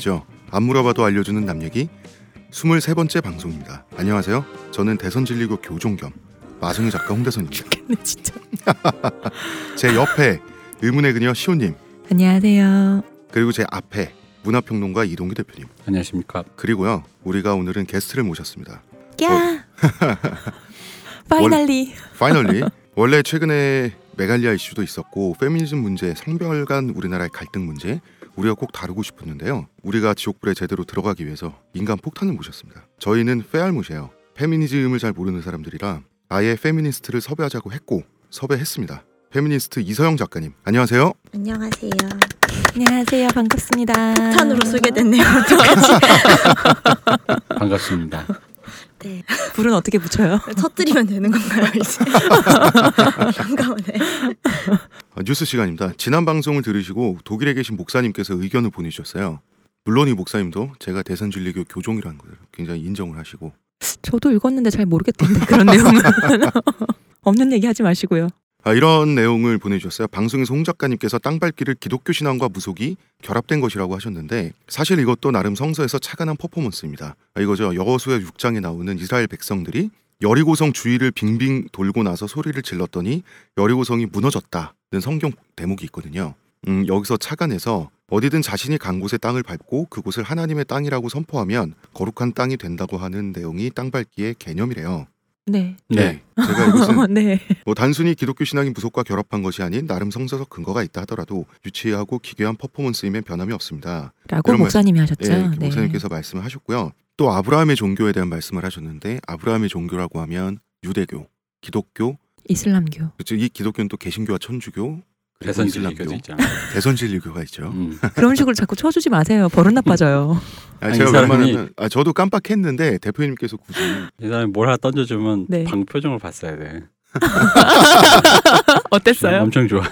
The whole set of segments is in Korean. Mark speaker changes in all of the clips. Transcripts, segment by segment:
Speaker 1: 얘기죠. 안 물어봐도 알려주는 남 얘기 23번째 방송입니다. 안녕하세요. 저는 대선 진리교 교종 겸 마승희 작가 홍대선입니다.
Speaker 2: 네, 진짜.
Speaker 1: 제 옆에 의문의 그녀 시호님
Speaker 2: 안녕하세요.
Speaker 1: 그리고 제 앞에 문화평론가 이동규 대표님
Speaker 3: 안녕하십니까.
Speaker 1: 그리고요 우리가 오늘은 게스트를 모셨습니다.
Speaker 2: 야.
Speaker 1: Finally. Finally 원래 최근에 메갈리아 이슈도 있었고 페미니즘 문제, 성별 간 우리나라의 갈등 문제 우리가 꼭 다루고 싶었는데요. 우리가 지옥불에 제대로 들어가기 위해서 인간 폭탄을 모셨습니다. 저희는 페알못이에요. 페미니즘을 잘 모르는 사람들이라 아예 페미니스트를 섭외하자고 했고 섭외했습니다. 페미니스트 이서영 작가님 안녕하세요.
Speaker 4: 안녕하세요.
Speaker 2: 안녕하세요. 반갑습니다.
Speaker 4: 탄으로 소개됐네요.
Speaker 3: 반갑습니다.
Speaker 4: 네.
Speaker 2: 불은 어떻게 붙여요?
Speaker 4: 터뜨리면 되는 건가요 이제? 반가워네.
Speaker 1: 아, 뉴스 시간입니다. 지난 방송을 들으시고 독일에 계신 목사님께서 의견을 보내주셨어요. 물론 이 목사님도 제가 대선 진리교 교종이라는 것을 굉장히 인정을 하시고
Speaker 2: 저도 읽었는데 잘 모르겠던데 그런 내용은 없는 얘기 하지 마시고요.
Speaker 1: 아, 이런 내용을 보내주셨어요. 방송에서 홍 작가님께서 땅밟기를 기독교 신앙과 무속이 결합된 것이라고 하셨는데 사실 이것도 나름 성서에서 차관한 퍼포먼스입니다. 아, 이거죠. 여호수아 6장에 나오는 이스라엘 백성들이 여리고성 주위를 빙빙 돌고 나서 소리를 질렀더니 여리고성이 무너졌다는 성경 대목이 있거든요. 음, 여기서 차관해서 어디든 자신이 간 곳의 땅을 밟고 그곳을 하나님의 땅이라고 선포하면 거룩한 땅이 된다고 하는 내용이 땅밟기의 개념이래요.
Speaker 2: 네.
Speaker 3: 네.
Speaker 1: 제가 이것은
Speaker 2: 네.
Speaker 1: 뭐 단순히 기독교 신앙이 무속과 결합한 것이 아닌 나름 성서적 근거가 있다 하더라도 유치하고 기괴한 퍼포먼스임에 변함이 없습니다.
Speaker 2: 라고 목사님이 하셨죠.
Speaker 1: 예,
Speaker 2: 네.
Speaker 1: 목사님께서 말씀을 하셨고요. 또 아브라함의 종교에 대한 말씀을 하셨는데 아브라함의 종교라고 하면 유대교, 기독교,
Speaker 2: 이슬람교.
Speaker 1: 그렇죠. 이 기독교는 또 개신교와 천주교,
Speaker 3: 대선 진리교도
Speaker 1: 이슬람교,
Speaker 3: 있잖아.
Speaker 1: 대선 진리교가 있죠.
Speaker 3: 음.
Speaker 2: 그런 식으로 자꾸 쳐주지 마세요. 버릇 나빠져요.
Speaker 1: 아, 제가 웬만하면 아, 저도 깜빡했는데 대표님께서 굳이
Speaker 3: 이 사람이 뭘 하나 던져주면
Speaker 2: 네.
Speaker 3: 방 표정을 봤어야 돼.
Speaker 2: 어땠어요?
Speaker 3: 엄청 좋아.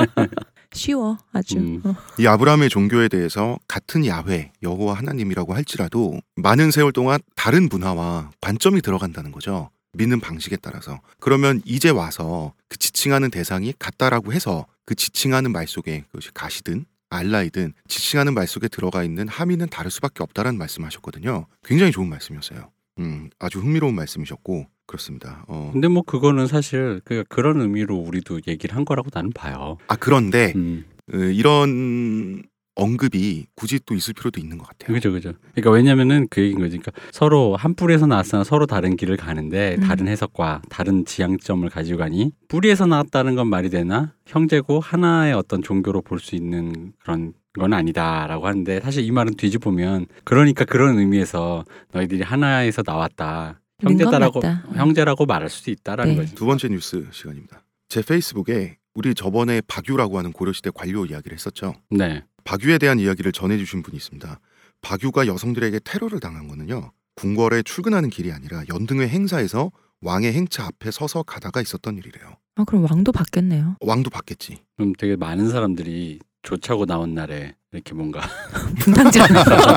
Speaker 2: 쉬워 아주.
Speaker 3: 음.
Speaker 2: 어.
Speaker 1: 이 아브라함의 종교에 대해서 같은 야훼 여호와 하나님이라고 할지라도 많은 세월 동안 다른 문화와 관점이 들어간다는 거죠. 믿는 방식에 따라서 그러면 이제 와서 그 지칭하는 대상이 같다라고 해서 그 지칭하는 말 속에 그것이 가시든 알라이든 지칭하는 말 속에 들어가 있는 함의는 다를 수밖에 없다라는 말씀하셨거든요. 굉장히 좋은 말씀이었어요. 음, 아주 흥미로운 말씀이셨고 그렇습니다. 어,
Speaker 3: 근데 뭐 그거는 사실 그 그런 의미로 우리도 얘기를 한 거라고 나는 봐요.
Speaker 1: 아 그런데
Speaker 3: 음.
Speaker 1: 어, 이런 언급이 굳이 또 있을 필요도 있는 것 같아요.
Speaker 3: 그죠, 그죠. 그러니까 왜냐면은 그 얘기인 거지. 그러니까 서로 한 뿌리에서 나왔으나 서로 다른 길을 가는데
Speaker 2: 음.
Speaker 3: 다른 해석과 다른 지향점을 가지고 가니 뿌리에서 나왔다는 건 말이 되나 형제고 하나의 어떤 종교로 볼 수 있는 그런 건 아니다라고 하는데 사실 이 말은 뒤집으면 그러니까 그런 의미에서 너희들이 하나에서 나왔다 형제다라고. 형제라고 말할 수도 있다라는
Speaker 2: 네.
Speaker 3: 거지.
Speaker 1: 두 번째 뉴스 시간입니다. 제 페이스북에 우리 저번에 박유라고 하는 고려시대 관료 이야기를 했었죠.
Speaker 3: 네.
Speaker 1: 박유에 대한 이야기를 전해주신 분이 있습니다. 박유가 여성들에게 테러를 당한 거는요. 궁궐에 출근하는 길이 아니라 연등회 행사에서 왕의 행차 앞에 서서 가다가 있었던 일이래요.
Speaker 2: 아 그럼 왕도 받겠네요.
Speaker 1: 왕도 받겠지.
Speaker 3: 그럼 되게 많은 사람들이 조차고 나온 날에 이렇게 뭔가
Speaker 2: 분탕장.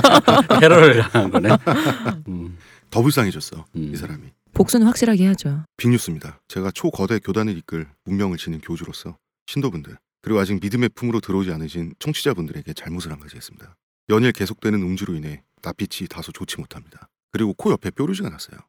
Speaker 3: 테러를 당한 거네. 음,
Speaker 1: 더 불쌍해졌어
Speaker 3: 음.
Speaker 1: 이 사람이.
Speaker 2: 복수는 확실하게 해야죠.
Speaker 1: 빅뉴스입니다. 제가 초거대 교단을 이끌 운명을 지닌 교주로서 신도분들 그리고 아직 믿음의 품으로 들어오지 않으신 청취자분들에게 잘못을 한 가지 했습니다. 연일 계속되는 음주로 인해 낯빛이 다소 좋지 못합니다. 그리고 코 옆에 뾰루지가 났어요.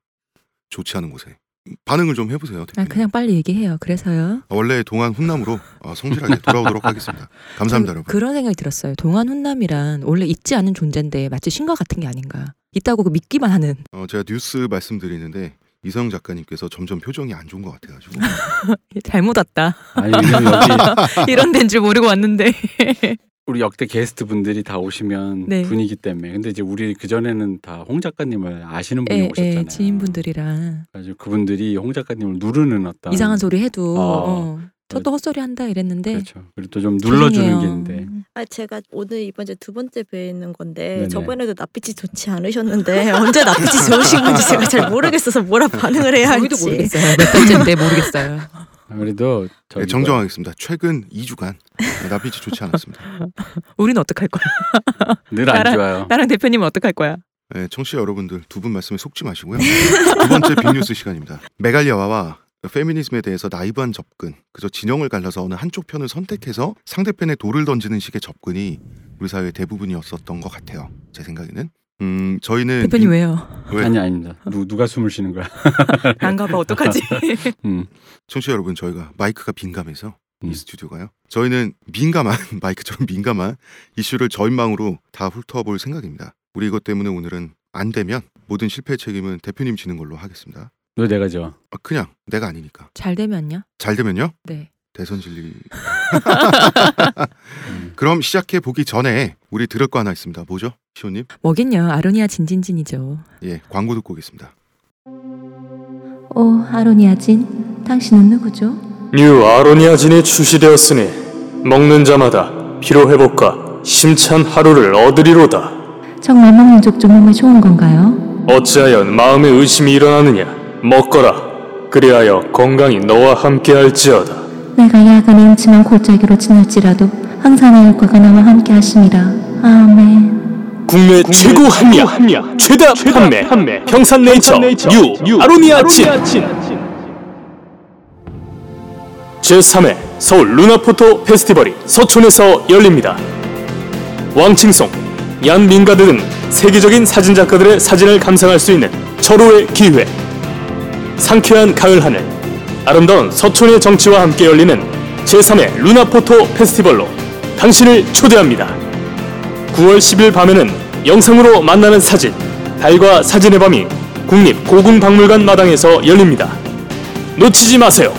Speaker 1: 좋지 않은 곳에 반응을 좀 해보세요.
Speaker 2: 아. 그냥 빨리 얘기해요. 그래서요.
Speaker 1: 원래 동안 훈남으로 어, 성실하게 돌아오도록 하겠습니다. 감사합니다,
Speaker 2: 전
Speaker 1: 여러분.
Speaker 2: 그런 생각이 들었어요. 동안 훈남이란 원래 있지 않은 존재인데 마치 신과 같은 게 아닌가. 있다고 그 믿기만 하는.
Speaker 1: 어, 제가 뉴스 말씀드리는데 이성 작가님께서 점점 표정이 안 좋은 것 같아가지고
Speaker 2: 잘못 왔다.
Speaker 3: 아니 왜냐면 여기
Speaker 2: 이런 데인 줄 모르고 왔는데.
Speaker 3: 우리 역대 게스트 분들이 다 오시면
Speaker 2: 네.
Speaker 3: 분위기 때문에 근데 이제 우리 그 전에는 다 홍 작가님을 아시는 분이
Speaker 2: 예,
Speaker 3: 오셨잖아요.
Speaker 2: 예, 지인분들이랑
Speaker 3: 그래서 그분들이 홍 작가님을 누르는 어떤
Speaker 2: 이상한 소리 해도
Speaker 3: 어.
Speaker 2: 어. 저도 헛소리 한다 이랬는데
Speaker 3: 그렇죠. 그리고 또 좀 눌러주는. 게 있는데
Speaker 4: 아 제가 오늘 이번 주두 번째 뵈는 건데
Speaker 3: 네네.
Speaker 4: 저번에도 낯빛이 좋지 않으셨는데 언제 낯빛이 좋으신 건지 제가 잘 모르겠어서 뭐라 반응을 해야 할지.
Speaker 2: 저희도 모르겠어요. 몇 번째인데 모르겠어요.
Speaker 3: 아무래도
Speaker 1: 네, 정정하겠습니다. 최근 2주간 낯빛이 좋지 않았습니다.
Speaker 2: 우리는 어떡할 거야?
Speaker 3: 늘안
Speaker 2: 나랑-
Speaker 3: 좋아요.
Speaker 2: 나랑 대표님은 어떡할 거야?
Speaker 1: 네, 청취자 여러분들 두 분 말씀에 속지 마시고요. 두 번째 빅뉴스 시간입니다. 메갈리아와 페미니즘에 대해서 나이브한 접근, 그저 진영을 갈라서 어느 한쪽 편을 선택해서 상대편에 돌을 던지는 식의 접근이 우리 사회의 대부분이었었던 것 같아요. 제 생각에는. 음, 저희는
Speaker 2: 대표님 왜요?
Speaker 1: 왜?
Speaker 3: 아니 아닙니다. 누, 누가 숨을 쉬는 거야?
Speaker 2: 안 가봐 어떡하지?
Speaker 3: 음.
Speaker 1: 청취자 여러분 저희가 마이크가 민감해서
Speaker 3: 음.
Speaker 1: 이 스튜디오가요. 저희는 민감한 마이크처럼 민감한 이슈를 저인망으로 다 훑어볼 생각입니다. 우리 이것 때문에 오늘은 안 되면 모든 실패 책임은 대표님 지는 걸로 하겠습니다.
Speaker 3: 왜 내가 져?
Speaker 1: 아, 그냥 내가 아니니까.
Speaker 2: 잘 되면요?
Speaker 1: 잘 되면요?
Speaker 2: 네.
Speaker 1: 대선 진리.
Speaker 3: 음.
Speaker 1: 그럼 시작해 보기 전에 우리 들을 거 하나 있습니다. 뭐죠, 시호님?
Speaker 2: 뭐긴요. 아로니아 진진진이죠.
Speaker 1: 예, 광고 듣고 오겠습니다.
Speaker 5: 오 아로니아 진, 당신은 누구죠?
Speaker 6: 뉴 아로니아 진이 출시되었으니 먹는 자마다 피로 회복과 힘찬 하루를 얻으리로다.
Speaker 5: 정말 먹는 족족 몸에 좋은 건가요?
Speaker 6: 어찌하여 마음에 의심이 일어나느냐? 먹거라. 그리하여 건강이 너와 함께할지어다.
Speaker 5: 내가 야간에 음침한 골짜기로 지날지라도 항상 내 효과가 나와 함께 하심이라. 아멘.
Speaker 6: 국내, 최고 합리화, 최다, 판매, 평산네이처, 뉴, 아로니아진. 제3회 서울 루나포토 페스티벌이 서촌에서 열립니다. 왕칭송, 얀 민가드 등 세계적인 사진작가들의 사진을 감상할 수 있는 절호의 기회. 상쾌한 가을 하늘, 아름다운 서촌의 정취와 함께 열리는 제3회 루나포토 페스티벌로 당신을 초대합니다. 9월 10일 밤에는 영상으로 만나는 사진, 달과 사진의 밤이 국립고궁박물관 마당에서 열립니다. 놓치지 마세요.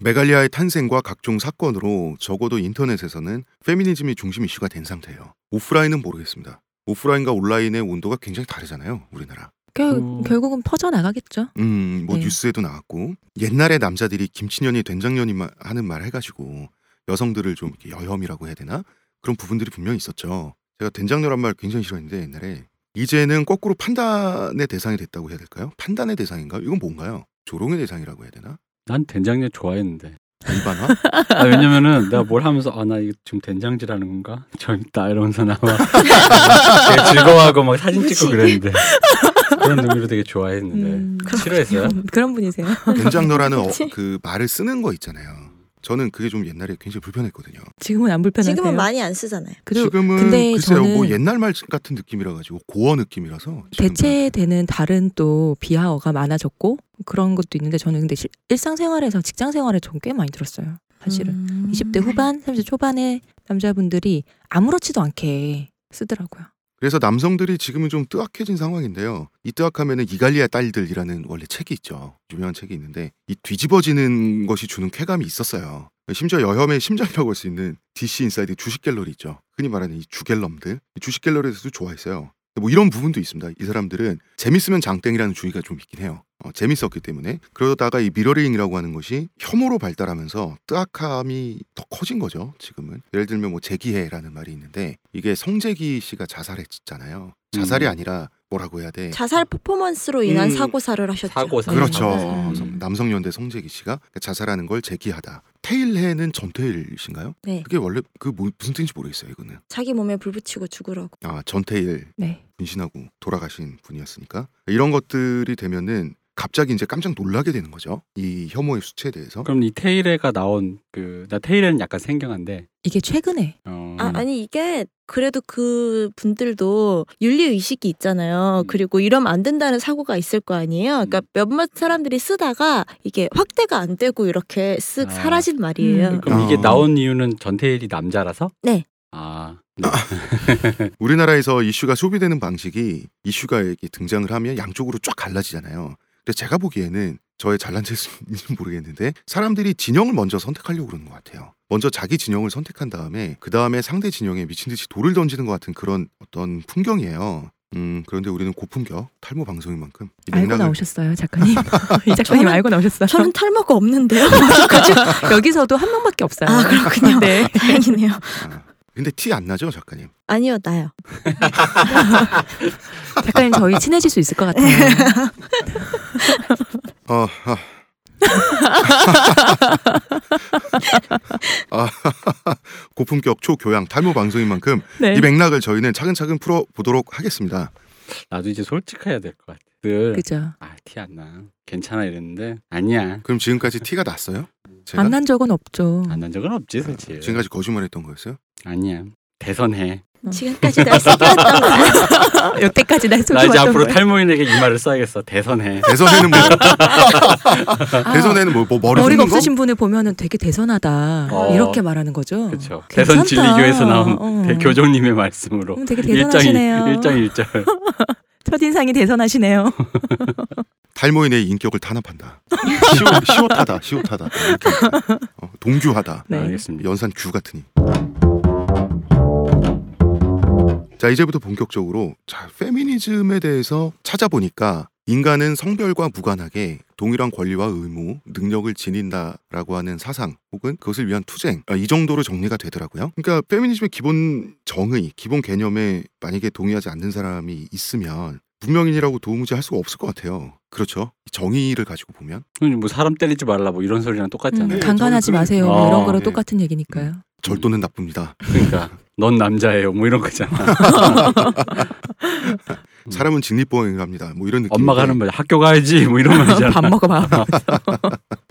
Speaker 1: 메갈리아의 탄생과 각종 사건으로 적어도 인터넷에서는 페미니즘이 중심 이슈가 된 상태예요. 오프라인은 모르겠습니다. 오프라인과 온라인의 온도가 굉장히 다르잖아요, 우리나라.
Speaker 2: 결,
Speaker 3: 음.
Speaker 2: 결국은 퍼져 나가겠죠.
Speaker 1: 음, 뭐
Speaker 2: 네.
Speaker 1: 뉴스에도 나왔고 옛날에 남자들이 김치년이 된장년이 마- 하는 말 해가지고 여성들을 좀 여혐이라고 해야 되나 그런 부분들이 분명히 있었죠. 제가 된장녀란 말 굉장히 싫어했는데 옛날에 이제는 거꾸로 판단의 대상이 됐다고 해야 될까요? 판단의 대상인가? 이건 뭔가요? 조롱의 대상이라고 해야 되나?
Speaker 3: 난 된장녀 좋아했는데.
Speaker 1: 일반화?
Speaker 3: 아, 왜냐면은 내가 뭘 하면서 아 나 이거 지금 된장질하는 건가? 재밌다 이러면서 나와 되게 즐거워하고 막 사진 찍고 그랬는데 그런 의미로 되게 좋아했는데
Speaker 2: 음,
Speaker 3: 싫어했어요?
Speaker 2: 그런 분이세요.
Speaker 1: 된장녀라는 어.
Speaker 4: 그
Speaker 1: 말을 쓰는 거 있잖아요. 저는 그게 좀 옛날에 굉장히 불편했거든요.
Speaker 2: 지금은 안 불편하세요.
Speaker 4: 지금은 많이 안 쓰잖아요.
Speaker 2: 그리고
Speaker 1: 지금은
Speaker 2: 근데
Speaker 1: 글쎄요,
Speaker 2: 저는
Speaker 1: 뭐 옛날 말 같은 느낌이라 가지고 고어 느낌이라서.
Speaker 2: 대체되는 다른 또 비하어가 많아졌고 그런 것도 있는데 저는 근데 실- 일상생활에서 직장생활에 전 꽤 많이 들었어요. 사실은
Speaker 4: 음.
Speaker 2: 20대 후반, 30대 초반의 남자분들이 아무렇지도 않게 쓰더라고요.
Speaker 1: 그래서 남성들이 지금은 좀 뜨악해진 상황인데요. 이 뜨악하면은 이갈리아 딸들이라는 원래 책이 있죠. 유명한 책이 있는데 이 뒤집어지는 것이 주는 쾌감이 있었어요. 심지어 여혐의 심장이라고 할 수 있는 DC 인사이드 주식 갤러리 있죠. 흔히 말하는 이 주갤럼들. 이 주식 갤러리에서도 좋아했어요. 뭐 이런 부분도 있습니다. 이 사람들은 재밌으면 장땡이라는 주의가 좀 있긴 해요. 어, 재밌었기 때문에 그러다가 이 미러링이라고 하는 것이 혐오로 발달하면서 뜨악함이 더 커진 거죠. 지금은 예를 들면 뭐 재기해라는 말이 있는데 이게 성재기 씨가 자살했잖아요. 자살이
Speaker 3: 음.
Speaker 1: 아니라 뭐라고 해야 돼?
Speaker 4: 자살 퍼포먼스로 인한
Speaker 1: 음.
Speaker 4: 사고사를 하셨죠.
Speaker 3: 사고사.
Speaker 1: 그렇죠.
Speaker 3: 음.
Speaker 1: 성- 남성연대 성재기 씨가 자살하는 걸 재기하다. 태일해는 전태일 씨인가요?
Speaker 4: 네.
Speaker 1: 그게 원래 그 뭐- 무슨 뜻인지 모르겠어요. 이거는
Speaker 4: 자기 몸에 불 붙이고 죽으라고.
Speaker 1: 아 전테일
Speaker 2: 네.
Speaker 1: 분신하고 돌아가신 분이었으니까 이런 것들이 되면은 갑자기 이제 깜짝 놀라게 되는 거죠. 이 혐오의 수치에 대해서.
Speaker 3: 그럼 이 테일에가 나온 그 나 테일에는 약간 생경한데
Speaker 2: 이게 최근에
Speaker 3: 어,
Speaker 4: 아, 아니 이게 그래도 그 분들도 윤리 의식이 있잖아요.
Speaker 3: 음.
Speaker 4: 그리고 이러면 안 된다는 사고가 있을 거 아니에요. 그러니까 몇몇 사람들이 쓰다가 이게 확대가 안 되고 이렇게 쓱
Speaker 3: 아.
Speaker 4: 사라진 말이에요.
Speaker 2: 음.
Speaker 3: 그럼 이게
Speaker 1: 어.
Speaker 3: 나온 이유는 전테일이 남자라서?
Speaker 4: 네.
Speaker 3: 아 네.
Speaker 1: 우리나라에서 이슈가 소비되는 방식이 이슈가 이렇게 등장을 하면 양쪽으로 쫙 갈라지잖아요. 근데 제가 보기에는 저의 잘난 체인지는 모르겠는데 사람들이 진영을 먼저 선택하려고 그러는 것 같아요. 먼저 자기 진영을 선택한 다음에 그 다음에 상대 진영에 미친 듯이 돌을 던지는 것 같은 그런 어떤 풍경이에요. 음 그런데 우리는 고품격 탈모 방송인 만큼 이
Speaker 2: 알고
Speaker 1: 맥락을-
Speaker 2: 나오셨어요, 작가님. 이 작가님
Speaker 4: 저는-
Speaker 2: 알고 나오셨어요.
Speaker 4: 저는 탈모가 없는데요.
Speaker 2: 여기서도 한 명밖에 없어요.
Speaker 4: 아 그렇군요.
Speaker 2: 네.
Speaker 4: 다행이네요.
Speaker 1: 아, 근데 티 안 나죠 작가님?
Speaker 4: 아니요 나요.
Speaker 2: 작가님 저희 친해질 수 있을 것 같아요.
Speaker 1: 어, 아. 아, 고품격 초교양 탈모 방송인 만큼
Speaker 2: 네.
Speaker 1: 이 맥락을 저희는 차근차근 풀어 보도록 하겠습니다.
Speaker 3: 나도 이제 솔직해야 될 것 같아. 늘
Speaker 2: 그죠.
Speaker 3: 아, 티 안 나. 괜찮아 이랬는데 아니야.
Speaker 1: 그럼 지금까지 티가 났어요? 제가
Speaker 2: 안난 적은 없죠.
Speaker 3: 안난 적은 없지 사실.
Speaker 1: 지금까지 거짓말했던 거였어요?
Speaker 3: 아니야. 대선해.
Speaker 4: 지금까지 날 속였던 거야.
Speaker 2: 여태까지
Speaker 3: 날나 이제 앞으로
Speaker 2: 거야.
Speaker 3: 탈모인에게 이 말을 써야겠어. 대선해.
Speaker 1: 대선에는 뭐
Speaker 2: 아,
Speaker 1: 대선에는 뭐, 뭐 머리
Speaker 2: 머리가? 없으신 분을 보면은 되게 대선하다
Speaker 3: 어.
Speaker 2: 이렇게 말하는 거죠.
Speaker 3: 그렇죠. 대선 진리교에서 나온
Speaker 2: 어.
Speaker 3: 대- 교종님의 말씀으로
Speaker 2: 그럼 되게
Speaker 3: 일장
Speaker 2: 대선하시네요.
Speaker 3: 일장 일절.
Speaker 2: 첫 인상이 대선하시네요.
Speaker 1: 탈모인 의 인격을 탄압한다. 시옷, 시옷하다, 시옷하다. 이렇게. 어, 동규하다.
Speaker 2: 네.
Speaker 3: 알겠습니다.
Speaker 1: 연산 규 같으니. 자 이제부터 본격적으로 자 페미니즘에 대해서 찾아보니까 인간은 성별과 무관하게 동일한 권리와 의무, 능력을 지닌다라고 하는 사상 혹은 그것을 위한 투쟁 아, 이 정도로 정리가 되더라고요. 그러니까 페미니즘의 기본 정의, 기본 개념에 만약에 동의하지 않는 사람이 있으면 문명인이라고 도무지 할 수가 없을 것 같아요. 그렇죠. 이 정의를 가지고 보면
Speaker 3: 뭐 사람 때리지 말라 뭐 이런 소리랑 똑같잖아요.
Speaker 2: 음,
Speaker 1: 네,
Speaker 2: 강간하지
Speaker 1: 저는
Speaker 2: 마세요. 뭐 이런
Speaker 3: 어,
Speaker 2: 거랑
Speaker 1: 네.
Speaker 2: 똑같은 얘기니까요.
Speaker 1: 절도는 나쁩니다.
Speaker 3: 그러니까 넌 남자예요. 뭐 이런 거잖아. 음.
Speaker 1: 사람은 직립보행을 합니다. 뭐 이런 느낌.
Speaker 3: 엄마가 하는 말 학교 가야지 뭐 이런 말이잖아.
Speaker 2: 밥 먹어봐.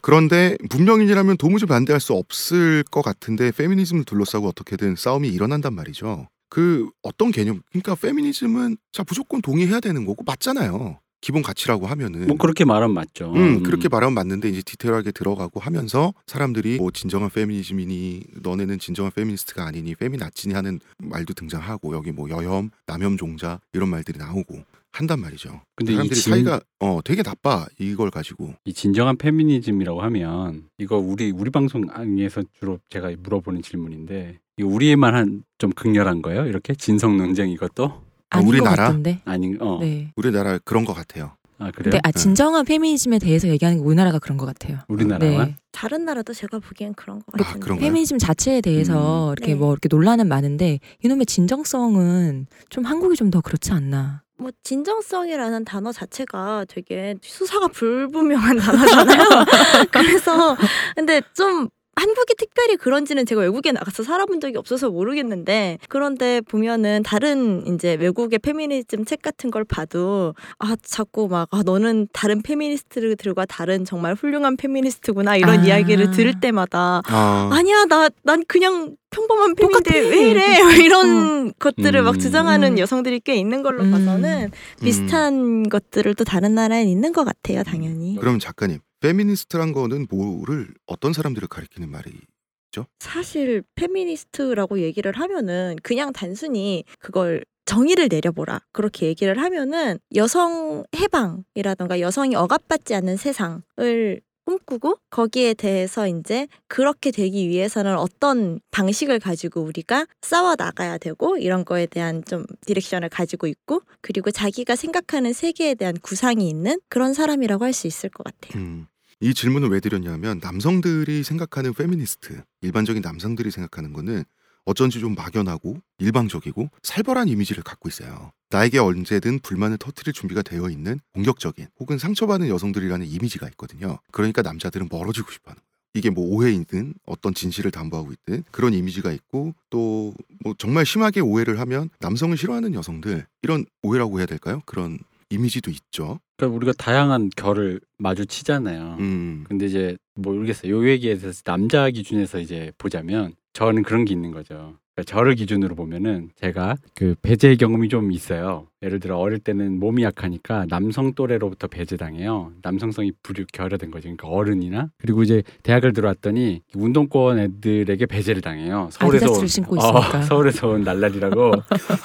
Speaker 1: 그런데 문명인이라면 도무지 반대할 수 없을 것 같은데 페미니즘을 둘러싸고 어떻게든 싸움이 일어난단 말이죠. 그 어떤 개념? 그러니까 페미니즘은 자 무조건 동의해야 되는 거고 맞잖아요. 기본 가치라고 하면은.
Speaker 3: 뭐 그렇게 말하면 맞죠.
Speaker 1: 음, 그렇게 말하면 맞는데 이제 디테일하게 들어가고 하면서 사람들이 뭐 진정한 페미니즘이니 너네는 진정한 페미니스트가 아니니 페미나치니 하는 말도 등장하고 여기 뭐 여혐, 남혐종자 이런 말들이 나오고 한단 말이죠.
Speaker 3: 근데 이
Speaker 1: 사람들이
Speaker 3: 진-
Speaker 1: 사이가 어 되게 나빠 이걸 가지고
Speaker 3: 이 진정한 페미니즘이라고 하면 이거 우리 우리 방송에서 주로 제가 물어보는 질문인데 이거 우리에만 한 좀 극렬한 거예요? 이렇게 진성 논쟁 이것도
Speaker 1: 우리나라?
Speaker 2: 것 같던데.
Speaker 3: 아닌 어.
Speaker 2: 네.
Speaker 1: 우리나라 그런 것 같아요.
Speaker 3: 아 그래요?
Speaker 2: 근데 아 진정한 페미니즘에 대해서 얘기하는 게 우리나라가 그런 것 같아요.
Speaker 3: 우리나라만
Speaker 2: 네.
Speaker 4: 다른 나라도 제가 보기엔 그런 것
Speaker 1: 아,
Speaker 4: 같은데.
Speaker 1: 그런가요?
Speaker 2: 페미니즘 자체에 대해서 이렇게
Speaker 4: 네.
Speaker 2: 뭐 이렇게 논란은 많은데 이놈의 진정성은 좀 한국이 좀 더 그렇지 않나.
Speaker 4: 뭐 진정성이라는 단어 자체가 되게 수사가 불분명한 단어잖아요. 그래서 근데 좀 한국이 특별히 그런지는 제가 외국에 나가서 살아본 적이 없어서 모르겠는데 그런데 보면은 다른 이제 외국의 페미니즘 책 같은 걸 봐도 아 자꾸 막 아, 너는 다른 페미니스트들과 다른 정말 훌륭한 페미니스트구나 이런
Speaker 2: 아.
Speaker 4: 이야기를 들을 때마다
Speaker 1: 아,
Speaker 4: 아니야 나 난 그냥 평범한. 페미인데 왜 이래 막 이런 것들을
Speaker 3: 음.
Speaker 4: 막 주장하는
Speaker 2: 음.
Speaker 4: 여성들이 꽤 있는 걸로
Speaker 2: 음.
Speaker 4: 봐서는 비슷한 것들을 또 다른 나라에 있는 것 같아요 당연히
Speaker 1: 그럼 작가님 페미니스트란 거는 뭐를 어떤 사람들을 가리키는 말이?
Speaker 4: 사실 페미니스트라고 얘기를 하면은 그냥 단순히 그걸 정의를 내려보라 그렇게 얘기를 하면은 여성 해방이라던가 여성이 억압받지 않는 세상을 꿈꾸고 거기에 대해서 이제 그렇게 되기 위해서는 어떤 방식을 가지고 우리가 싸워 나가야 되고 이런 거에 대한 좀 direction을 가지고 있고 그리고 자기가 생각하는 세계에 대한 구상이 있는 그런 사람이라고 할 수 있을 것 같아요.
Speaker 1: 음, 이 질문을 왜 드렸냐면 남성들이 생각하는 페미니스트, 일반적인 남성들이 생각하는 거는 어쩐지 좀 막연하고 일방적이고 살벌한 이미지를 갖고 있어요. 나에게 언제든 불만을 터뜨릴 준비가 되어 있는 공격적인 혹은 상처받는 여성들이라는 이미지가 있거든요. 그러니까 남자들은 멀어지고 싶어 하는 거예요. 이게 뭐 오해이든 어떤 진실을 담보하고 있든 그런 이미지가 있고 또 뭐 정말 심하게 오해를 하면 남성을 싫어하는 여성들 이런 오해라고 해야 될까요? 그런 이미지도 있죠.
Speaker 3: 그러니까 우리가 다양한 결을 마주치잖아요.
Speaker 1: 음.
Speaker 3: 근데 이제 뭐 모르겠어요. 요 얘기에 대해서 남자 기준에서 이제 보자면 저는 그런 게 있는 거죠. 저를 기준으로 보면은 제가 그 배제 경험이 좀 있어요. 예를 들어 어릴 때는 몸이 약하니까 남성 또래로부터 배제당해요. 남성성이 부류 결여된 거죠. 그러니까 어른이나 그리고 이제 대학을 들어왔더니 운동권 애들에게 배제를 당해요. 서울에서 온-. 어, 서울에서 온 날라리라고.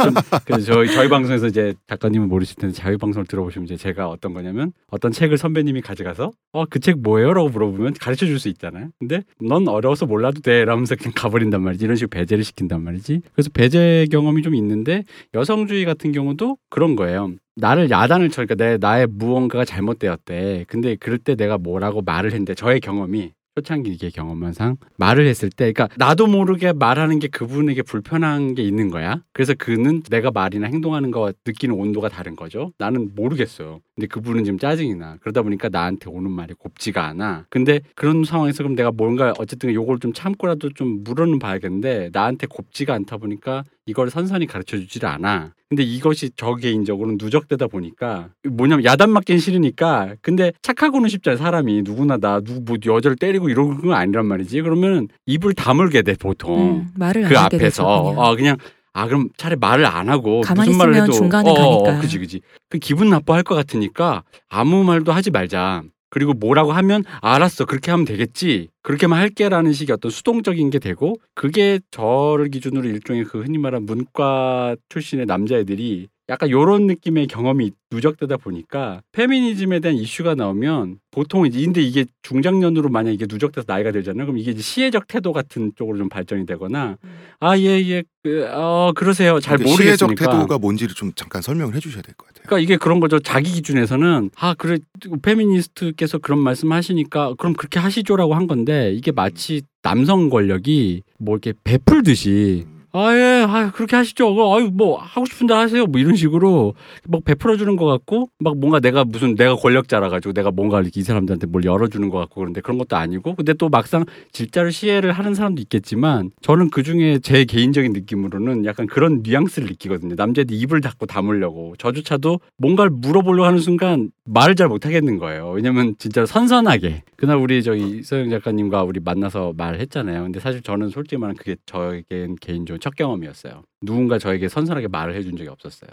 Speaker 3: 좀 그래서 저희 저희 방송에서 이제 작가님은 모르실 텐데 저희 방송을 들어보시면 이제 제가 어떤 거냐면 어떤 책을 선배님이 가져가서 어 그 책 뭐예요?라고 물어보면 가르쳐 줄 수 있잖아요. 근데 넌 어려워서 몰라도 돼. 라면서 그냥 가버린단 말이지. 이런 식으로 배제를 시킨단 말이지. 그래서 배제 경험이 좀 있는데 여성주의 같은 경우도 그런 거예요. 나를 야단을 쳐, 그러니까 내 나의 무언가가 잘못되었대. 근데 그럴 때 내가 뭐라고 말을 했는데 저의 경험이 초창기의 경험상 말을 했을 때, 그러니까 나도 모르게 말하는 게 그분에게 불편한 게 있는 거야. 그래서 그는 내가 말이나 행동하는 거와 느끼는 온도가 다른 거죠. 나는 모르겠어요. 근데 그분은 지금 짜증이 나. 그러다 보니까 나한테 오는 말이 곱지가 않아. 근데 그런 상황에서 그럼 내가 뭔가 어쨌든 요걸 좀 참고라도 좀 물어는 봐야겠는데 나한테 곱지가 않다 보니까 이걸 선선히 가르쳐 주지를 않아. 근데 이것이 저 개인적으로는 누적되다 보니까 뭐냐면 야단 맞긴 싫으니까 근데 착하고는 쉽잖아요 사람이 누구나 나 누구 뭐 여자를 때리고 이런 건 아니란 말이지 그러면 입을 다물게 돼 보통
Speaker 2: 음, 말을
Speaker 3: 그 앞에서
Speaker 2: 그냥.
Speaker 3: 어 그냥 아 그럼 차라리 말을 안 하고 무슨 말을 해도
Speaker 2: 중간에
Speaker 3: 어, 어,
Speaker 2: 가니까.
Speaker 3: 그지 그지. 그 기분 나빠할 것 같으니까 아무 말도 하지 말자. 그리고 뭐라고 하면 알았어 그렇게 하면 되겠지. 그렇게만 할게라는 식의 어떤 수동적인 게 되고 그게 저를 기준으로 일종의 그 흔히 말하는 문과 출신의 남자애들이 약간 요런 느낌의 경험이 누적되다 보니까 페미니즘에 대한 이슈가 나오면 보통 이제 근데 이게 중장년으로 만약 이게 누적돼서 나이가 들잖아요. 그럼 이게 이제 시혜적 태도 같은 쪽으로 좀 발전이 되거나 아 예예 그, 어 그러세요 잘
Speaker 1: 근데 시혜적
Speaker 3: 모르겠으니까
Speaker 1: 태도가 뭔지를 좀 잠깐 설명을 해주셔야 될 것 같아요.
Speaker 3: 그러니까 이게 그런 거죠. 자기 기준에서는 아 그래 페미니스트께서 그런 말씀하시니까 그럼 그렇게 하시죠라고 한 건데 이게 마치 남성 권력이 뭐 이렇게 베풀듯이 아예 아 그렇게 하시죠. 어, 아유 뭐 하고 싶은 대로 하세요. 뭐 이런 식으로 막 베풀어 주는 것 같고 막 뭔가 내가 무슨 내가 권력자라 가지고 내가 뭔가 이 사람들한테 뭘 열어주는 것 같고 그런데 그런 것도 아니고 근데 또 막상 질자로 시해를 하는 사람도 있겠지만 저는 그 중에 제 개인적인 느낌으로는 약간 그런 뉘앙스를 느끼거든요. 남자들이 입을 닫고 다물려고 저조차도 뭔가를 물어보려고 하는 순간 말을 잘 못하겠는 거예요. 왜냐면 진짜 선선하게 그날 우리 저기 서영 작가님과 우리 만나서 말했잖아요. 근데 사실 저는 솔직히 말하면 그게 저에겐 개인적으로 첫 경험이었어요. 누군가 저에게 선선하게 말을 해준 적이 없었어요.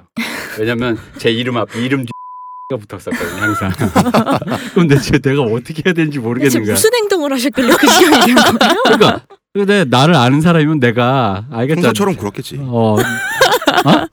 Speaker 3: 왜냐면 제 이름 앞 이름 뒤 가 붙었었거든요 항상. 그럼 대체 내가 어떻게 해야 되는지 모르겠는 거야.
Speaker 4: 무슨 행동을 하셨길래 그 시간이 된 거예요?
Speaker 3: 그러니까 근데 나를 아는 사람이면 내가 알겠다.
Speaker 1: 평소처럼 그렇겠지.
Speaker 3: 어. 어?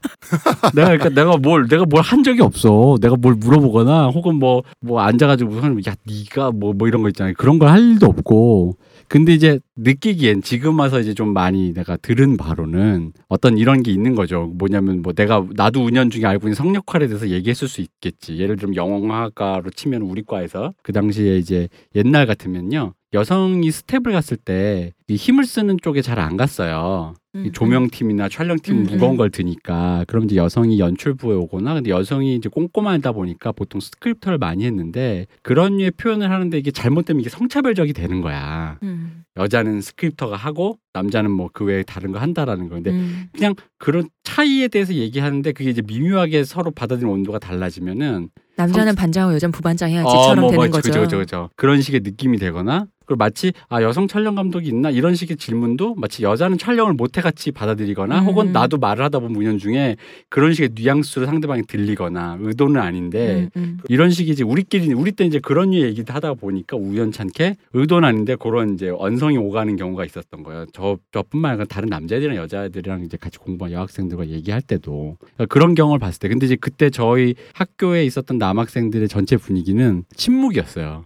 Speaker 3: 내가 그러니까 내가 뭘 내가 뭘 한 적이 없어. 내가 뭘 물어보거나 혹은 뭐뭐 앉아가지고 무슨 야 네가 뭐뭐 이런 거 있잖아요. 그런 걸 할 일도 없고. 근데 이제 느끼기엔 지금 와서 이제 좀 많이 내가 들은 바로는 어떤 이런 게 있는 거죠. 뭐냐면 뭐 내가 나도 은연 중에 알고 있는 성역할에 대해서 얘기했을 수 있겠지. 예를 들면 영화학과로 치면 우리 과에서 그 당시에 이제 옛날 같으면요. 여성이 스태프를 갔을 때이 힘을 쓰는 쪽에 잘 안 갔어요. 이
Speaker 2: 음,
Speaker 3: 조명팀이나 촬영팀
Speaker 2: 음,
Speaker 3: 무거운
Speaker 2: 음.
Speaker 3: 걸 드니까 그럼 이제 여성이 연출부에 오거나 근데 여성이 이제 꼼꼼하다 보니까 보통 스크립터를 많이 했는데 그런 류의 표현을 하는데 이게 잘못되면 이게 성차별적이 되는 거야.
Speaker 2: 음,
Speaker 3: 여자는 스크립터가 하고 남자는 뭐 그 외에 다른 거 한다라는 건데
Speaker 2: 음.
Speaker 3: 그냥 그런 차이에 대해서 얘기하는데 그게 이제 미묘하게 서로 받아들이는 온도가 달라지면은
Speaker 2: 남자는
Speaker 3: 성-
Speaker 2: 반장하고 여자는 부반장 해야지처럼
Speaker 3: 뭐,
Speaker 2: 되는
Speaker 3: 뭐,
Speaker 2: 거죠.
Speaker 3: 그죠, 그죠, 그죠. 그런 식의 느낌이 되거나 그리고 마치 아 여성 촬영 감독이 있나 이런 식의 질문도 마치 여자는 촬영을 못해 같이 받아들이거나
Speaker 2: 음.
Speaker 3: 혹은 나도 말을 하다 보면 우연 중에 그런 식의 뉘앙스로 상대방이 들리거나 의도는 아닌데
Speaker 2: 음, 음.
Speaker 3: 이런 식이 이제 우리끼리 우리 때 이제 그런 류 얘기도 하다 보니까 우연찮게 의도는 아닌데 그런 이제 언성이 오가는 경우가 있었던 거예요. 저 저뿐만 아니라 다른 남자애들이랑 여자애들이랑 이제 같이 공부한 여학생들과 얘기할 때도 그러니까 그런 경험을 봤을 때 근데 이제 그때 저희 학교에 있었던 남학생들의 전체 분위기는 침묵이었어요.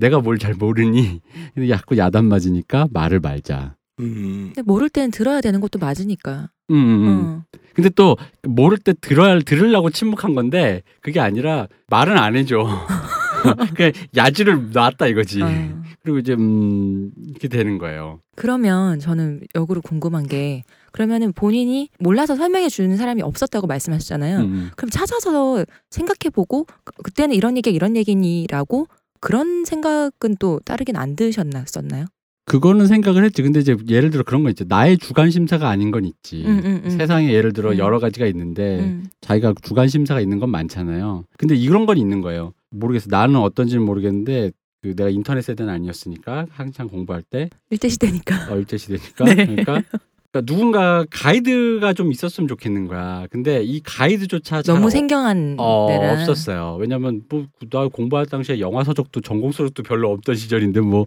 Speaker 2: 음.
Speaker 3: 내가 뭘 잘 모르니 자꾸 야단 맞으니까 말을 말자.
Speaker 1: 음.
Speaker 2: 근데 모를 때는 들어야 되는 것도 맞으니까.
Speaker 3: 음, 음, 음.
Speaker 2: 어.
Speaker 3: 근데 또 모를 때 들어야 들으려고 침묵한 건데 그게 아니라 말은 안 해줘. 그냥 야지를 놨다 이거지.
Speaker 2: 어.
Speaker 3: 그리고 이제 음 이렇게 되는 거예요.
Speaker 2: 그러면 저는 역으로 궁금한 게 그러면은 본인이 몰라서 설명해 주는 사람이 없었다고 말씀하셨잖아요.
Speaker 3: 음.
Speaker 2: 그럼 찾아서 생각해 보고 그- 그때는 이런 얘기가 이런 얘기니라고 그런 생각은 또 따르긴 안 드셨나요?
Speaker 3: 그거는 생각을 했지. 근데 이제 예를 들어 그런 거 있죠. 나의 주관 심사가 아닌 건 있지.
Speaker 2: 음, 음, 음.
Speaker 3: 세상에 예를 들어
Speaker 2: 음.
Speaker 3: 여러 가지가 있는데
Speaker 2: 음.
Speaker 3: 자기가 주관 심사가 있는 건 많잖아요. 근데 이런 건 있는 거예요. 모르겠어. 나는 어떤지는 모르겠는데 그 내가 인터넷 세대는 아니었으니까 한창 공부할 때
Speaker 2: 일대 시대니까.
Speaker 3: 어, 일제 시대니까
Speaker 2: 네.
Speaker 3: 그러니까, 그러니까 누군가 가이드가 좀 있었으면 좋겠는 거야. 근데 이 가이드조차 잘
Speaker 2: 너무
Speaker 3: 어-
Speaker 2: 생경한
Speaker 3: 어,
Speaker 2: 데라.
Speaker 3: 없었어요. 왜냐면 뭐나 공부할 당시에 영화 서적도 전공 서적도 별로 없던 시절인데 뭐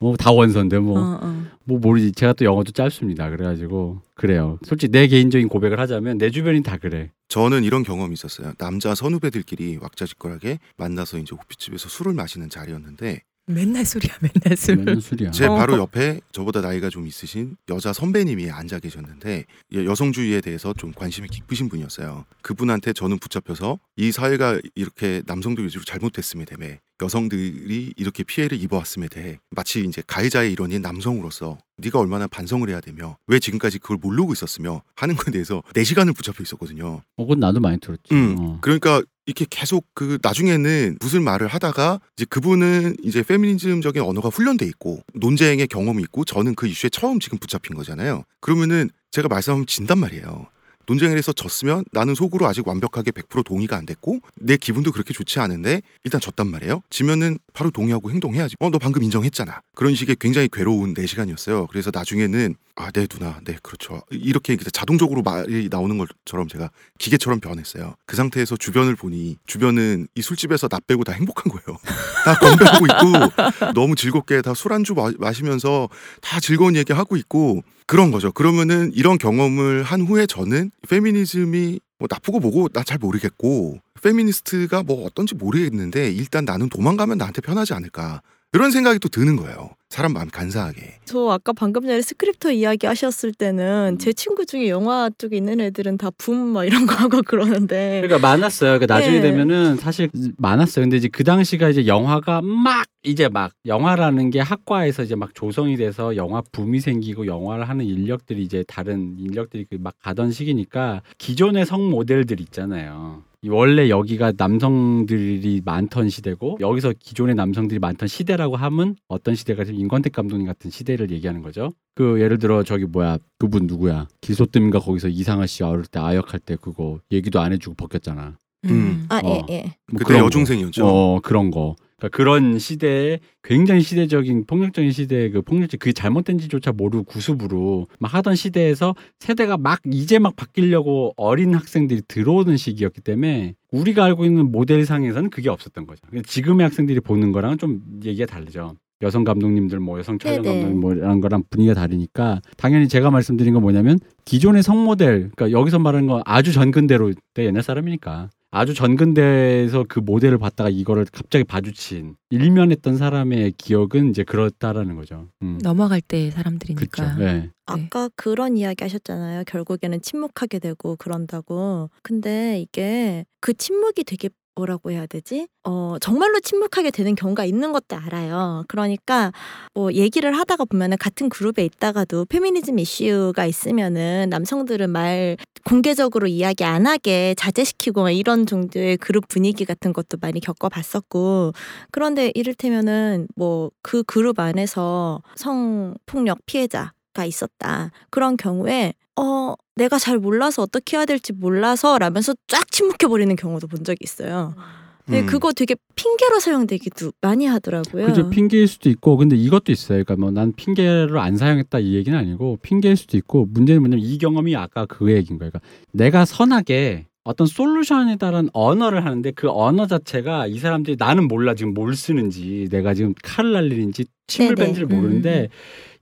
Speaker 3: 뭐다 원서인데 뭐
Speaker 2: 어, 어.
Speaker 3: 뭐 모르지. 제가 또 영어도 짧습니다. 그래가지고 그래요. 솔직히 내 개인적인 고백을 하자면 내 주변이 다 그래.
Speaker 1: 저는 이런 경험이 있었어요. 남자 선후배들끼리 왁자지껄하게 만나서 이제 호피집에서 술을 마시는 자리였는데
Speaker 2: 맨날 술이야, 맨날 술.
Speaker 3: 맨날 술이야.
Speaker 1: 제
Speaker 2: 어.
Speaker 1: 바로 옆에 저보다 나이가 좀 있으신 여자 선배님이 앉아 계셨는데 예, 여성주의에 대해서 좀 관심이 깊으신 분이었어요. 그분한테 저는 붙잡혀서 이 사회가 이렇게 남성들 위주로 잘못됐음에 대해 여성들이 이렇게 피해를 입어왔음에 대해 마치 이제 가해자의 일원인 남성으로서 네가 얼마나 반성을 해야 되며 왜 지금까지 그걸 모르고 있었으며 하는 거에 대해서 4시간을 붙잡혀 있었거든요.
Speaker 3: 어, 그건 나도 많이 들었지.
Speaker 1: 음,
Speaker 3: 어.
Speaker 1: 그러니까 이렇게 계속 그 나중에는 무슨 말을 하다가 이제 그분은 이제 페미니즘적인 언어가 훈련돼 있고 논쟁의 경험이 있고 저는 그 이슈에 처음 지금 붙잡힌 거잖아요. 그러면은 제가 말씀하면 진단 말이에요. 논쟁을 해서 졌으면 나는 속으로 아직 완벽하게 100% 동의가 안 됐고 내 기분도 그렇게 좋지 않은데 일단 졌단 말이에요. 지면은 바로 동의하고 행동해야지. 어 너 방금 인정했잖아. 그런 식의 굉장히 괴로운 4시간이었어요. 그래서 나중에는 아 네 누나 네 그렇죠. 이렇게 자동적으로 말이 나오는 것처럼 제가 기계처럼 변했어요. 그 상태에서 주변을 보니 주변은 이 술집에서 나 빼고 다 행복한 거예요. 다 건배하고 있고 너무 즐겁게 다 술안주 마- 마시면서 다 즐거운 얘기하고 있고 그런 거죠. 그러면은 이런 경험을 한 후에 저는 페미니즘이 뭐 나쁘고 뭐고 나 잘 모르겠고 페미니스트가 뭐 어떤지 모르겠는데 일단 나는 도망가면 나한테 편하지 않을까 이런 생각이 또 드는 거예요. 사람 마음 간사하게.
Speaker 4: 저 아까 방금 전에 스크립터 이야기 하셨을 때는 제 친구 중에 영화 쪽에 있는 애들은 다 붐 막 이런 거 하고 그러는데
Speaker 3: 그러니까 많았어요. 그러니까 나중에
Speaker 4: 네.
Speaker 3: 되면은 사실 많았어요. 근데 이제 그 당시가 이제 영화가 막 이제 막 영화라는 게 학과에서 이제 막 조성이 돼서 영화 붐이 생기고 영화를 하는 인력들이 이제 다른 인력들이 그막 가던 시기니까 기존의 성 모델들 있잖아요. 이 원래 여기가 남성들이 많던 시대고 여기서 기존의 남성들이 많던 시대라고 하면 어떤 시대가 지금 임권택 감독님 같은 시대를 얘기하는 거죠. 그 예를 들어 저기 뭐야 그분 누구야 기소뜸인가 거기서 이상하 씨 어릴 때 아역할 때 그거 얘기도 안 해주고 벗겼잖아.
Speaker 2: 음.
Speaker 4: 아예
Speaker 3: 어.
Speaker 4: 예.
Speaker 3: 뭐
Speaker 1: 그때
Speaker 3: 그런 거.
Speaker 1: 여중생이었죠.
Speaker 3: 어 그런 거. 그러니까 그런 시대에 굉장히 시대적인 폭력적인 시대의 그 폭력적 그게 잘못된지조차 모르고 구습으로 막 하던 시대에서 세대가 막 이제 막 바뀌려고 어린 학생들이 들어오는 시기였기 때문에 우리가 알고 있는 모델상에서는 그게 없었던 거죠. 지금의 학생들이 보는 거랑은 좀 얘기가 다르죠. 여성 감독님들 뭐 여성 촬영
Speaker 4: 네네.
Speaker 3: 감독님 뭐 이런 거랑 분위기가 다르니까 당연히 제가 말씀드린 건 뭐냐면 기존의 성모델 그러니까 여기서 말하는 건 아주 전근대로 때 옛날 사람이니까 아주 전근대에서 그 모델을 봤다가 이거를 갑자기 봐주친 일면했던 사람의 기억은 이제 그렇다라는 거죠. 음.
Speaker 2: 넘어갈 때. 사람들이니까.
Speaker 3: 네.
Speaker 4: 아까 그런 이야기 하셨잖아요. 결국에는 침묵하게 되고 그런다고. 근데 이게 그 침묵이 되게 뭐라고 해야 되지? 어, 정말로 침묵하게 되는 경우가 있는 것도 알아요. 그러니까 뭐 얘기를 하다가 보면은 같은 그룹에 있다가도 페미니즘 이슈가 있으면은 남성들은 말 공개적으로 이야기 안 하게 자제시키고 막 이런 정도의 그룹 분위기 같은 것도 많이 겪어봤었고 그런데 이를테면은 뭐 그 그룹 안에서 성폭력 피해자가 있었다. 그런 경우에 어 내가 잘 몰라서 어떻게 해야 될지 몰라서 라면서 쫙 침묵해버리는 경우도 본 적이 있어요. 근데
Speaker 1: 음.
Speaker 4: 그거 되게 핑계로 사용되기도 많이 하더라고요.
Speaker 3: 그죠 핑계일 수도 있고 근데 이것도 있어요. 그러니까 뭐 난 핑계를 안 사용했다 이 얘기는 아니고 핑계일 수도 있고 문제는 뭐냐면 이 경험이 아까 그 얘기인 거예요. 그러니까 내가 선하게 어떤 솔루션에 따른 언어를 하는데 그 언어 자체가 이 사람들이 나는 몰라 지금 뭘 쓰는지 내가 지금 칼을 날리는지 침을
Speaker 4: 네네.
Speaker 3: 뺀지를 모르는데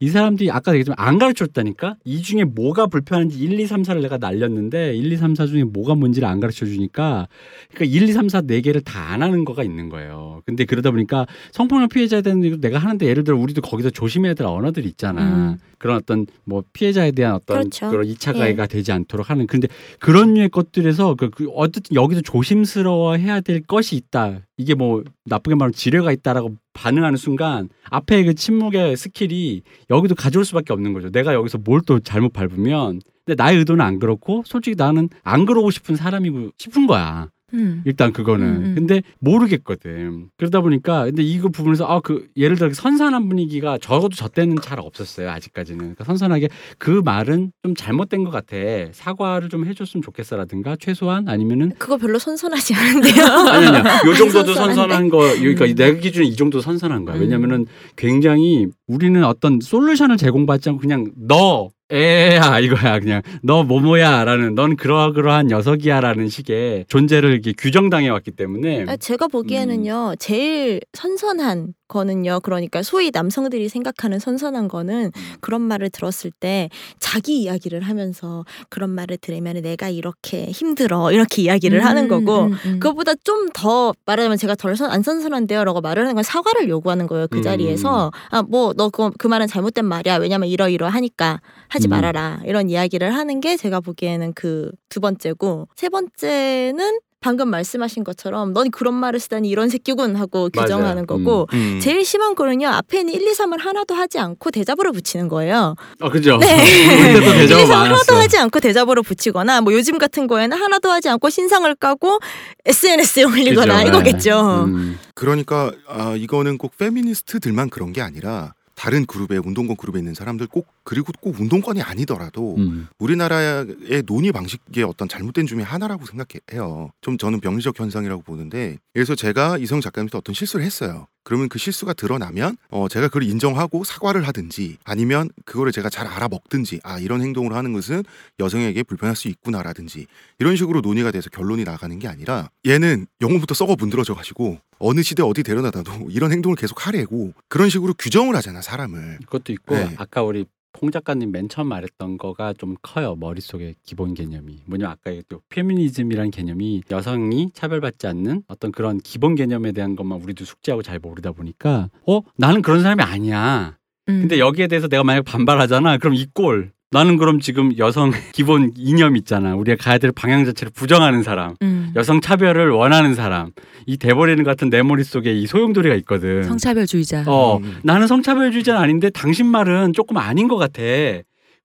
Speaker 3: 이 사람들이 아까 얘기했지만 안 가르쳐줬다니까 이 중에 뭐가 불편한지 1, 2, 3, 4를 내가 날렸는데 1, 2, 3, 4 중에 뭐가 뭔지를 안 가르쳐 주니까 그러니까 1, 2, 3, 4 네 개를 다 안 하는 거가 있는 거예요. 근데 그러다 보니까 성폭력 피해자에 대한 얘기도 내가 하는데 예를 들어 우리도 거기서 조심해야 될 언어들이 있잖아.
Speaker 2: 음.
Speaker 3: 그런 어떤 뭐 피해자에 대한 어떤
Speaker 4: 그렇죠.
Speaker 3: 그런 2차
Speaker 4: 예.
Speaker 3: 가해가 되지 않도록 하는 근데 그런 류의 것들에서 그, 그 어쨌든 여기서 조심스러워 해야 될 것이 있다. 이게 뭐 나쁘게 말하면 지뢰가 있다라고 반응하는 순간 앞에 그 침묵의 스킬이 여기도 가져올 수밖에 없는 거죠. 내가 여기서 뭘 또 잘못 밟으면 근데 나의 의도는 안 그렇고 솔직히 나는 안 그러고 싶은 사람이고 싶은 거야.
Speaker 2: 음.
Speaker 3: 일단 그거는
Speaker 2: 음, 음.
Speaker 3: 근데 모르겠거든 그러다 보니까 근데 이거 부분에서 아 그 예를 들어 선선한 분위기가 적어도 저 때는 잘 없었어요 아직까지는 그러니까 선선하게 그 말은 좀 잘못된 것 같아 사과를 좀 해줬으면 좋겠어라든가 최소한 아니면은
Speaker 4: 그거 별로 선선하지 않은데요.
Speaker 3: 아니 아니야 요 정도도?
Speaker 4: 선선한
Speaker 3: 거 그러니까 내 기준에 이 정도 선선한 거야
Speaker 2: 음.
Speaker 3: 왜냐면은 굉장히 우리는 어떤 솔루션을 제공받지 않고 그냥 너 에야 이거야 그냥. 너 뭐뭐야라는 넌 그러그러한 녀석이야라는 식의 존재를 이렇게 규정당해 왔기 때문에.
Speaker 4: 아, 제가 보기에는요 제일 선선한 거는요 그러니까 소위 남성들이 생각하는 선선한 거는 그런 말을 들었을 때 자기 이야기를 하면서 그런 말을 들으면 내가 이렇게 힘들어 이렇게 이야기를 하는 거고
Speaker 2: 음, 음, 음.
Speaker 4: 그것보다 좀 더 말하자면 제가 덜 안 선선한데요라고 말을 하는 건 사과를 요구하는 거예요 그
Speaker 3: 음.
Speaker 4: 자리에서 아 뭐 너그 그 말은 잘못된 말이야 왜냐면 이러이러 하니까 하지
Speaker 3: 음.
Speaker 4: 말아라 이런 이야기를 하는 게 제가 보기에는 그 두 번째고 세 번째는 방금 말씀하신 것처럼 넌 그런 말을 쓰다니 이런 새끼군 하고
Speaker 3: 맞아요.
Speaker 4: 규정하는 거고
Speaker 1: 음.
Speaker 4: 제일 심한 거는요 앞에 있는 1, 2, 3을 하나도 하지 않고 대잡으로 붙이는 거예요.
Speaker 3: 어 그죠.
Speaker 4: 네.
Speaker 3: 우리 때도
Speaker 4: 1, 2,
Speaker 3: 대접
Speaker 4: 3 하나도. 하지 않고 대잡으로 붙이거나 뭐 요즘 같은 거에는 하나도 하지 않고 신상을 까고 SNS에 올리거나
Speaker 3: 그죠.
Speaker 4: 이거겠죠.
Speaker 3: 음.
Speaker 1: 그러니까 아, 이거는 꼭 페미니스트들만 그런 게 아니라 다른 그룹에 운동권 그룹에 있는 사람들 꼭 그리고 꼭 운동권이 아니더라도
Speaker 3: 음.
Speaker 1: 우리나라의 논의 방식의 어떤 잘못된 중에 하나라고 생각해요. 좀 저는 병리적 현상이라고 보는데 그래서 제가 이성 작가님한테 어떤 실수를 했어요. 그러면 그 실수가 드러나면 어 제가 그걸 인정하고 사과를 하든지 아니면 그거를 제가 잘 알아먹든지 아 이런 행동을 하는 것은 여성에게 불편할 수 있구나라든지 이런 식으로 논의가 돼서 결론이 나가는 게 아니라 얘는 영혼부터 썩어 문드러져 가지고 어느 시대 어디 데려다도 이런 행동을 계속 하래고 그런 식으로 규정을 하잖아 사람을.
Speaker 3: 그것도 있고
Speaker 1: 네.
Speaker 3: 아까 우리 홍 작가님 맨 처음 말했던 거가 좀 커요 머릿속에 기본 개념이. 뭐냐 아까 또 페미니즘이란 개념이 여성이 차별받지 않는 어떤 그런 기본 개념에 대한 것만 우리도 숙지하고 잘 모르다 보니까 어? 나는 그런 사람이 아니야.
Speaker 2: 음.
Speaker 3: 근데 여기에 대해서 내가 만약 반발하잖아. 그럼 이 꼴 나는 그럼 지금 여성 기본 이념 있잖아 우리가 가야 될 방향 자체를 부정하는 사람
Speaker 2: 음.
Speaker 3: 여성 차별을 원하는 사람 이 대버리는 같은 내 머릿속에 이 소용돌이가 있거든
Speaker 2: 성차별주의자.
Speaker 3: 어,
Speaker 1: 음.
Speaker 3: 나는 성차별주의자는 아닌데 당신 말은 조금 아닌 것 같아.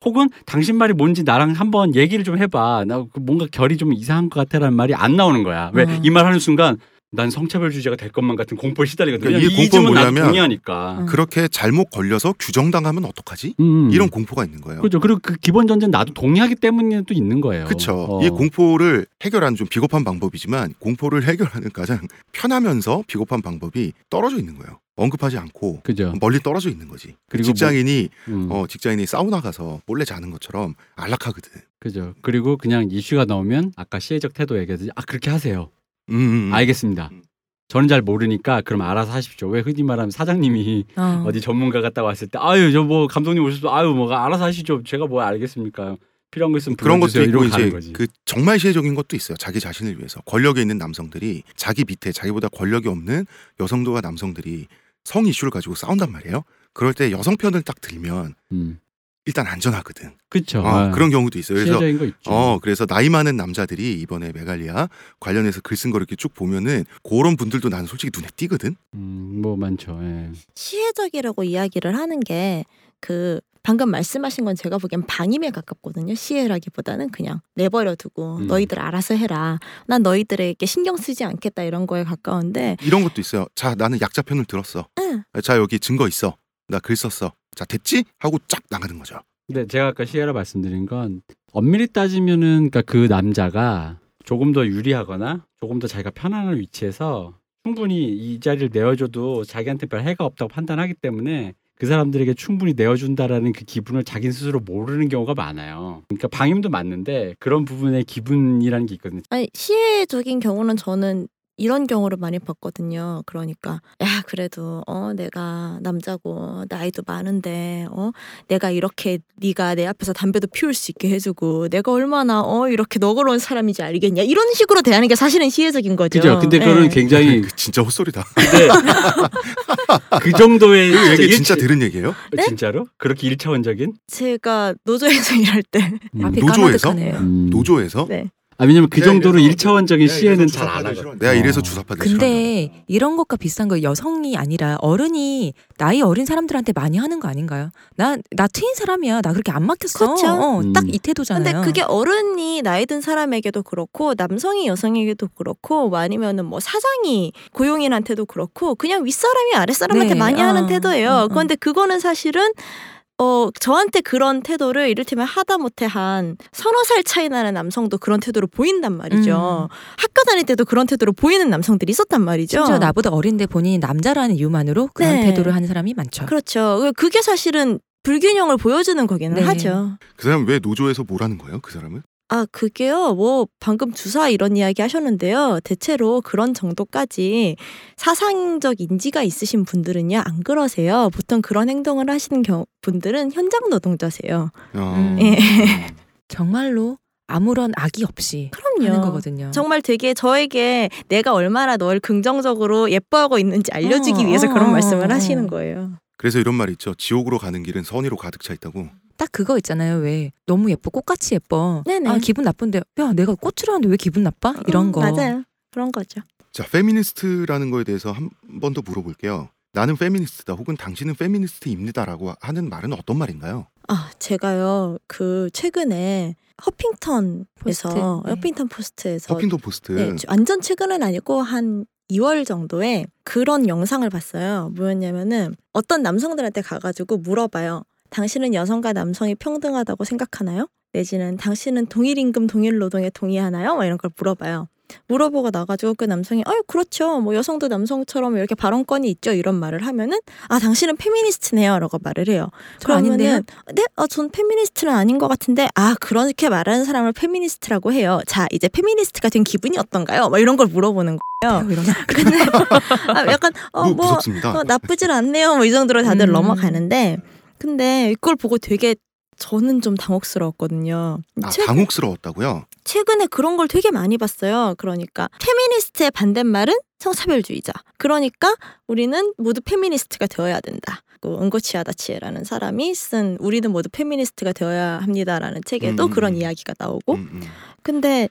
Speaker 3: 혹은 당신 말이 뭔지 나랑 한번 얘기를 좀 해봐. 나그 뭔가 결이 좀 이상한 것 같아라는 말이 안 나오는 거야. 왜
Speaker 2: 어.
Speaker 3: 이말 하는 순간 난 성차별주의자가 될 것만 같은 공포에 시달리거든.
Speaker 1: 그러니까 이 공포는 뭐냐면
Speaker 3: 동의하니까.
Speaker 2: 음.
Speaker 1: 그렇게 잘못 걸려서 규정당하면 어떡하지?
Speaker 3: 음.
Speaker 1: 이런 공포가 있는 거예요.
Speaker 3: 그렇죠. 그리고 그 기본 전제는 나도 동의하기 때문에도 있는 거예요.
Speaker 1: 그렇죠.
Speaker 3: 어.
Speaker 1: 이 공포를 해결하는 좀 비겁한 방법이지만 공포를 해결하는 가장 편하면서 비겁한 방법이 떨어져 있는 거예요. 언급하지 않고
Speaker 3: 그죠.
Speaker 1: 멀리 떨어져 있는 거지.
Speaker 3: 그리고
Speaker 1: 직장인이
Speaker 3: 음.
Speaker 1: 어 직장인이 사우나 가서 몰래 자는 것처럼 안락하거든.
Speaker 3: 그죠. 그리고 그냥 이슈가 나오면 아까 시혜적 태도 얘기했듯이 아 그렇게 하세요.
Speaker 1: 음, 음.
Speaker 3: 알겠습니다.
Speaker 1: 음.
Speaker 3: 저는 잘 모르니까 그럼 알아서 하십시오. 왜 흔히 말하면 사장님이
Speaker 2: 어.
Speaker 3: 어디 전문가 갔다 왔을 때 아유 저 뭐 감독님 오셔서 아유 뭐가 알아서 하시죠. 제가 뭐 알겠습니까. 필요한 거 있으면
Speaker 1: 그런 것도. 있고 이제
Speaker 3: 거지.
Speaker 1: 그 정말 시혜적인 것도 있어요. 자기 자신을 위해서 권력에 있는 남성들이 자기 밑에 자기보다 권력이 없는 여성들과 남성들이 성 이슈를 가지고 싸운단 말이에요. 그럴 때 여성 편을 딱 들면
Speaker 3: 음.
Speaker 1: 일단 안전하거든.
Speaker 3: 그렇죠.
Speaker 1: 어, 그런 경우도 있어요. 그래서
Speaker 3: 시혜적인 거 있죠.
Speaker 1: 어 그래서 나이 많은 남자들이 이번에 메갈리아 관련해서 글 쓴 거 이렇게 쭉 보면은 그런 분들도 나는 솔직히 눈에 띄거든.
Speaker 3: 음, 뭐 많죠. 예.
Speaker 4: 시혜적이라고 이야기를 하는 게 그 방금 말씀하신 건 제가 보기엔 방임에 가깝거든요. 시혜라기보다는 그냥 내버려 두고
Speaker 3: 음.
Speaker 4: 너희들 알아서 해라. 난 너희들에게 신경 쓰지 않겠다 이런 거에 가까운데
Speaker 1: 이런 것도 있어요. 자 나는 약자 편을 들었어.
Speaker 4: 응.
Speaker 1: 자 여기 증거 있어. 나 글 썼어. 자 됐지? 하고 쫙 나가는 거죠.
Speaker 3: 근데 제가 아까 시혜라 말씀드린 건 엄밀히 따지면은 그러니까 그 남자가 조금 더 유리하거나 조금 더 자기가 편안한 위치에서 충분히 이 자리를 내어줘도 자기한테 별 해가 없다고 판단하기 때문에 그 사람들에게 충분히 내어준다라는 그 기분을 자기 스스로 모르는 경우가 많아요. 그러니까 방임도 맞는데 그런 부분의 기분이라는 게 있거든요.
Speaker 4: 아니 시혜적인 경우는 저는 이런 경우를 많이 봤거든요. 그러니까 야 그래도 어 내가 남자고 나이도 많은데 어 내가 이렇게 네가 내 앞에서 담배도 피울 수 있게 해주고 내가 얼마나 어 이렇게 너그러운 사람인지 알겠냐 이런 식으로 대하는 게 사실은 시혜적인 거죠.
Speaker 3: 그죠? 근데 그거는
Speaker 4: 예.
Speaker 3: 굉장히
Speaker 1: 그 진짜 헛소리다.
Speaker 3: 그 정도의
Speaker 1: 이 얘기 진짜 들은 얘기예요?
Speaker 3: 진짜로? 그렇게 일차원적인?
Speaker 4: 제가 노조에서 일할 때
Speaker 3: 음.
Speaker 2: 앞이
Speaker 1: 노조에서?
Speaker 2: 까마득하네요.
Speaker 3: 음.
Speaker 1: 노조에서?
Speaker 4: 네.
Speaker 3: 아 왜냐면 그
Speaker 1: 내가
Speaker 3: 정도로
Speaker 1: 이래서-
Speaker 3: 일차원적인
Speaker 1: 내가
Speaker 3: 시에는
Speaker 1: 이래서
Speaker 3: 잘안 하거든.
Speaker 1: 싫어한다. 내가 이래서
Speaker 3: 어.
Speaker 1: 주사파들 싫어한다.
Speaker 2: 근데 이런 것과 비슷한 거 여성이 아니라 어른이 나이 어린 사람들한테 많이 하는 거 아닌가요? 나 나 트인 사람이야. 나 그렇게 안 막혔어.
Speaker 4: 그쵸.
Speaker 2: 어,
Speaker 3: 음.
Speaker 2: 딱이 태도잖아요.
Speaker 4: 근데 그게 어른이 나이 든 사람에게도 그렇고 남성이 여성에게도 그렇고 뭐 아니면은 뭐 사장이 고용인한테도 그렇고 그냥 윗사람이 아랫사람한테
Speaker 2: 네,
Speaker 4: 많이
Speaker 2: 어,
Speaker 4: 하는 태도예요.
Speaker 2: 어, 어.
Speaker 4: 그런데 그거는 사실은 어 저한테 그런 태도를 이를테면 하다 못해 한 서너 살 차이 나는 남성도 그런 태도로 보인단 말이죠. 학교 다닐 때도 그런 태도로 보이는 남성들이 있었단 말이죠.
Speaker 2: 심지어 나보다 어린데 본인이 남자라는 이유만으로 그런
Speaker 4: 네.
Speaker 2: 태도를 하는 사람이 많죠.
Speaker 4: 그렇죠. 그게 사실은 불균형을 보여주는 거기는
Speaker 2: 네.
Speaker 4: 하죠.
Speaker 1: 그 사람 왜 노조에서 뭘 하는 거예요? 그 사람은?
Speaker 4: 아, 그게요. 뭐 방금 주사 이런 이야기 하셨는데요. 대체로 그런 정도까지 사상적 인지가 있으신 분들은요. 안 그러세요. 보통 그런 행동을 하시는 경, 분들은 현장 노동자세요.
Speaker 1: 어.
Speaker 2: 음.
Speaker 4: 예.
Speaker 2: 정말로 아무런 악의 없이
Speaker 4: 그럼요.
Speaker 2: 하는 거거든요.
Speaker 4: 정말 되게 저에게 내가 얼마나 널 긍정적으로 예뻐하고 있는지 알려주기
Speaker 2: 어,
Speaker 4: 위해서
Speaker 2: 어,
Speaker 4: 그런
Speaker 2: 어,
Speaker 4: 말씀을
Speaker 2: 어.
Speaker 4: 하시는 거예요.
Speaker 1: 그래서 이런 말 있죠. 지옥으로 가는 길은 선의로 가득 차 있다고.
Speaker 2: 딱 그거 있잖아요. 왜 너무 예뻐 꽃같이 예뻐.
Speaker 4: 네네.
Speaker 2: 아 기분 나쁜데 야 내가 꽃이라는데 왜 기분 나빠? 이런
Speaker 4: 음,
Speaker 2: 거.
Speaker 4: 맞아요. 그런 거죠.
Speaker 1: 자, 페미니스트라는 거에 대해서 한 번 더 물어볼게요. 나는 페미니스트다 혹은 당신은 페미니스트입니다라고 하는 말은 어떤 말인가요?
Speaker 4: 아, 제가요. 그 최근에 허핑턴에서
Speaker 2: 포스트, 네.
Speaker 4: 허핑턴 포스트에서
Speaker 1: 허핑턴 포스트.
Speaker 4: 네, 완전 최근은 아니고 한 2월 정도에 그런 영상을 봤어요. 뭐였냐면은 어떤 남성들한테 가가지고 물어봐요. 당신은 여성과 남성이 평등하다고 생각하나요? 내지는 당신은 동일 임금 동일 노동에 동의하나요? 막 이런 걸 물어봐요. 물어보고 나가지고 그 남성이 아유 그렇죠 뭐 여성도 남성처럼 이렇게 발언권이 있죠 이런 말을 하면은 아 당신은 페미니스트네요라고 말을 해요.
Speaker 2: 저 아닌데요?
Speaker 4: 네, 아, 전 페미니스트는 아닌 것 같은데, 아, 그렇게 말하는 사람을 페미니스트라고 해요. 자, 이제 페미니스트가 된 기분이 어떤가요? 막 이런 걸 물어보는 거예요.
Speaker 2: 이런
Speaker 4: 근데, 아, 약간, 어,
Speaker 1: 무,
Speaker 4: 뭐,
Speaker 1: 무섭습니다.
Speaker 4: 어, 나쁘질 않네요. 뭐 이 정도로 다들
Speaker 2: 음.
Speaker 4: 넘어가는데, 근데 이걸 보고 되게 저는 좀 당혹스러웠거든요.
Speaker 1: 아,
Speaker 4: 최,
Speaker 1: 당혹스러웠다고
Speaker 4: 최근에 그런 걸 되게 많이 봤어요. 그러니까 페미니스트의 반대말은 성차별주의자. 그러니까 우리는 모두 페미니스트가 되어야 된다. 그 응고지 아디치에라는 사람이 쓴 우리는 모두 페미니스트가 되어야 합니다라는 책에도
Speaker 1: 음.
Speaker 4: 그런 이야기가 나오고
Speaker 1: 음, 음.
Speaker 4: 근데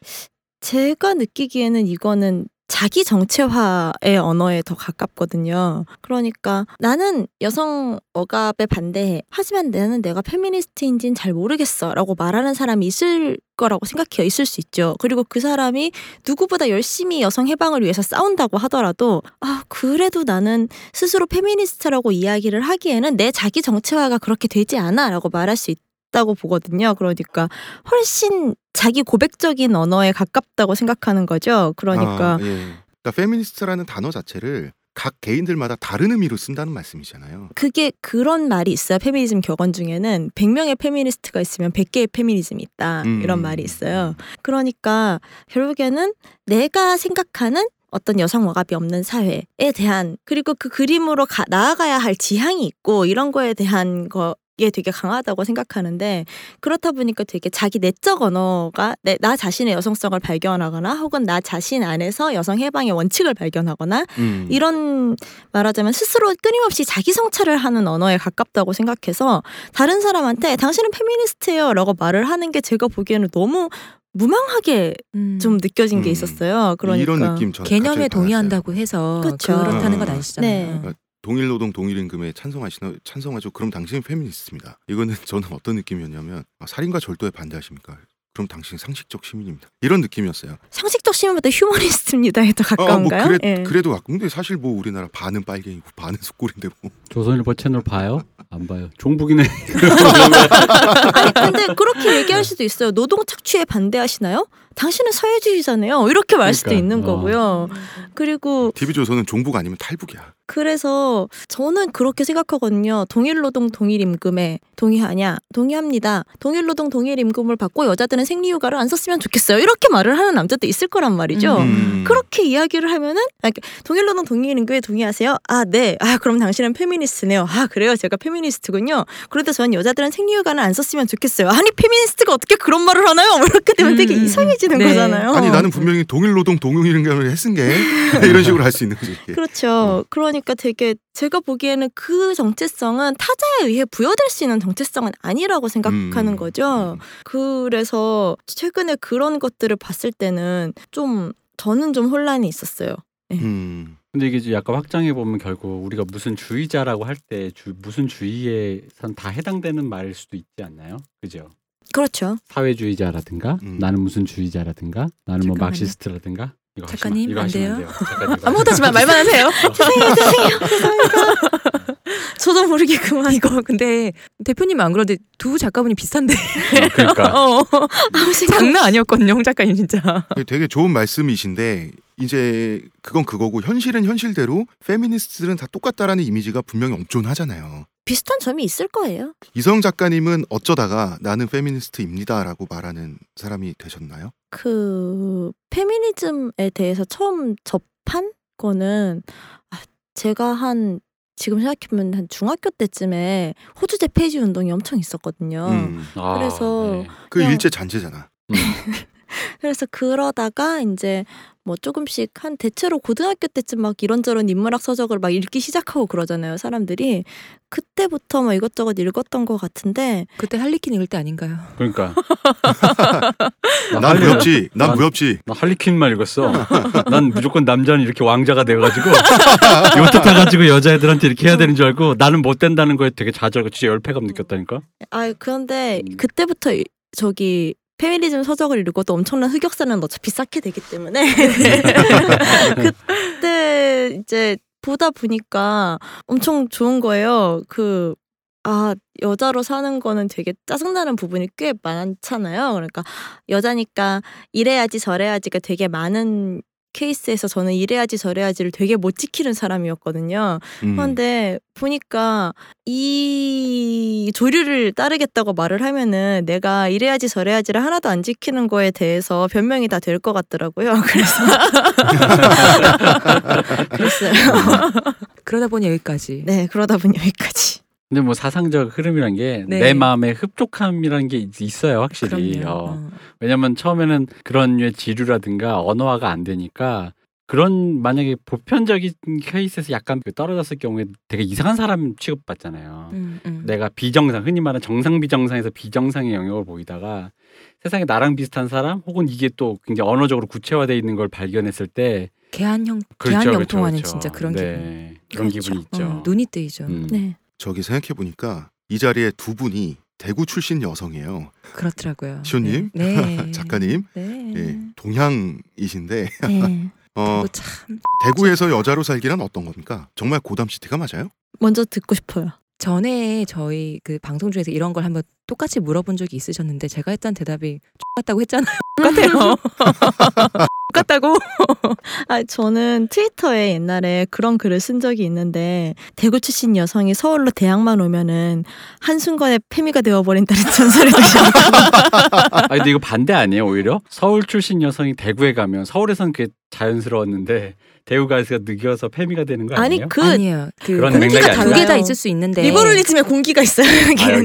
Speaker 4: 제가 느끼기에는 이거는 자기 정체화의 언어에 더 가깝거든요. 그러니까 나는 여성 억압에 반대해. 하지만 나는 내가 페미니스트인지는 잘 모르겠어. 라고 말하는 사람이 있을 거라고 생각해요. 있을 수 있죠. 그리고 그 사람이 누구보다 열심히 여성 해방을 위해서 싸운다고 하더라도, 아, 그래도 나는 스스로 페미니스트라고 이야기를 하기에는 내 자기 정체화가 그렇게 되지 않아. 라고 말할 수 있다 고 보거든요. 그러니까 훨씬 자기 고백적인 언어에 가깝다고 생각하는 거죠. 그러니까
Speaker 1: 아, 예. 그러니까 페미니스트라는 단어 자체를 각 개인들마다 다른 의미로 쓴다는 말씀이잖아요.
Speaker 4: 그게 그런 말이 있어요. 페미니즘 격언 중에는 100명의 페미니스트가 있으면 100개의 페미니즘이 있다.
Speaker 1: 음.
Speaker 4: 이런 말이 있어요. 그러니까 결국에는 내가 생각하는 어떤 여성 억압이 없는 사회에 대한 그리고 그 그림으로 가, 나아가야 할 지향이 있고 이런 거에 대한 거 게 되게 강하다고 생각하는데 그렇다 보니까 되게 자기 내적 언어가 내, 나 자신의 여성성을 발견하거나 혹은 나 자신 안에서 여성 해방의 원칙을 발견하거나
Speaker 1: 음.
Speaker 4: 이런 말하자면 스스로 끊임없이 자기 성찰을 하는 언어에 가깝다고 생각해서 다른 사람한테 당신은 페미니스트예요라고 말을 하는 게 제가 보기에는 너무 무망하게
Speaker 2: 음.
Speaker 4: 좀 느껴진 게
Speaker 1: 음.
Speaker 4: 있었어요. 그러니까
Speaker 1: 이런 느낌 저
Speaker 2: 개념에 동의한다고 해서
Speaker 4: 그쵸.
Speaker 2: 그렇다는 건
Speaker 1: 아.
Speaker 2: 아니시잖아요.
Speaker 4: 네.
Speaker 1: 동일 노동 동일 임금에 찬성하시나 찬성하죠. 그럼 당신은 페미니스트입니다. 이거는 저는 어떤 느낌이었냐면 아, 살인과 절도에 반대하십니까? 그럼 당신 상식적 시민입니다. 이런 느낌이었어요.
Speaker 4: 상식적 시민보다 휴머니스트입니다에 더
Speaker 1: 아, 뭐
Speaker 4: 가까운가요?
Speaker 1: 그래,
Speaker 4: 예.
Speaker 1: 그래도 가끔 근데 사실 뭐 우리나라 반은 빨갱이고 반은 숫골인데 뭐
Speaker 3: 조선일보 채널 봐요? 안 봐요. 종북이네.
Speaker 4: 아니 근데 그렇게 얘기할 수도 있어요. 노동 착취에 반대하시나요? 당신은 사회주의자네요. 이렇게 말 수도
Speaker 3: 그러니까,
Speaker 4: 있는
Speaker 3: 어.
Speaker 4: 거고요. 그리고
Speaker 1: TV 조선은 종북 아니면 탈북이야.
Speaker 4: 그래서 저는 그렇게 생각하거든요. 동일 노동 동일 임금에 동의하냐? 동의합니다. 동일 노동 동일 임금을 받고 여자들은 생리휴가를 안 썼으면 좋겠어요. 이렇게 말을 하는 남자도 있을 거란 말이죠.
Speaker 2: 음.
Speaker 4: 그렇게 이야기를 하면은 아, 그러니까 동일 노동 동일 임금에 동의하세요? 아, 네. 아, 그럼 당신은 페미니스트네요. 아, 그래요. 제가 페미니스트군요. 그래도 전 여자들은 생리휴가는 안 썼으면 좋겠어요. 아니, 페미니스트가 어떻게 그런 말을 하나요? 뭐 이렇게 되면 되게
Speaker 2: 음.
Speaker 4: 이상해지는
Speaker 2: 네.
Speaker 4: 거잖아요.
Speaker 1: 아니 나는 분명히 동일 노동 동일 임금을 했은 게 이런 식으로 할 수 있는 거지.
Speaker 4: 그렇죠. 그러니까 되게 제가 보기에는 그 정체성은 타자에 의해 부여될 수 있는 정체성은 아니라고 생각하는
Speaker 1: 음.
Speaker 4: 거죠. 그래서 최근에 그런 것들을 봤을 때는 좀 저는 좀 혼란이 있었어요.
Speaker 1: 음.
Speaker 3: 근데 이게 이제 약간 확장해 보면 결국 우리가 무슨 주의자라고 할 때 무슨 주의에 선 다 해당되는 말일 수도 있지 않나요? 그죠?
Speaker 4: 그렇죠.
Speaker 3: 사회주의자라든가
Speaker 1: 음.
Speaker 3: 나는 무슨 주의자라든가 나는 뭐
Speaker 2: 잠깐만요.
Speaker 3: 막시스트라든가 이거 하시면-
Speaker 2: 작가님,
Speaker 3: 이거
Speaker 2: 안
Speaker 3: 하시면
Speaker 2: 돼요?
Speaker 3: 이거
Speaker 4: 아무것도 하지 마. 말만 하세요. 죄송해요. 죄송해요. 저도 모르게 그만.
Speaker 2: 이거 근데 대표님 안 그런데 두 작가분이 비슷한데
Speaker 3: 어, 그러니까
Speaker 2: 어,
Speaker 4: 아무 생각
Speaker 2: 장난 아니었거든요, 홍 작가님 진짜.
Speaker 1: 되게 좋은 말씀이신데 이제 그건 그거고 현실은 현실대로 페미니스트들은 다 똑같다라는 이미지가 분명히 엄존하잖아요.
Speaker 4: 비슷한 점이 있을 거예요.
Speaker 1: 이성 작가님은 어쩌다가 나는 페미니스트입니다라고 말하는 사람이 되셨나요?
Speaker 4: 그 페미니즘에 대해서 처음 접한 거는 아, 제가 한 지금 생각해보면 한 중학교 때쯤에 호주제 폐지 운동이 엄청 있었거든요.
Speaker 1: 음.
Speaker 3: 아,
Speaker 4: 그래서
Speaker 3: 네.
Speaker 1: 그 일제 잔재잖아.
Speaker 4: 그래서 그러다가 이제 뭐 조금씩 한 대체로 고등학교 때쯤 막 이런저런 인문학 서적을 막 읽기 시작하고 그러잖아요 사람들이 그때부터 뭐 이것저것 읽었던 것 같은데
Speaker 2: 그때 할리퀸 읽을 때 아닌가요?
Speaker 3: 그러니까 나
Speaker 1: 난
Speaker 3: 할리-
Speaker 1: 무협지, 난
Speaker 3: 난-
Speaker 1: 무협지.
Speaker 3: 나 할리퀸만 읽었어. 난 무조건 남자는 이렇게 왕자가 돼가지고 요트 타가지고 여자애들한테 이렇게 해야 되는 줄 알고 나는 못 된다는 거에 되게 좌절하고 진짜 열패감 느꼈다니까.
Speaker 4: 아 그런데
Speaker 3: 음.
Speaker 4: 그때부터 이- 저기 페미니즘 서적을 읽어도 엄청난 흑역사는 어차피 쌓게 되기 때문에 그때 이제 보다 보니까 엄청 좋은 거예요. 그 아, 여자로 사는 거는 되게 짜증나는 부분이 꽤 많잖아요. 그러니까 여자니까 이래야지 저래야지가 되게 많은 케이스에서 저는 이래야지 저래야지를 되게 못 지키는 사람이었거든요.
Speaker 1: 음.
Speaker 4: 그런데 보니까 이 조류를 따르겠다고 말을 하면은 내가 이래야지 저래야지를 하나도 안 지키는 거에 대해서 변명이 다 될 것 같더라고요. 그래서 그랬어요.
Speaker 2: 그러다 보니 여기까지.
Speaker 4: 네, 그러다 보니 여기까지.
Speaker 3: 근데 뭐 사상적 흐름이란 게내
Speaker 2: 네.
Speaker 3: 마음에 흡족함이라는 게 있- 있어요 확실히.
Speaker 2: 그럼요.
Speaker 3: 어.
Speaker 2: 어.
Speaker 3: 왜냐면 처음에는 그런 류의 지류라든가 언어화가 안 되니까 그런 만약에 보편적인 케이스에서 약간 그 떨어졌을 경우에 되게 이상한 사람 취급받잖아요.
Speaker 2: 음, 음.
Speaker 3: 내가 비정상 흔히 말하는 정상 비정상에서 비정상의 영역을 보이다가 세상에 나랑 비슷한 사람 혹은 이게 또 굉장히 언어적으로 구체화되어 있는 걸 발견했을 때
Speaker 2: 개한형
Speaker 3: 그렇죠,
Speaker 2: 개한영통하는
Speaker 3: 그렇죠,
Speaker 2: 진짜 그런
Speaker 3: 네, 그런
Speaker 4: 그렇죠.
Speaker 3: 기분이 있죠.
Speaker 2: 어, 눈이 뜨이죠.
Speaker 3: 음.
Speaker 4: 네.
Speaker 1: 저기 생각해 보니까 이 자리에 두 분이 대구 출신 여성이에요.
Speaker 2: 그렇더라고요.
Speaker 1: 시온님?
Speaker 2: 네. 네.
Speaker 1: 작가님,
Speaker 2: 네.
Speaker 1: 예, 동양이신데
Speaker 4: 네.
Speaker 1: 어,
Speaker 2: 그거 참
Speaker 1: 대구에서 여자로 살기란 어떤 겁니까? 정말 고담 시티가 맞아요?
Speaker 4: 먼저 듣고 싶어요.
Speaker 2: 전에 저희 그 방송 중에서 이런 걸 한번 똑같이 물어본 적이 있으셨는데 제가 했던 대답이 똑같다고 했잖아요. 똑같아요. 똑같다고.
Speaker 4: 아, 저는 트위터에 옛날에 그런 글을 쓴 적이 있는데 대구 출신 여성이 서울로 대학만 오면은 한순간에 페미가 되어버린다는 전설을 들으셨나요?
Speaker 3: 아니 근데 이거 반대 아니에요 오히려 서울 출신 여성이 대구에 가면 서울에선 그게 자연스러웠는데 대구 가서 늙어서 페미가 되는 거
Speaker 4: 아니
Speaker 3: 아니에요?
Speaker 4: 그
Speaker 2: 아니에요. 그
Speaker 3: 그런
Speaker 4: 공기가
Speaker 2: 두 개 다. 있을 수 있는데
Speaker 4: 리버럴리즘의 공기가 있어요.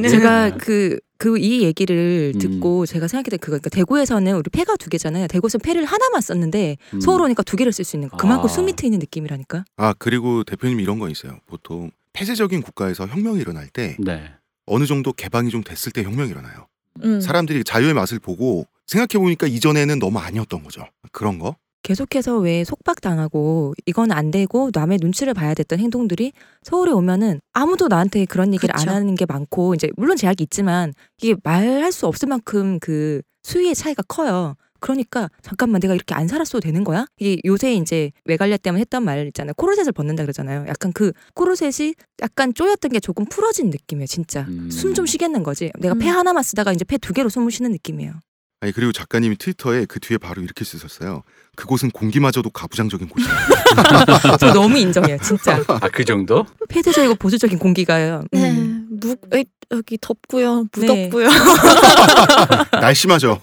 Speaker 2: 제가
Speaker 3: 음.
Speaker 2: 그그 이 얘기를
Speaker 3: 음.
Speaker 2: 듣고 제가 생각했던 그거 그러니까 대구에서는 우리 패가 두 개잖아요. 대구에서 패를 하나만 썼는데
Speaker 3: 음.
Speaker 2: 서울 오니까 두 개를 쓸 수 있는 거. 그만큼
Speaker 3: 아.
Speaker 2: 숨이 트이는 느낌이라니까.
Speaker 1: 아 그리고 대표님 이런 거 있어요. 보통 폐쇄적인 국가에서 혁명이 일어날 때
Speaker 3: 네.
Speaker 1: 어느 정도 개방이 좀 됐을 때 혁명이 일어나요.
Speaker 4: 음.
Speaker 1: 사람들이 자유의 맛을 보고 생각해 보니까 이전에는 너무 아니었던 거죠. 그런 거.
Speaker 2: 계속해서 왜 속박당하고 이건 안 되고 남의 눈치를 봐야 됐던 행동들이 서울에 오면은 아무도 나한테 그런 얘기를
Speaker 4: 그쵸.
Speaker 2: 안 하는 게 많고 이제 물론 제약이 있지만 이게 말할 수 없을 만큼 그 수위의 차이가 커요. 그러니까 잠깐만 내가 이렇게 안 살았어도 되는 거야? 이게 요새 이제 외관리 때문에 했던 말 있잖아요. 코르셋을 벗는다 그러잖아요. 약간 그 코르셋이 약간 쪼였던 게 조금 풀어진 느낌이에요. 진짜
Speaker 3: 음.
Speaker 2: 숨좀 쉬겠는 거지. 내가 폐
Speaker 4: 음.
Speaker 2: 하나만 쓰다가 이제 폐 두 개로 숨을 쉬는 느낌이에요.
Speaker 1: 아니 그리고 작가님이 트위터에 그 뒤에 바로 이렇게 쓰셨어요. 그곳은 공기마저도 가부장적인 곳이다.
Speaker 2: 저 너무 인정해요. 진짜
Speaker 3: 아 그 정도?
Speaker 2: 폐쇄적이고 보수적인 공기가요.
Speaker 4: 네.
Speaker 2: 음.
Speaker 4: 무, 에, 여기 덥고요.
Speaker 2: 네.
Speaker 4: 무덥고요.
Speaker 1: 날씨마저.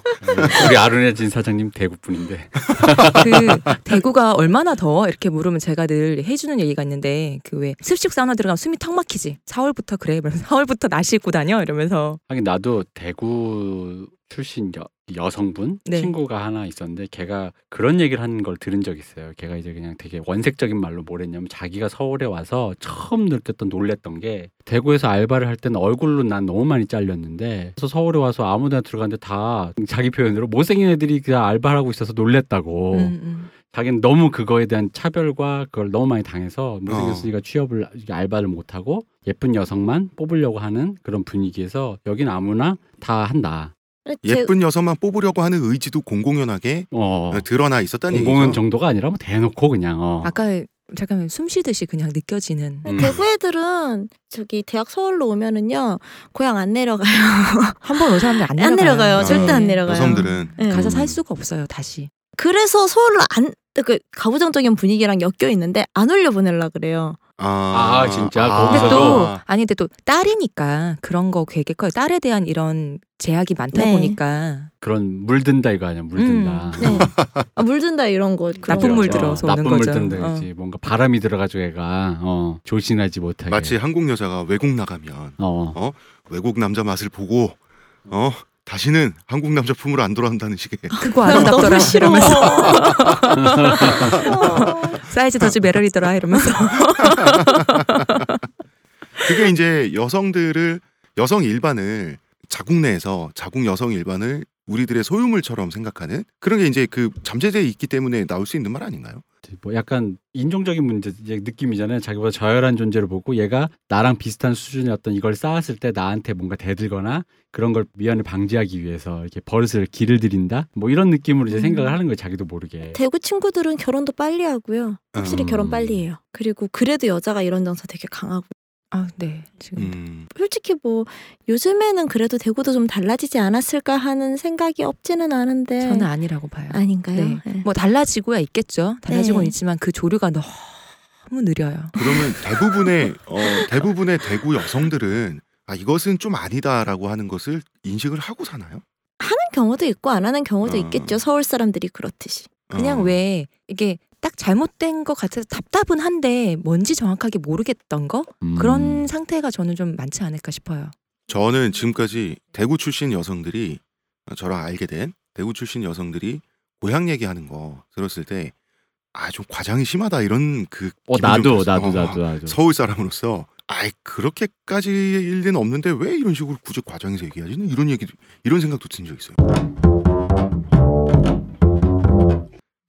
Speaker 3: 우리 아르네진 사장님 대구 분인데.
Speaker 2: 그 대구가 얼마나 더워 이렇게 물으면 제가 늘 해주는 얘기가 있는데 그 왜 습식 사우나 들어가면 숨이 턱 막히지 4월부터 그래 이러면서 4월부터 나시 입고 다녀 이러면서
Speaker 3: 하긴 나도 대구 출신 여, 여성분
Speaker 2: 네.
Speaker 3: 친구가 하나 있었는데 걔가 그런 얘기를 하는 걸 들은 적 있어요. 걔가 이제 그냥 되게 원색적인 말로 뭐랬냐면 자기가 서울에 와서 처음 느꼈던 놀랬던 게 대구에서 알바를 할 때는 얼굴로 난 너무 많이 잘렸는데 그래서 서울에 와서 아무데나 들어갔는데 다 자기 표현으로 못생긴 애들이 그냥 알바를 하고 있어서 놀랬다고.
Speaker 2: 음, 음.
Speaker 3: 자기는 너무 그거에 대한 차별과 그걸 너무 많이 당해서 못생겼으니까 취업을 알바를 못 하고 예쁜 여성만 뽑으려고 하는 그런 분위기에서 여긴 아무나 다 한다.
Speaker 4: 제-
Speaker 1: 예쁜 여성만 뽑으려고 하는 의지도 공공연하게
Speaker 3: 어.
Speaker 1: 드러나 있었다는
Speaker 3: 공공연
Speaker 1: 얘기죠.
Speaker 3: 정도가 아니라 뭐 대놓고 그냥 어.
Speaker 2: 아까 잠깐만 숨 쉬듯이 그냥 느껴지는
Speaker 3: 음.
Speaker 4: 대구 애들은 저기 대학 서울로 오면은요 고향 안 내려가요.
Speaker 2: 한 번 온 사람들 안 내려가요.
Speaker 4: 안 내려가요.
Speaker 1: 아,
Speaker 4: 절대 안
Speaker 2: 네.
Speaker 4: 내려가요.
Speaker 1: 여성들은
Speaker 4: 네.
Speaker 2: 가서
Speaker 3: 음.
Speaker 2: 살 수가 없어요 다시.
Speaker 4: 그래서 서울로 안 그 가부장적인 분위기랑 엮여 있는데 안 올려 보내려 그래요.
Speaker 1: 아,
Speaker 3: 아, 진짜?
Speaker 2: 근데
Speaker 3: 거기서도?
Speaker 2: 또 아니 근데 또 딸이니까 그런 거 되게 커요. 딸에 대한 이런 제약이 많다
Speaker 4: 네.
Speaker 2: 보니까
Speaker 3: 그런 물든다 이거 아니야 물든다.
Speaker 2: 음,
Speaker 4: 네. 아, 물든다 이런 거. 그런
Speaker 2: 나쁜
Speaker 4: 거.
Speaker 2: 물. 들어서 오는
Speaker 3: 나쁜
Speaker 2: 거죠.
Speaker 3: 물 든다지 뭔가 바람이 들어가지고 애가 어, 조신하지 못하게.
Speaker 1: 마치 한국 여자가 외국 나가면
Speaker 3: 어.
Speaker 1: 외국 남자 맛을 보고 어 다시는 한국 남자 품으로 안 돌아온다는 식의
Speaker 2: 그거
Speaker 4: 난
Speaker 2: 아름답더라.
Speaker 4: 너무 싫어.
Speaker 2: 이러면서
Speaker 4: 어.
Speaker 2: 사이즈 더즈 매력이더라 이러면서.
Speaker 1: 그게 이제 여성들을 여성 일반을 자국 내에서 자국 여성 일반을 우리들의 소유물처럼 생각하는 그런 게 이제 그 잠재되어 있기 때문에 나올 수 있는 말 아닌가요?
Speaker 3: 뭐 약간 인종적인 문제 느낌이잖아요. 자기보다 저열한 존재를 보고 얘가 나랑 비슷한 수준의 어떤 이걸 쌓았을 때 나한테 뭔가 대들거나 그런 걸 미연을 방지하기 위해서 이렇게 버릇을 길을 들인다. 뭐 이런 느낌으로 이제
Speaker 4: 음.
Speaker 3: 생각을 하는 거예요. 자기도 모르게.
Speaker 4: 대구 친구들은 결혼도 빨리 하고요. 확실히
Speaker 1: 음.
Speaker 4: 결혼 빨리 해요. 그리고 그래도 여자가 이런 정서 되게 강하고.
Speaker 2: 아, 네. 지금
Speaker 1: 음,
Speaker 4: 솔직히 뭐 요즘에는 그래도 대구도 좀 달라지지 않았을까 하는 생각이 없지는 않은데
Speaker 2: 저는 아니라고 봐요.
Speaker 4: 아닌가요?
Speaker 2: 네.
Speaker 4: 네.
Speaker 2: 뭐 달라지고야 있겠죠. 달라지고는
Speaker 4: 네.
Speaker 2: 있지만 그 조류가 너무 느려요.
Speaker 1: 그러면 대부분의 어, 대부분의 대구 여성들은 아 이것은 좀 아니다라고 하는 것을 인식을 하고 사나요?
Speaker 4: 하는 경우도 있고 안 하는 경우도
Speaker 1: 어.
Speaker 4: 있겠죠. 서울 사람들이 그렇듯이.
Speaker 2: 그냥
Speaker 1: 어.
Speaker 2: 왜 이게 딱 잘못된 것 같아서 답답은 한데 뭔지 정확하게 모르겠던 거
Speaker 3: 음.
Speaker 2: 그런 상태가 저는 좀 많지 않을까 싶어요.
Speaker 1: 저는 지금까지 대구 출신 여성들이 저랑 알게 된 대구 출신 여성들이 고향 얘기하는 거 들었을 때 아 좀 과장이 심하다 이런 그
Speaker 3: 어 나도. 나도
Speaker 1: 어,
Speaker 3: 나도 나도.
Speaker 1: 서울 사람으로서 아이 그렇게까지 일 리는 없는데 왜 이런 식으로 굳이 과장해서 얘기하지? 이런 얘기 이런 생각도 든 적 있어요.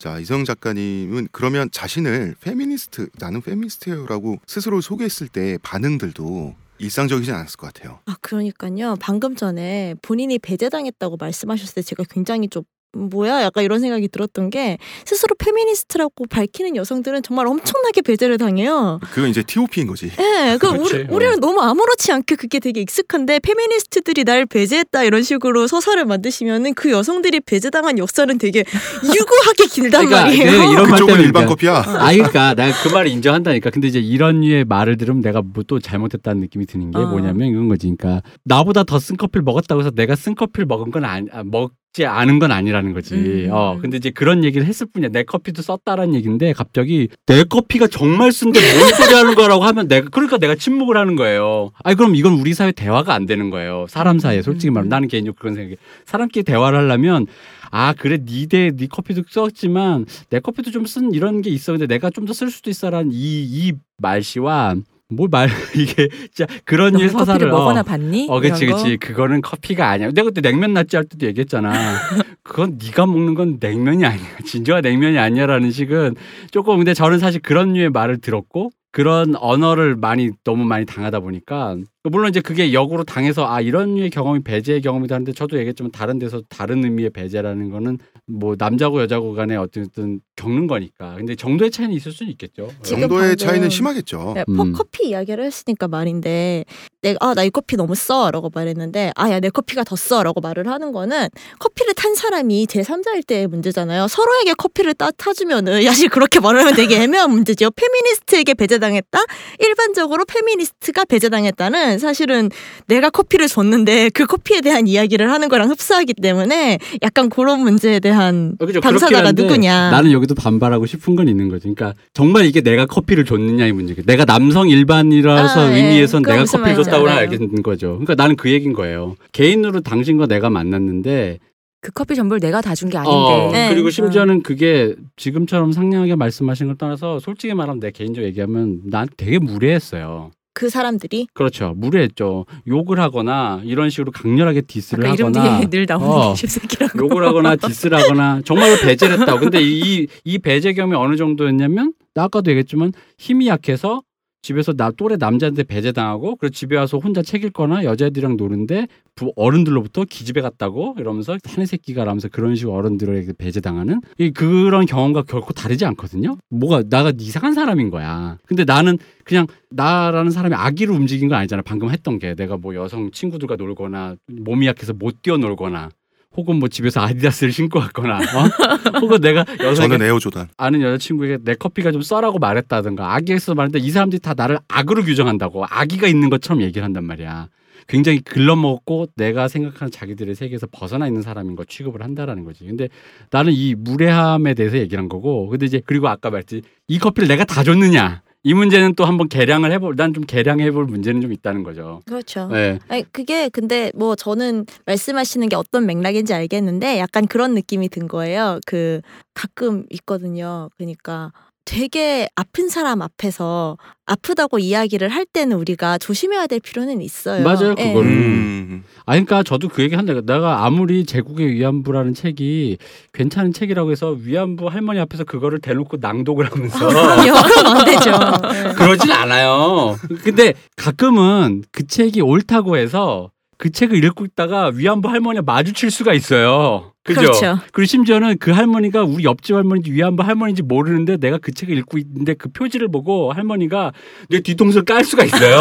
Speaker 1: 자 이성 작가님은 그러면 자신을 페미니스트 나는 페미니스트예요라고 스스로 소개했을 때 반응들도 일상적이진 않았을 것 같아요.
Speaker 4: 아 그러니까요. 방금 전에 본인이 배제당했다고 말씀하셨을 때 제가 굉장히 좀 음, 뭐야 약간 이런 생각이 들었던 게 스스로 페미니스트라고 밝히는 여성들은 정말 엄청나게 배제를 당해요.
Speaker 1: 그건 이제 T.O.P인 거지.
Speaker 4: 예, 그
Speaker 3: 그렇지,
Speaker 4: 우리,
Speaker 3: 어.
Speaker 4: 우리는 너무 아무렇지 않게 그게 되게 익숙한데 페미니스트들이 날 배제했다 이런 식으로 서사를 만드시면은 그 여성들이 배제당한 역사는 되게 유구하게 길단
Speaker 3: 그러니까
Speaker 4: 말이에요.
Speaker 3: 그 이런 말
Speaker 1: 그쪽은
Speaker 3: 때문에
Speaker 1: 일반
Speaker 3: 그러니까-
Speaker 1: 커피야.
Speaker 3: 아, 그러니까 내가 그 말을 인정한다니까. 근데 이제 이런 류의 말을 들으면 내가 뭐 또 잘못했다는 느낌이 드는 게
Speaker 2: 어.
Speaker 3: 뭐냐면 이런 거지. 그러니까 나보다 더 쓴 커피를 먹었다고 해서 내가 쓴 커피를 먹은 건 아니, 아, 먹 지 않은 건 아니라는 거지.
Speaker 2: 음.
Speaker 3: 어, 근데 이제 그런 얘기를 했을 뿐이야. 내 커피도 썼다라는 얘기인데 갑자기 내 커피가 정말 쓴데 뭔 소리 하는 거라고 하면 내가 그러니까 내가 침묵을 하는 거예요. 아니 그럼 이건 우리 사회 대화가 안 되는 거예요. 사람 사이에 솔직히 말하면 나는 개인적으로 그런 생각이. 사람끼리 대화를 하려면 아 그래 니대 니 커피도 썼지만 내 커피도 좀 쓴 이런 게 있어 근데 내가 좀 더 쓸 수도 있어라는 이 이 말씨와 뭘말 이게 진짜 그런
Speaker 2: 커피를
Speaker 3: 서사를
Speaker 2: 먹어나
Speaker 3: 어,
Speaker 2: 봤니?
Speaker 3: 어, 그치,
Speaker 2: 이런 거?
Speaker 3: 그치. 그거는 커피가 아니야. 내가 그때 냉면 낫지 할 때도 얘기했잖아. 그건 네가 먹는 건 냉면이 아니야. 진정한 냉면이 아니야라는 식은 조금 근데 저는 사실 그런 류의 말을 들었고 그런 언어를 많이 너무 많이 당하다 보니까 물론 이제 그게 역으로 당해서 아 이런 류의 경험이 배제의 경험이다 하는데 저도 얘기했지만 다른 데서 다른 의미의 배제라는 거는 뭐 남자고 여자고 간에 어쨌든 겪는 거니까 근데 정도의 차이는 있을 수는 있겠죠.
Speaker 1: 정도의 차이는 심하겠죠.
Speaker 4: 네,
Speaker 3: 음.
Speaker 4: 커피 이야기를 했으니까 말인데 내가 아 나 이 커피 너무 써라고 말했는데 아 야 내 커피가 더 써라고 말을 하는 거는 커피를 탄 사람이 제 3자일 때의 문제잖아요. 서로에게 커피를 따 타주면은 사실 그렇게 말하면 되게 애매한 문제죠. 페미니스트에게 배제당했다. 일반적으로 페미니스트가 배제당했다는 사실은 내가 커피를 줬는데 그 커피에 대한 이야기를 하는 거랑 흡사하기 때문에 약간 그런 문제에 대한
Speaker 3: 어. 그렇긴
Speaker 4: 당사자가 누구냐.
Speaker 3: 나는 여기도 반발하고 싶은 건 있는 거지. 그러니까 정말 이게 내가 커피를 줬느냐의 문제. 내가 남성 일반이라서
Speaker 4: 아, 예.
Speaker 3: 의미에선
Speaker 4: 그건
Speaker 3: 내가 커피를 줬다고는. 알겠는 거죠. 그러니까 나는 그 얘기인 거예요. 개인으로 당신과 내가 만났는데
Speaker 2: 그 커피 전부를 내가 다 준 게 아닌데.
Speaker 3: 어,
Speaker 4: 네.
Speaker 3: 그리고 심지어는 그게 지금처럼 상냥하게 말씀하신 걸 떠나서 솔직히 말하면 내 개인적으로 얘기하면 난 되게 무례했어요.
Speaker 4: 그 사람들이
Speaker 3: 그렇죠. 무례했죠. 욕을 하거나 이런 식으로 강렬하게 디스를 하거나
Speaker 2: 늘 나오는
Speaker 3: 어.
Speaker 2: 십새끼라고.
Speaker 3: 욕을 하거나 디스를 하거나 정말로 배제를 했다고. 근데 이, 이 배제 경험이 어느 정도였냐면 나 아까도 얘기했지만 힘이 약해서 집에서 나 또래 남자한테 배제당하고 그리고 집에 와서 혼자 책 읽거나 여자애들이랑 노는데 부 어른들로부터 기집애 같다고 이러면서 사내 새끼가 라면서 그런 식으로 어른들에게 배제당하는 이 그런 경험과 결코 다르지 않거든요. 뭐가 나가 이상한 사람인 거야. 근데 나는 그냥 나라는 사람이 아기로 움직인 건 아니잖아. 방금 했던 게 내가 뭐 여성 친구들과 놀거나 몸이 약해서 못 뛰어놀거나 혹은 뭐 집에서 아디다스를 신고 왔거나 어? 혹은 내가
Speaker 1: 저는 에어조단.
Speaker 3: 아는 여자친구에게 내 커피가 좀 써라고 말했다든가 아기에서 말했는데 이 사람들이 다 나를 악으로 규정한다고 아기가 있는 것처럼 얘기를 한단 말이야. 굉장히 글러먹고 내가 생각하는 자기들의 세계에서 벗어나 있는 사람인 거 취급을 한다라는 거지. 근데 나는 이 무례함에 대해서 얘기를 한 거고 근데 이제 그리고 아까 말했지 이 커피를 내가 다 줬느냐 이 문제는 또 한번 개량을 해볼 난 좀 개량해볼 문제는 좀 있다는 거죠.
Speaker 4: 그렇죠.
Speaker 3: 네.
Speaker 4: 아니 그게 근데 뭐 저는 말씀하시는 게 어떤 맥락인지 알겠는데 약간 그런 느낌이 든 거예요. 그 가끔 있거든요. 그러니까 되게 아픈 사람 앞에서 아프다고 이야기를 할 때는 우리가 조심해야 될 필요는 있어요.
Speaker 3: 맞아요,
Speaker 4: 예.
Speaker 3: 그거는.
Speaker 1: 음.
Speaker 3: 아 그러니까 저도 그 얘기 한다. 내가 아무리 제국의 위안부라는 책이 괜찮은 책이라고 해서 위안부 할머니 앞에서 그거를 대놓고 낭독을 하면서
Speaker 4: 그럼요. 그럼 안 되죠. 예.
Speaker 3: 그러진 않아요. 근데 가끔은 그 책이 옳다고 해서 그 책을 읽고 있다가 위안부 할머니와 마주칠 수가 있어요. 그죠?
Speaker 4: 그렇죠.
Speaker 3: 그리고 심지어는 그 할머니가 우리 옆집 할머니인지 위안부 할머니인지 모르는데 내가 그 책을 읽고 있는데 그 표지를 보고 할머니가 내 뒤통수를 깔 수가 있어요.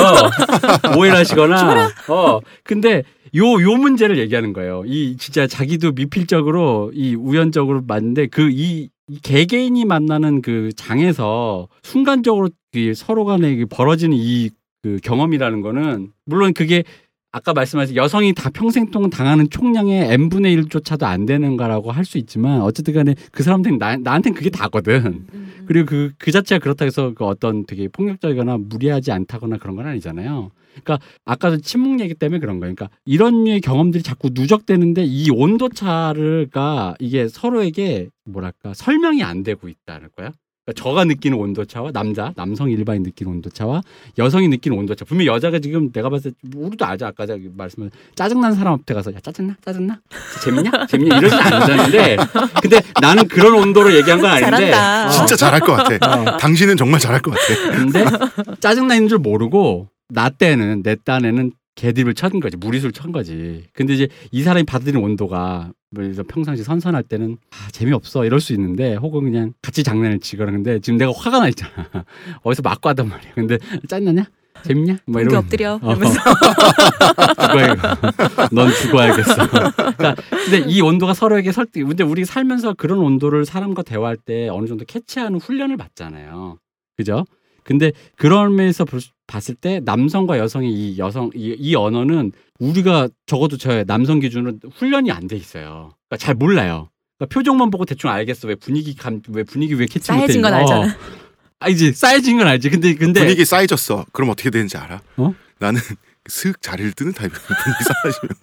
Speaker 3: 오해를 하시거나. 어. 근데 요, 요 문제를 얘기하는 거예요. 이 진짜 자기도 미필적으로 이 우연적으로 맞는데 그 이 개개인이 만나는 그 장에서 순간적으로 이 서로 간에 벌어지는 이 그 경험이라는 거는 물론 그게 아까 말씀하신 여성이 다 평생 동안 당하는 총량의 n분의 1조차도 안 되는 거라고 할 수 있지만 어쨌든 간에 그 사람들은 나, 나한테는 그게 다거든. 그리고 그, 그 자체가 그렇다고 해서 그 어떤 되게 폭력적이거나 무리하지 않다거나 그런 건 아니잖아요. 그러니까 아까도 침묵 얘기 때문에 그런 거예요. 그러니까 이런 류의 경험들이 자꾸 누적되는데 이 온도 차가 이게 서로에게 뭐랄까 설명이 안 되고 있다는 거야. 그러니까 저가 느끼는 온도 차와 남자, 남성 일반인 느끼는 온도 차와 여성이 느끼는 온도 차. 분명 히 여자가 지금 내가 봤을 때 우리도 알죠. 아까 제가 말씀한 짜증난 사람 앞에 가서 야 짜증나, 짜증나, 재밌냐, 재밌냐 이러진 않잖는데. 근데 나는 그런 온도로 얘기한 건 아닌데.
Speaker 4: 잘한다.
Speaker 3: 어.
Speaker 1: 진짜 잘할 것 같아.
Speaker 3: 어.
Speaker 1: 당신은 정말 잘할 것 같아.
Speaker 3: 근데 짜증나 있는 줄 모르고 나 때는 내 딴에는 개드립을 쳤는 거지 무리수를 친 거지. 근데 이제 이 사람이 받아들이는 온도가 뭐 예를 들어 평상시 선선할 때는 아, 재미없어 이럴 수 있는데 혹은 그냥 같이 장난을 치거나 근데 지금 내가 화가 나 있잖아. 어디서 맞고 하단 말이야. 근데 짜증나냐? 재밌냐? 뭐 이러면
Speaker 2: 엎드려
Speaker 3: 어.
Speaker 2: 이러면서
Speaker 3: 죽어야 넌 죽어야겠어. 그러니까 근데 이 온도가 서로에게 설득. 근데 우리 살면서 그런 온도를 사람과 대화할 때 어느 정도 캐치하는 훈련을 받잖아요. 그죠? 근데 그런 면에서 봤을 때 남성과 여성의 이 여성 이, 이 언어는 우리가 적어도 저 남성 기준으로 훈련이 안 돼 있어요. 그러니까 잘 몰라요. 그러니까 표정만 보고 대충 알겠어. 왜 분위기 감, 왜 분위기 왜 캐치 못해?
Speaker 2: 쌓여진 건 알잖아.
Speaker 3: 어. 알지. 쌓여진 건 알지. 근데 근데
Speaker 1: 분위기 쌓여졌어. 그럼 어떻게 되는지 알아?
Speaker 3: 어?
Speaker 1: 나는 슥 자리를 뜨는 타입이야. 분위기 싸해지면.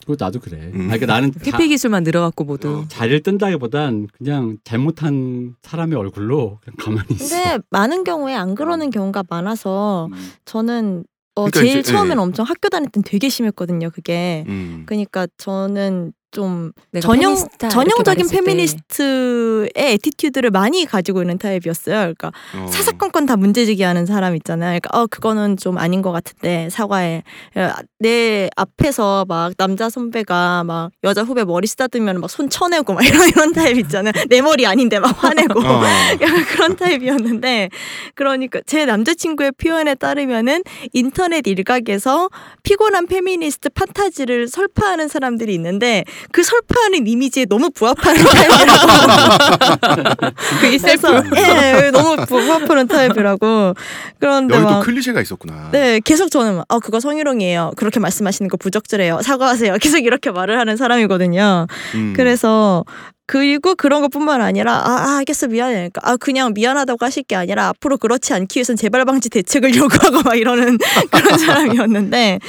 Speaker 3: 그거 나도 그래.
Speaker 1: 음.
Speaker 3: 아니, 그러니까 나는 자-
Speaker 2: 회피 기술만 늘어갖고 모두
Speaker 3: 자리를 뜬다기보단 그냥 잘못한 사람의 얼굴로 그냥 가만히 있어.
Speaker 4: 근데 많은 경우에 안 그러는 경우가 많아서
Speaker 3: 음.
Speaker 4: 저는 어,
Speaker 1: 그러니까
Speaker 4: 제일
Speaker 1: 이제,
Speaker 4: 처음에는
Speaker 1: 예.
Speaker 4: 엄청 학교 다닐 땐 되게 심했거든요. 그게.
Speaker 1: 음.
Speaker 4: 그러니까 저는 좀
Speaker 2: 내가
Speaker 4: 전형 전형적인 페미니스트의 attitude를 많이 가지고 있는 타입이었어요. 그러니까
Speaker 1: 어.
Speaker 4: 사사건건 다 문제제기하는 사람 있잖아요. 그러니까 어 그거는 좀 아닌 것 같은데 사과해. 야, 내 앞에서 막 남자 선배가 막 여자 후배 머리 쓰다듬으면 막 손 쳐내고 막 이런 이런 타입 있잖아요. 내 머리 아닌데 막 화내고
Speaker 1: 어.
Speaker 4: 약간 그런 타입이었는데 그러니까 제 남자친구의 표현에 따르면은 인터넷 일각에서 피곤한 페미니스트 판타지를 설파하는 사람들이 있는데 그 설파하는 이미지에 너무 부합하는 타입이라고.
Speaker 2: 그게 셀프
Speaker 4: 그래서 예, 너무 부합하는 타입이라고. 그런데
Speaker 1: 여기도
Speaker 4: 막
Speaker 1: 클리셰가 있었구나.
Speaker 4: 네, 계속 저는 막, 어, 그거 성희롱이에요. 그렇게 말씀하시는 거 부적절해요. 사과하세요. 계속 이렇게 말을 하는 사람이거든요.
Speaker 1: 음.
Speaker 4: 그래서 그리고 그런 것뿐만 아니라 아, 아 알겠어 미안해 그러니까 아 그냥 미안하다고 하실 게 아니라 앞으로 그렇지 않기 위해선 재발 방지 대책을 요구하고 막 이러는 그런 사람이었는데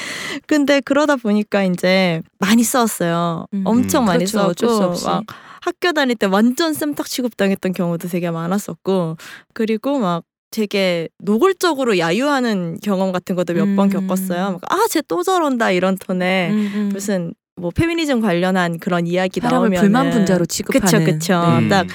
Speaker 4: 근데 그러다 보니까 이제 많이 싸웠어요
Speaker 2: 음.
Speaker 4: 엄청 많이
Speaker 2: 그렇죠.
Speaker 4: 싸웠고. 막 학교 다닐 때 완전 쌤탁 취급당했던 경우도 되게 많았었고 그리고 막 되게 노골적으로 야유하는 경험 같은 것도 몇번
Speaker 2: 음.
Speaker 4: 겪었어요. 아쟤 또 저런다 이런 톤에
Speaker 2: 음, 음.
Speaker 4: 무슨 뭐 페미니즘 관련한 그런 이야기
Speaker 2: 사람을
Speaker 4: 나오면
Speaker 2: 불만 분자로 취급하는
Speaker 4: 그쵸 그쵸
Speaker 2: 네.
Speaker 1: 음.
Speaker 4: 딱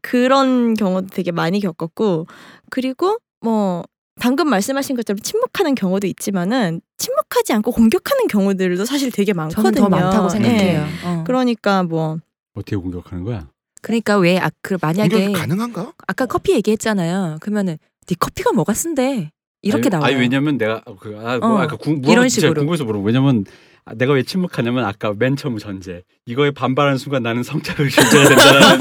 Speaker 4: 그런 경우도 되게 많이 겪었고 그리고 뭐 방금 말씀하신 것처럼 침묵하는 경우도 있지만은 침묵하지 않고 공격하는 경우들도 사실 되게 많거든요.
Speaker 2: 저는 더 많다고 생각해요.
Speaker 4: 예.
Speaker 2: 어.
Speaker 4: 그러니까 뭐
Speaker 3: 어떻게 공격하는 거야?
Speaker 2: 그러니까 왜 아, 그 만약에
Speaker 1: 가능한가?
Speaker 2: 아까 커피 얘기했잖아요. 그러면은 네 커피가 뭐가 쓴데 이렇게
Speaker 3: 아니,
Speaker 2: 나와요.
Speaker 3: 아니 왜냐면 내가 그, 아, 뭐
Speaker 2: 어,
Speaker 3: 아까 궁,
Speaker 2: 이런
Speaker 3: 물어보- 진짜
Speaker 2: 식으로.
Speaker 3: 궁금해서 물어. 왜냐면 아, 내가 왜 침묵하냐면 아까 맨 처음 전제 이거에 반발하는 순간 나는 성착을 실제해야 된다는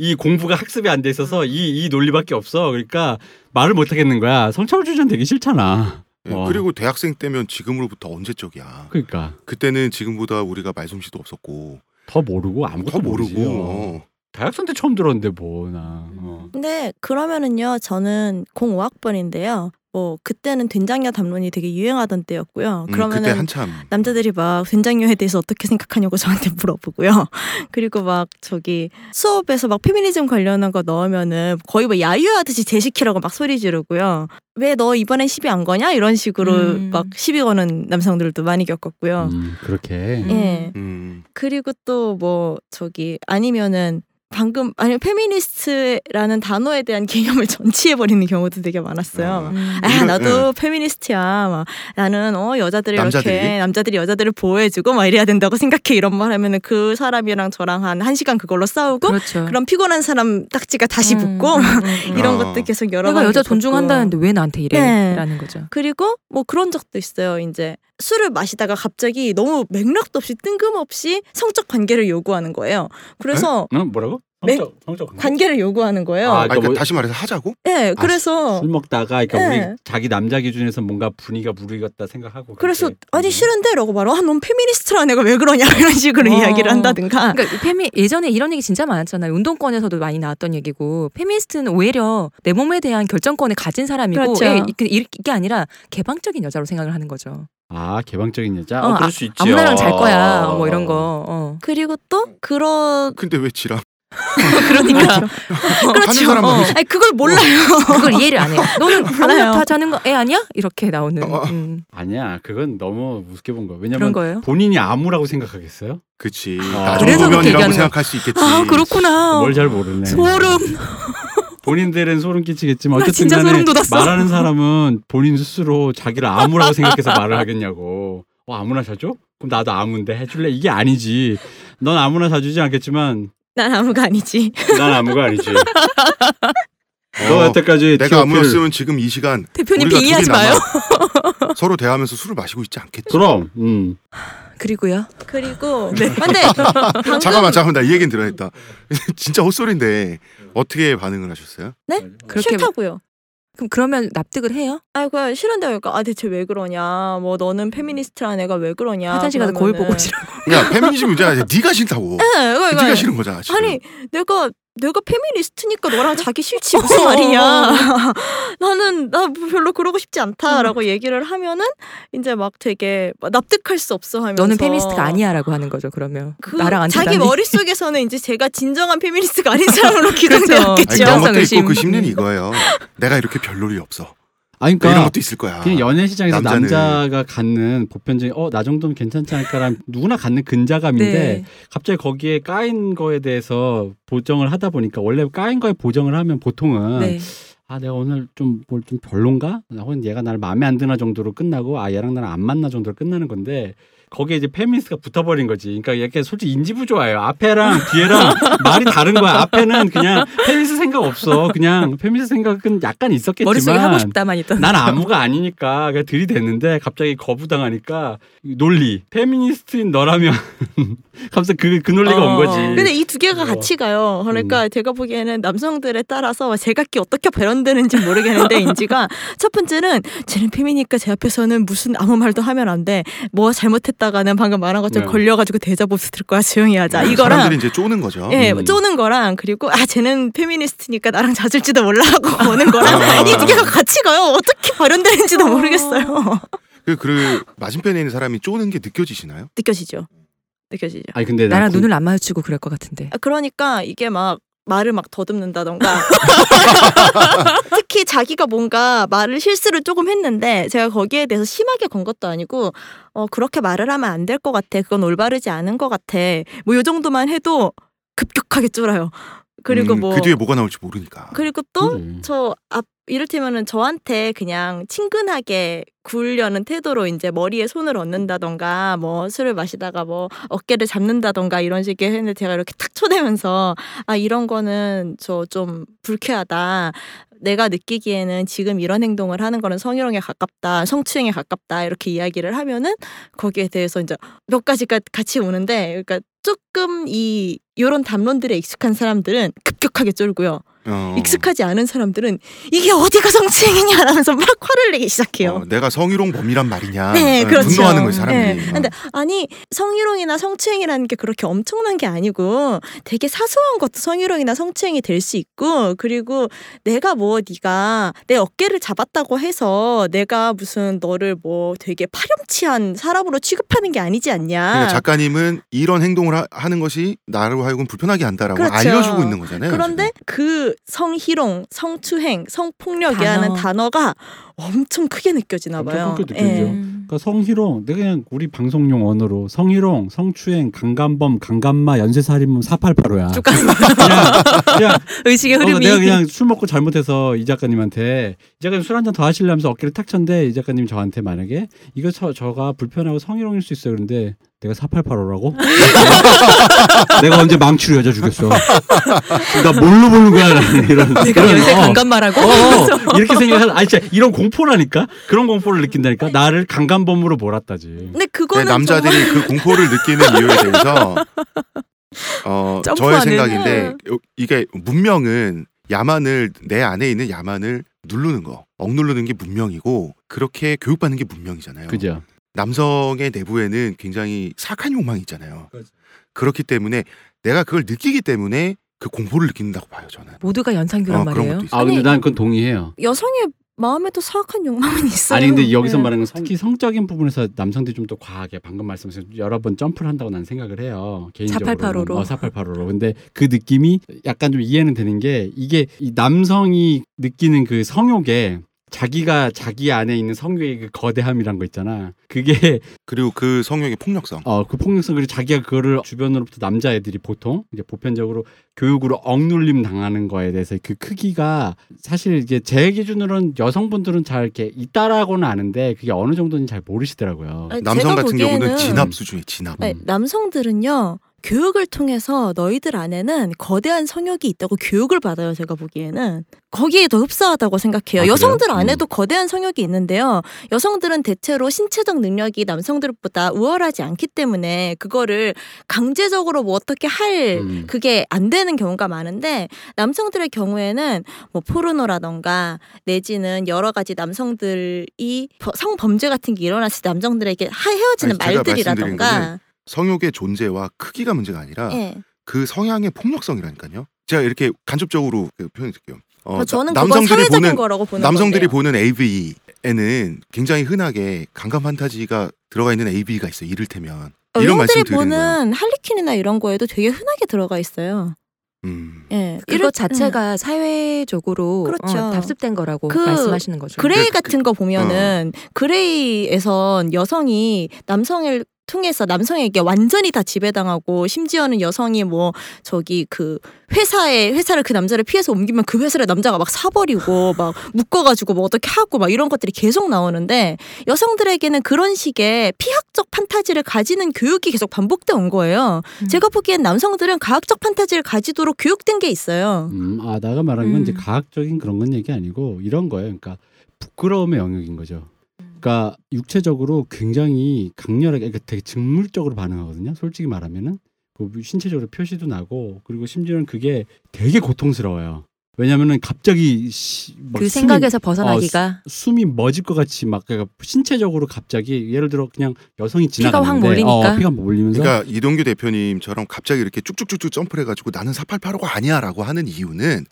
Speaker 3: 이, 이 공부가 학습이 안 돼 있어서 이, 이 논리밖에 없어. 그러니까 말을 못 하겠는 거야. 성착을 주전 되기 싫잖아.
Speaker 1: 예,
Speaker 3: 어.
Speaker 1: 그리고 대학생 때면 지금으로부터 언제적이야.
Speaker 3: 그러니까
Speaker 1: 그때는 지금보다 우리가 말솜씨도 없었고
Speaker 3: 더 모르고 아무것도
Speaker 1: 더 모르고
Speaker 3: 모르지.
Speaker 1: 어.
Speaker 3: 대학생 때 처음 들었는데 뭐나. 어.
Speaker 4: 근데 그러면은요, 저는 05학번인데요. 뭐 그때는 된장녀 담론이 되게 유행하던 때였고요.
Speaker 1: 음,
Speaker 4: 그러면은
Speaker 1: 그때 한참
Speaker 4: 남자들이 막 된장녀에 대해서 어떻게 생각하냐고 저한테 물어보고요. 그리고 막 저기 수업에서 막 페미니즘 관련한 거 넣으면은 거의 뭐 야유하듯이 제시키라고 막 소리 지르고요. 왜 너 이번엔 시비 안 거냐? 이런 식으로
Speaker 2: 음.
Speaker 4: 막 시비 거는 남성들도 많이 겪었고요.
Speaker 3: 음, 그렇게.
Speaker 4: 예.
Speaker 1: 음,
Speaker 4: 그리고 또 뭐 저기 아니면은 방금 아니 페미니스트라는 단어에 대한 개념을 전치해 버리는 경우도 되게 많았어요.
Speaker 2: 음.
Speaker 4: 아 나도 페미니스트야. 막 나는 어 여자들을
Speaker 1: 남자들이?
Speaker 4: 이렇게 남자들이 여자들을 보호해주고 막 이래야 된다고 생각해 이런 말 하면은 그 사람이랑 저랑 한 한 시간 그걸로 싸우고
Speaker 2: 그렇죠.
Speaker 4: 그럼 피곤한 사람 딱지가 다시
Speaker 2: 음,
Speaker 4: 붙고
Speaker 2: 음, 음, 음.
Speaker 4: 이런
Speaker 1: 어.
Speaker 4: 것들 계속 여러
Speaker 2: 내가
Speaker 4: 번
Speaker 2: 여자. 존중한다는데 왜 나한테
Speaker 4: 네.
Speaker 2: 이래라는 거죠.
Speaker 4: 그리고 뭐 그런 적도 있어요. 이제 술을 마시다가 갑자기 너무 맥락도 없이 뜬금없이 성적 관계를 요구하는 거예요. 그래서
Speaker 3: 어, 뭐라고?
Speaker 4: 네.
Speaker 3: 성적, 성적
Speaker 4: 관계를 요구하는 거예요.
Speaker 3: 아,
Speaker 1: 아, 그러니까
Speaker 3: 뭐-
Speaker 1: 다시 말해서 하자고?
Speaker 4: 예,
Speaker 3: 아,
Speaker 4: 그래서
Speaker 3: 술 먹다가 그러니까
Speaker 4: 네.
Speaker 3: 우리 자기 남자 기준에서 뭔가 분위기가 무르익었다 생각하고
Speaker 4: 그래서
Speaker 3: 그렇게.
Speaker 4: 아니
Speaker 3: 음.
Speaker 4: 싫은데라고 말어. 아, 넌 페미니스트라 내가 왜 그러냐 이런 식으로
Speaker 2: 어.
Speaker 4: 이야기를 한다든가.
Speaker 2: 그러니까 이 페미 예전에 이런 얘기 진짜 많았잖아요. 운동권에서도 많이 나왔던 얘기고 페미니스트는 오히려 내 몸에 대한 결정권을 가진 사람이고
Speaker 4: 그렇죠.
Speaker 2: 예, 이게, 이게 아니라 개방적인 여자로 생각을 하는 거죠.
Speaker 3: 아 개방적인 여자.
Speaker 2: 어,
Speaker 3: 어, 그럴 수 있지.
Speaker 2: 아무나랑 잘 거야 뭐 이런 거. 어.
Speaker 4: 그리고 또 그런
Speaker 1: 근데 왜 지람?
Speaker 2: 그러니까
Speaker 1: 하는 사람
Speaker 2: 어.
Speaker 1: 말이지.
Speaker 4: 아니 그걸 몰라요.
Speaker 2: 그걸 이해를 안 해. 너는
Speaker 4: 몰라요.
Speaker 2: 아무나 다 자는 거 애 아니야? 이렇게 나오는
Speaker 1: 어.
Speaker 2: 음,
Speaker 3: 아니야. 그건 너무 우습게 본 거야. 왜냐면
Speaker 2: 거예요.
Speaker 3: 본인이 아무라고 생각하겠어요?
Speaker 1: 그치.
Speaker 3: 아.
Speaker 2: 얘기하는
Speaker 1: 생각할 수 있겠지.
Speaker 2: 아 그렇구나.
Speaker 3: 뭘 잘 모르네.
Speaker 2: 소름.
Speaker 3: 본인들은 소름 끼치겠지만
Speaker 2: 나
Speaker 3: 어쨌든
Speaker 2: 진짜
Speaker 3: 간에
Speaker 2: 소름 돋았어.
Speaker 3: 말하는 사람은 본인 스스로 자기를 아무라고 생각해서 말을 하겠냐고. 어 아무나 사줘? 그럼 나도 아무인데 해줄래? 이게 아니지. 넌 아무나 사주지 않겠지만
Speaker 4: 난 아무가 아니지.
Speaker 3: 난 아무가 아니지. 너
Speaker 1: 어,
Speaker 3: 여태까지
Speaker 1: 내가 아무였으면 지금 이 시간
Speaker 2: 대표님
Speaker 1: 둘이
Speaker 2: 마요.
Speaker 1: 남아 서로 대하면서 술을 마시고 있지 않겠지.
Speaker 3: 그럼 음.
Speaker 2: 그리고요.
Speaker 4: 그리고 근데 방금
Speaker 1: 잠깐만 잠깐만 나 이 얘기는 들어야겠다. 진짜 헛소리인데 어떻게 반응을 하셨어요?
Speaker 2: 그렇게
Speaker 4: 싫다고요.
Speaker 2: 그럼 그러면 납득을 해요?
Speaker 4: 아이고 싫은데 그러니까 아 대체 왜 그러냐. 뭐 너는 페미니스트라 애가 왜 그러냐.
Speaker 2: 화장실 가서 거울
Speaker 4: 그러면은.
Speaker 2: 보고 싫어.
Speaker 1: 야 페미니즘 문제가 아니라 네가 싫다고.
Speaker 4: 네, 그러니까
Speaker 1: 네가 싫은 거잖아. 지금.
Speaker 4: 아니 내가 내가 페미니스트니까 너랑 자기 싫지 무슨 말이냐 나는 나 별로 그러고 싶지 않다라고 얘기를 하면은 이제 막 되게 막 납득할 수 없어 하면서
Speaker 2: 너는 페미니스트가 아니야라고 하는 거죠. 그러면
Speaker 4: 그
Speaker 2: 나랑 안
Speaker 4: 자기
Speaker 2: 되다니.
Speaker 4: 머릿 속에서는 이제 제가 진정한 페미니스트가 아닌 사람으로
Speaker 2: 그렇죠.
Speaker 1: 아니,
Speaker 4: 기성되었겠죠
Speaker 1: 그런 것도. 있고 그 심리는 이거예요. 내가 이렇게 별 논리 없어.
Speaker 3: 아니
Speaker 1: 이런
Speaker 3: 그러니까
Speaker 1: 것도 있을 거야.
Speaker 3: 그냥 연애 시장에서
Speaker 1: 남자는.
Speaker 3: 남자가 갖는 보편적인 어 나 정도면 괜찮지 않을까라는 누구나 갖는 근자감인데
Speaker 2: 네.
Speaker 3: 갑자기 거기에 까인 거에 대해서 보정을 하다 보니까 원래 까인 거에 보정을 하면 보통은
Speaker 2: 네.
Speaker 3: 아 내가 오늘 좀뭘좀 별론가? 혹은 얘가 나를 마음에 안 드나 정도로 끝나고 아 얘랑 나랑 안 맞나 정도로 끝나는 건데 거기에 이제 페미니스트가 붙어버린 거지. 그러니까 이렇게 솔직히 인지 부조화예요. 앞에랑 뒤에랑 말이 다른 거야. 앞에는 그냥 페미니스트 생각 없어. 그냥 페미니스트 생각은 약간 있었겠지만
Speaker 2: 머릿속에 하고 싶다만 있던.
Speaker 3: 난 아무가 아니니까 그냥 들이댔는데 갑자기 거부당하니까 논리 페미니스트인 너라면 갑자기 그, 그 논리가
Speaker 2: 어.
Speaker 3: 온 거지.
Speaker 4: 근데 이 두 개가
Speaker 3: 어.
Speaker 4: 같이 가요. 그러니까 제가 보기에는 남성들에 따라서 제각기 어떻게 발현되는지 모르겠는데 인지가 첫 번째는 쟤는 페미니까 제 앞에서는 무슨 아무 말도 하면 안 돼. 뭐 잘못했 다가는 방금 말한 것처럼
Speaker 3: 네.
Speaker 4: 걸려가지고 대자보스 들 거야 조용히 하자. 이거랑
Speaker 1: 사람들이 이제 쪼는 거죠.
Speaker 4: 예,
Speaker 3: 음.
Speaker 4: 쪼는 거랑 그리고 아 쟤는 페미니스트니까 나랑 잦을지도 몰라 하고 오는 거랑
Speaker 1: 아.
Speaker 4: 이두 개가 같이 가요. 어떻게 발현되는지도 모르겠어요.
Speaker 1: 그, 그 맞은편에 있는 사람이 쪼는 게 느껴지시나요?
Speaker 4: 느껴지죠. 느껴지죠.
Speaker 3: 아니 근데 나
Speaker 2: 나랑
Speaker 3: 구-
Speaker 2: 눈을 안 마주치고 그럴 것 같은데.
Speaker 4: 아, 그러니까 이게 막 말을 막 더듬는다던가 특히 자기가 뭔가 말을 실수를 조금 했는데 제가 거기에 대해서 심하게 건 것도 아니고 어 그렇게 말을 하면 안 될 것 같아 그건 올바르지 않은 것 같아 뭐 요 정도만 해도 급격하게 쫄아요 그리고
Speaker 1: 음, 뭐그 뒤에 뭐가 나올지 모르니까.
Speaker 4: 그리고 또
Speaker 3: 그래.
Speaker 4: 저앞 이를테면은 저한테 그냥 친근하게 굴려는 태도로 이제 머리에 손을 얹는다던가 뭐 술을 마시다가 뭐 어깨를 잡는다던가 이런 식의 했는데 제가 이렇게 탁 쳐대면서 아 이런 거는 저 좀 불쾌하다. 내가 느끼기에는 지금 이런 행동을 하는 거는 성희롱에 가깝다, 성추행에 가깝다 이렇게 이야기를 하면은 거기에 대해서 이제 몇 가지가 같이 오는데 그러니까 조금 이 요런 담론들에 익숙한 사람들은 급격하게 쫄고요.
Speaker 1: 어.
Speaker 4: 익숙하지 않은 사람들은 이게 어디가 성추행이냐라면서 막 화를 내기 시작해요.
Speaker 1: 어, 내가 성희롱 범이란 말이냐.
Speaker 4: 네,
Speaker 1: 어,
Speaker 4: 그렇죠.
Speaker 1: 분노하는 거예요, 사람들이.
Speaker 4: 네.
Speaker 1: 어.
Speaker 4: 근데 아니 성희롱이나 성추행이라는 게 그렇게 엄청난 게 아니고 되게 사소한 것도 성희롱이나 성추행이 될 수 있고 그리고 내가 뭐 네가 내 어깨를 잡았다고 해서 내가 무슨 너를 뭐 되게 파렴치한 사람으로 취급하는 게 아니지 않냐.
Speaker 1: 그러니까 작가님은 이런 행동을 하, 하는 것이 나로 하여금 불편하게 한다라고
Speaker 4: 그렇죠.
Speaker 1: 알려주고 있는 거잖아요.
Speaker 4: 그런데 그 성희롱, 성추행, 성폭력이라는
Speaker 2: 단어.
Speaker 4: 단어가 엄청 크게 느껴지나 봐요.
Speaker 3: 엄청 크게 느껴지죠.
Speaker 4: 예.
Speaker 2: 음.
Speaker 3: 그러니까 성희롱, 내가 그냥 우리 방송 용 언어로 성희롱, 성추행, 강간범, 강간마, 연쇄살인범 488호야.
Speaker 2: 쭉 가는
Speaker 3: 그냥, 그냥
Speaker 2: 의식의
Speaker 3: 어,
Speaker 2: 흐름이
Speaker 3: 내가 그냥 술 먹고 잘못해서 이 작가님한테 이 작가님 술 한 잔 더 하시려면서 어깨를 탁 쳤는데 이 작가님 저한테 만약에 이거 저, 저가 불편하고 성희롱일 수 있어요. 그런데 내가 488호라고? 내가 언제 망치로 여자 죽였어? 나 뭘로 보는 거야? 이런
Speaker 2: 내가
Speaker 3: 이런,
Speaker 2: 연쇄
Speaker 3: 어.
Speaker 2: 강간마라고
Speaker 3: 어, 어, 이렇게 생각하 아니 진짜 이런 공 포라니까 그런 공포를 느낀다니까 나를 강간범으로 몰았다지
Speaker 4: 근데
Speaker 1: 네,
Speaker 4: 그거는
Speaker 1: 남자들이
Speaker 4: 정말
Speaker 1: 그 공포를 느끼는 이유에 대해서 어, 저의. 생각인데 요- 이게 문명은 야만을 내 안에 있는 야만을 누르는 거, 억누르는 게 문명이고 그렇게 교육받는 게 문명이잖아요.
Speaker 3: 그죠
Speaker 1: 남성의 내부에는 굉장히 사악한 욕망이 있잖아요.
Speaker 3: 그렇죠.
Speaker 1: 그렇기 때문에 내가 그걸 느끼기 때문에 그 공포를 느낀다고 봐요, 저는.
Speaker 2: 모두가 연상교란
Speaker 1: 어,
Speaker 2: 말이에요.
Speaker 3: 아 근데 난 그건 동의해요
Speaker 4: 여성의 마음에도 사악한 욕망은 있어요.
Speaker 3: 아니 근데 여기서
Speaker 4: 네.
Speaker 3: 말하는 건 특히 성적인 부분에서 남성들이 좀 더 과하게 방금 말씀하신 여러 번 점프를 한다고 난 생각을 해요 개인적으로
Speaker 2: 488호로.
Speaker 3: 어, 488호로 근데 그 느낌이 약간 좀 이해는 되는 게 이게 이 남성이 느끼는 그 성욕에 자기가 자기 안에 있는 성욕의 그 거대함이란 거 있잖아 그게
Speaker 1: 그리고 그 성욕의 폭력성.
Speaker 3: 어 그 폭력성 그리고 자기가 그거를 주변으로부터 남자애들이 보통 이제 보편적으로 교육으로 억눌림 당하는 거에 대해서 그 크기가 사실 이게 제 기준으로는 여성분들은 잘 이렇게 있다라고는 아는데 그게 어느 정도는 잘 모르시더라고요.
Speaker 4: 아니,
Speaker 1: 남성 같은 경우는
Speaker 4: 보기에는-
Speaker 1: 진압 수준의 진압.
Speaker 4: 아니, 남성들은요 교육을 통해서 너희들 안에는 거대한 성욕이 있다고 교육을 받아요. 제가 보기에는 거기에 더 흡사하다고 생각해요.
Speaker 3: 아?
Speaker 4: 여성들 안에도
Speaker 3: 음.
Speaker 4: 거대한 성욕이 있는데요. 여성들은 대체로 신체적 능력이 남성들보다 우월하지 않기 때문에 그거를 강제적으로 뭐 어떻게 할
Speaker 3: 음.
Speaker 4: 그게 안 되는 경우가 많은데 남성들의 경우에는 뭐 포르노라던가 내지는 여러 가지 남성들이 버- 성범죄 같은 게 일어났을 때 남성들에게 하- 헤어지는
Speaker 1: 아니,
Speaker 4: 말들이라던가
Speaker 1: 성욕의 존재와 크기가 문제가 아니라
Speaker 4: 예.
Speaker 1: 그 성향의 폭력성이라니까요. 제가 이렇게 간접적으로 그 표현해 드릴게요. 어,
Speaker 4: 뭐 저는
Speaker 1: 남성들이 보는
Speaker 4: 거라고 보는
Speaker 1: 남성들이
Speaker 4: 건데요.
Speaker 1: 보는 AV에는 굉장히 흔하게 강간 판타지가 들어가 있는 AV가 있어. 요 이를테면 이런 말씀 드리는.
Speaker 4: 보는 할리퀸이나 이런 거에도 되게 흔하게 들어가 있어요.
Speaker 1: 음.
Speaker 4: 예.
Speaker 2: 그것 자체가 사회적으로
Speaker 4: 그렇죠.
Speaker 2: 어, 답습된 거라고
Speaker 4: 그
Speaker 2: 말씀하시는 거죠.
Speaker 4: 그레이
Speaker 1: 그-
Speaker 4: 같은 거 보면은 그레이에선 여성이 남성을 통해서 남성에게 완전히 다 지배당하고 심지어는 여성이 뭐 저기 그 회사에 회사를 그 남자를 피해서 옮기면 그 회사를 남자가 막 사버리고 막 묶어가지고 뭐 어떻게 하고 막 이런 것들이 계속 나오는데 여성들에게는 그런 식의 피학적 판타지를 가지는 교육이 계속 반복돼 온 거예요.
Speaker 2: 음.
Speaker 4: 제가 보기엔 남성들은 과학적 판타지를 가지도록 교육된 게 있어요.
Speaker 3: 음, 아 나가 말한 건 이제
Speaker 2: 음.
Speaker 3: 과학적인 그런 건 얘기 아니고 이런 거예요. 그러니까 부끄러움의 영역인 거죠. 그러니까 육체적으로 굉장히 강렬하게 그러니까 되게 직물적으로 반응하거든요. 솔직히 말하면은 그 신체적으로 표시도 나고 그리고 심지어는 그게 되게 고통스러워요. 왜냐면은 갑자기 시,
Speaker 2: 막그
Speaker 3: 숨이-
Speaker 2: 생각에서 벗어나기가
Speaker 3: 숨이 멎을 것 같이 막 그러니까 신체적으로 갑자기 예를 들어 그냥 여성이
Speaker 2: 피가 확
Speaker 3: 지나가는데
Speaker 2: 몰리니까?
Speaker 3: 어, 피가 몰리면서
Speaker 1: 그러니까 이동규 대표님처럼 갑자기 이렇게 쭉쭉쭉쭉 점프를 해가지고 나는 488호가 아니야라고 하는 이유는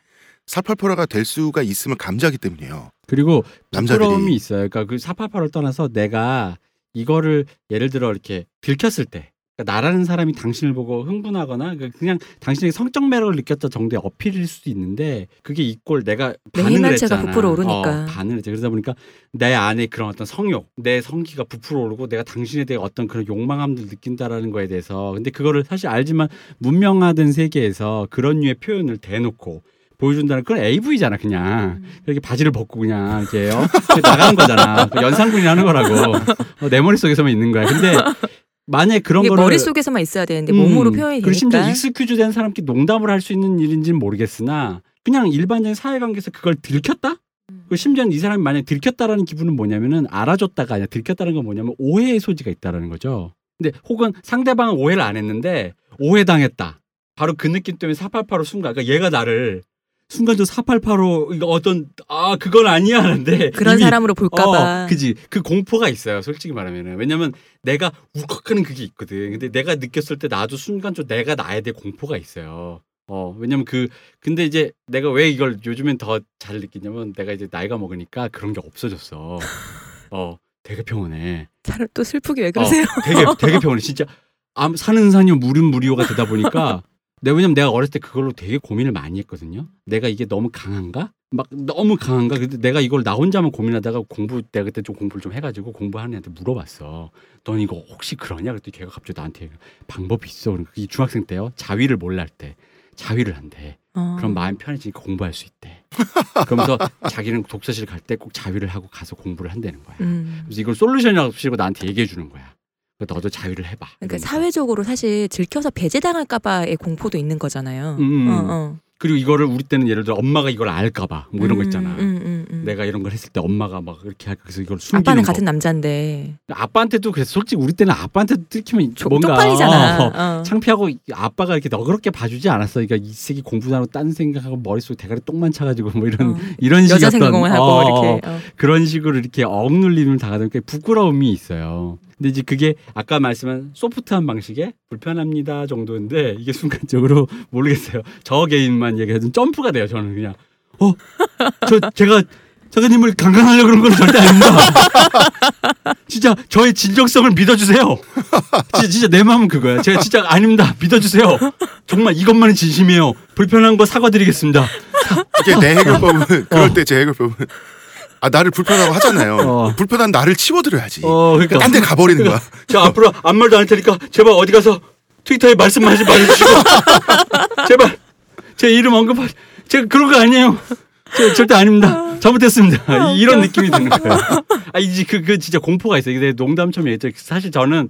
Speaker 1: 488호가 될 수가 있음을 감지하기 때문이에요.
Speaker 3: 그리고
Speaker 1: 남자들이.
Speaker 3: 부끄러움이 있어요. 그러니까 그 488을 떠나서 내가 이거를 예를 들어 이렇게 들켰을 때 그러니까 나라는 사람이 당신을 보고 흥분하거나 그 그냥 당신에게 성적 매력을 느꼈다 정도의 어필일 수도 있는데 그게 이꼴 내가
Speaker 2: 내
Speaker 3: 반응을 했잖아.
Speaker 2: 부풀어 오르니까.
Speaker 3: 어, 반응을 했지. 그러다 보니까 내 안에 그런 어떤 성욕, 내 성기가 부풀어 오르고 내가 당신에 대해 어떤 그런 욕망함을 느낀다라는 거에 대해서 근데 그거를 사실 알지만 문명화된 세계에서 그런 류의 표현을 대놓고 보여준다는 그건 AV잖아 그냥 이렇게 바지를 벗고 그냥 이렇게 어? 나가는 거잖아 그 연상군이 하는 거라고 어, 내 머릿속에서만 있는 거야 근데 만약에 그런 거를
Speaker 2: 머릿속에서만 있어야 되는데
Speaker 3: 음,
Speaker 2: 몸으로 표현이
Speaker 3: 그리고 심지어
Speaker 2: 되니까
Speaker 3: excuse 된 사람끼리 농담을 할 수 있는 일인지는 모르겠으나 그냥 일반적인 사회관계에서 그걸 들켰다?
Speaker 2: 음.
Speaker 3: 그 심지어는 이 사람이 만약 에 들켰다라는 기분은 뭐냐면은 알아줬다가 아니라 들켰다는 건 뭐냐면 오해의 소지가 있다라는 거죠. 근데 혹은 상대방은 오해를 안 했는데 오해당했다. 바로 그 느낌 때문에 488로 순간 그러니까 얘가 나를 순간적으로 4885 이거 어떤 아 그건 아니야 하는데
Speaker 2: 그런
Speaker 3: 이미
Speaker 2: 사람으로 볼까봐.
Speaker 3: 어, 그지. 그 공포가 있어요. 솔직히 말하면은. 왜냐면 내가 울컥하는 그게 있거든. 근데 내가 느꼈을 때 나도 순간 좀 내가 나에 대해 공포가 있어요. 어, 왜냐면 그, 근데 이제 내가 왜 이걸 요즘엔 더 잘 느끼냐면 내가 이제 나이가 먹으니까 그런 게 없어졌어. 어, 되게 평온해.
Speaker 2: 차를 또 슬프게 왜 그러세요?
Speaker 3: 어, 되게, 되게 평온해. 진짜. 암, 사는 산이요, 물은 무리요가 되다 보니까 내가 왜냐면 내가 어렸을 때 그걸로 되게 고민을 많이 했거든요. 내가 이게 너무 강한가? 막 너무 강한가? 근데 내가 이걸 나 혼자만 고민하다가 공부 내가 그때 좀 공부를 좀 해가지고 공부하는 애한테 물어봤어. 넌 이거 혹시 그러냐? 그랬더니 걔가 갑자기 나한테 방법이 있어. 그러니까 이 중학생 때요. 자위를 몰라 할 때. 자위를 한대.
Speaker 2: 어.
Speaker 3: 그럼 마음 편해지니까 공부할 수 있대. 그러면서 자기는 독서실 갈 때 꼭 자위를 하고 가서 공부를 한다는 거야.
Speaker 2: 음.
Speaker 3: 그래서 이걸 솔루션이라고 치고 나한테 얘기해 주는 거야. 그래서 너도 자위를 해봐.
Speaker 2: 그러니까
Speaker 3: 이러면서.
Speaker 2: 사회적으로 사실 들켜서 배제당할까봐의 공포도 있는 거잖아요.
Speaker 3: 음, 음.
Speaker 2: 어, 어.
Speaker 3: 그리고 이거를 우리 때는 예를 들어 엄마가 이걸 알까봐 뭐 이런 거
Speaker 2: 음,
Speaker 3: 있잖아.
Speaker 2: 음, 음, 음.
Speaker 3: 내가 이런 걸 했을 때 엄마가 막 이렇게 할까 그래서 이걸 숨기는
Speaker 2: 아빠는
Speaker 3: 거.
Speaker 2: 같은 남자인데
Speaker 3: 아빠한테도 그래서 솔직히 우리 때는 아빠한테도 들키면
Speaker 2: 조-
Speaker 3: 뭔가
Speaker 2: 쪽팔리잖아.
Speaker 3: 어,
Speaker 2: 어.
Speaker 3: 창피하고 아빠가 이렇게 너그럽게 봐주지 않았어. 그러니까 이 새끼 공부하고 딴 생각하고 머릿속에 대가리 똥만 차가지고 뭐 이런
Speaker 2: 어.
Speaker 3: 이런 식의
Speaker 2: 여자 생각을 하고
Speaker 3: 어,
Speaker 2: 이렇게 어.
Speaker 3: 그런 식으로 이렇게 억눌림을 당하다 보니까 부끄러움이 있어요. 근데 이제 그게 아까 말씀한 소프트한 방식의 불편합니다 정도인데 이게 순간적으로 모르겠어요. 저 개인만 얘기해도 점프가 돼요. 저는 그냥 어, 저 제가 작가님을 강간하려고 그런 건 절대 아닙니다. 진짜 저의 진정성을 믿어주세요. 진짜, 진짜 내 마음은 그거야. 제가 진짜 아닙니다. 믿어주세요. 정말 이것만은 진심이에요. 불편한 거 사과드리겠습니다.
Speaker 1: 이게 내 해결법은 그럴 때 제 해결법은 아 나를 불편하고 하잖아요.
Speaker 3: 어.
Speaker 1: 불편한 나를 치워드려야지.
Speaker 3: 어, 그러니까
Speaker 1: 딴데 가버리는 거야.
Speaker 3: 저 앞으로 아무 말도 안 할 테니까 제발 어디 가서 트위터에 말씀만 하지 말아주시고 제발 제 이름 언급하 제가 그런 거 아니에요. 저 절대 아닙니다. 잘못했습니다. 이- 이런 느낌이 드는 거예요. 아 이제 그, 그 진짜 공포가 있어요. 근데 농담처럼 얘기했죠. 사실 저는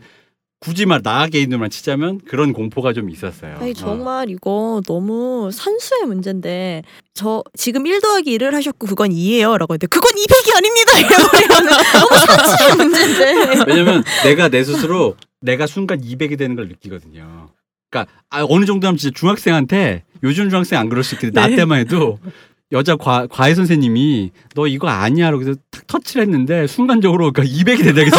Speaker 3: 굳이 말나 개인으로만 치자면 그런 공포가 좀 있었어요.
Speaker 4: 아니
Speaker 3: 어.
Speaker 4: 정말 이거 너무 산수의 문제인데 저 지금 1 더하기 1을 하셨고 그건 2예요 라고 했는데 그건 200이 아닙니다 이러면 너무 산수의 문제인데
Speaker 3: 왜냐면 내가 내 스스로 내가 순간 200이 되는 걸 느끼거든요. 그러니까 아, 어느 정도면 진짜 중학생한테 요즘 중학생 안 그럴 수 있겠는데 나
Speaker 2: 네.
Speaker 3: 때만 해도 여자 과, 과외 선생님이 너 이거 아니야 라고 그래서 탁 터치를 했는데 순간적으로 그러니까 200이 되다가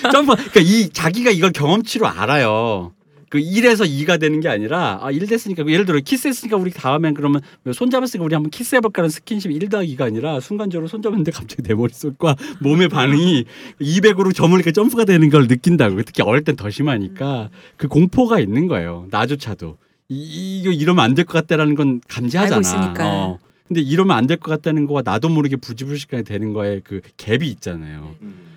Speaker 3: 점프 그러니까 이 자기가 이걸 경험치로 알아요. 그 1에서 2가 되는 게 아니라 아, 1 됐으니까 예를 들어 키스했으니까 우리 다음엔 그러면 손 잡았으니까 우리 한번 키스해 볼까라는 스킨십 1 더하기가 아니라 순간적으로 손 잡았는데 갑자기 내 머릿속과 몸의 반응이 200으로 점을 이렇게 점프가 되는 걸 느낀다고 특히 어릴 땐 더 심하니까 그 공포가 있는 거예요 나조차도 이, 이거 이러면 안 될 것 같다라는 건 감지하잖아. 어. 근데 이러면 안 될 것 같다는 거와 나도 모르게 부지불식하게 되는 거에 그 갭이 있잖아요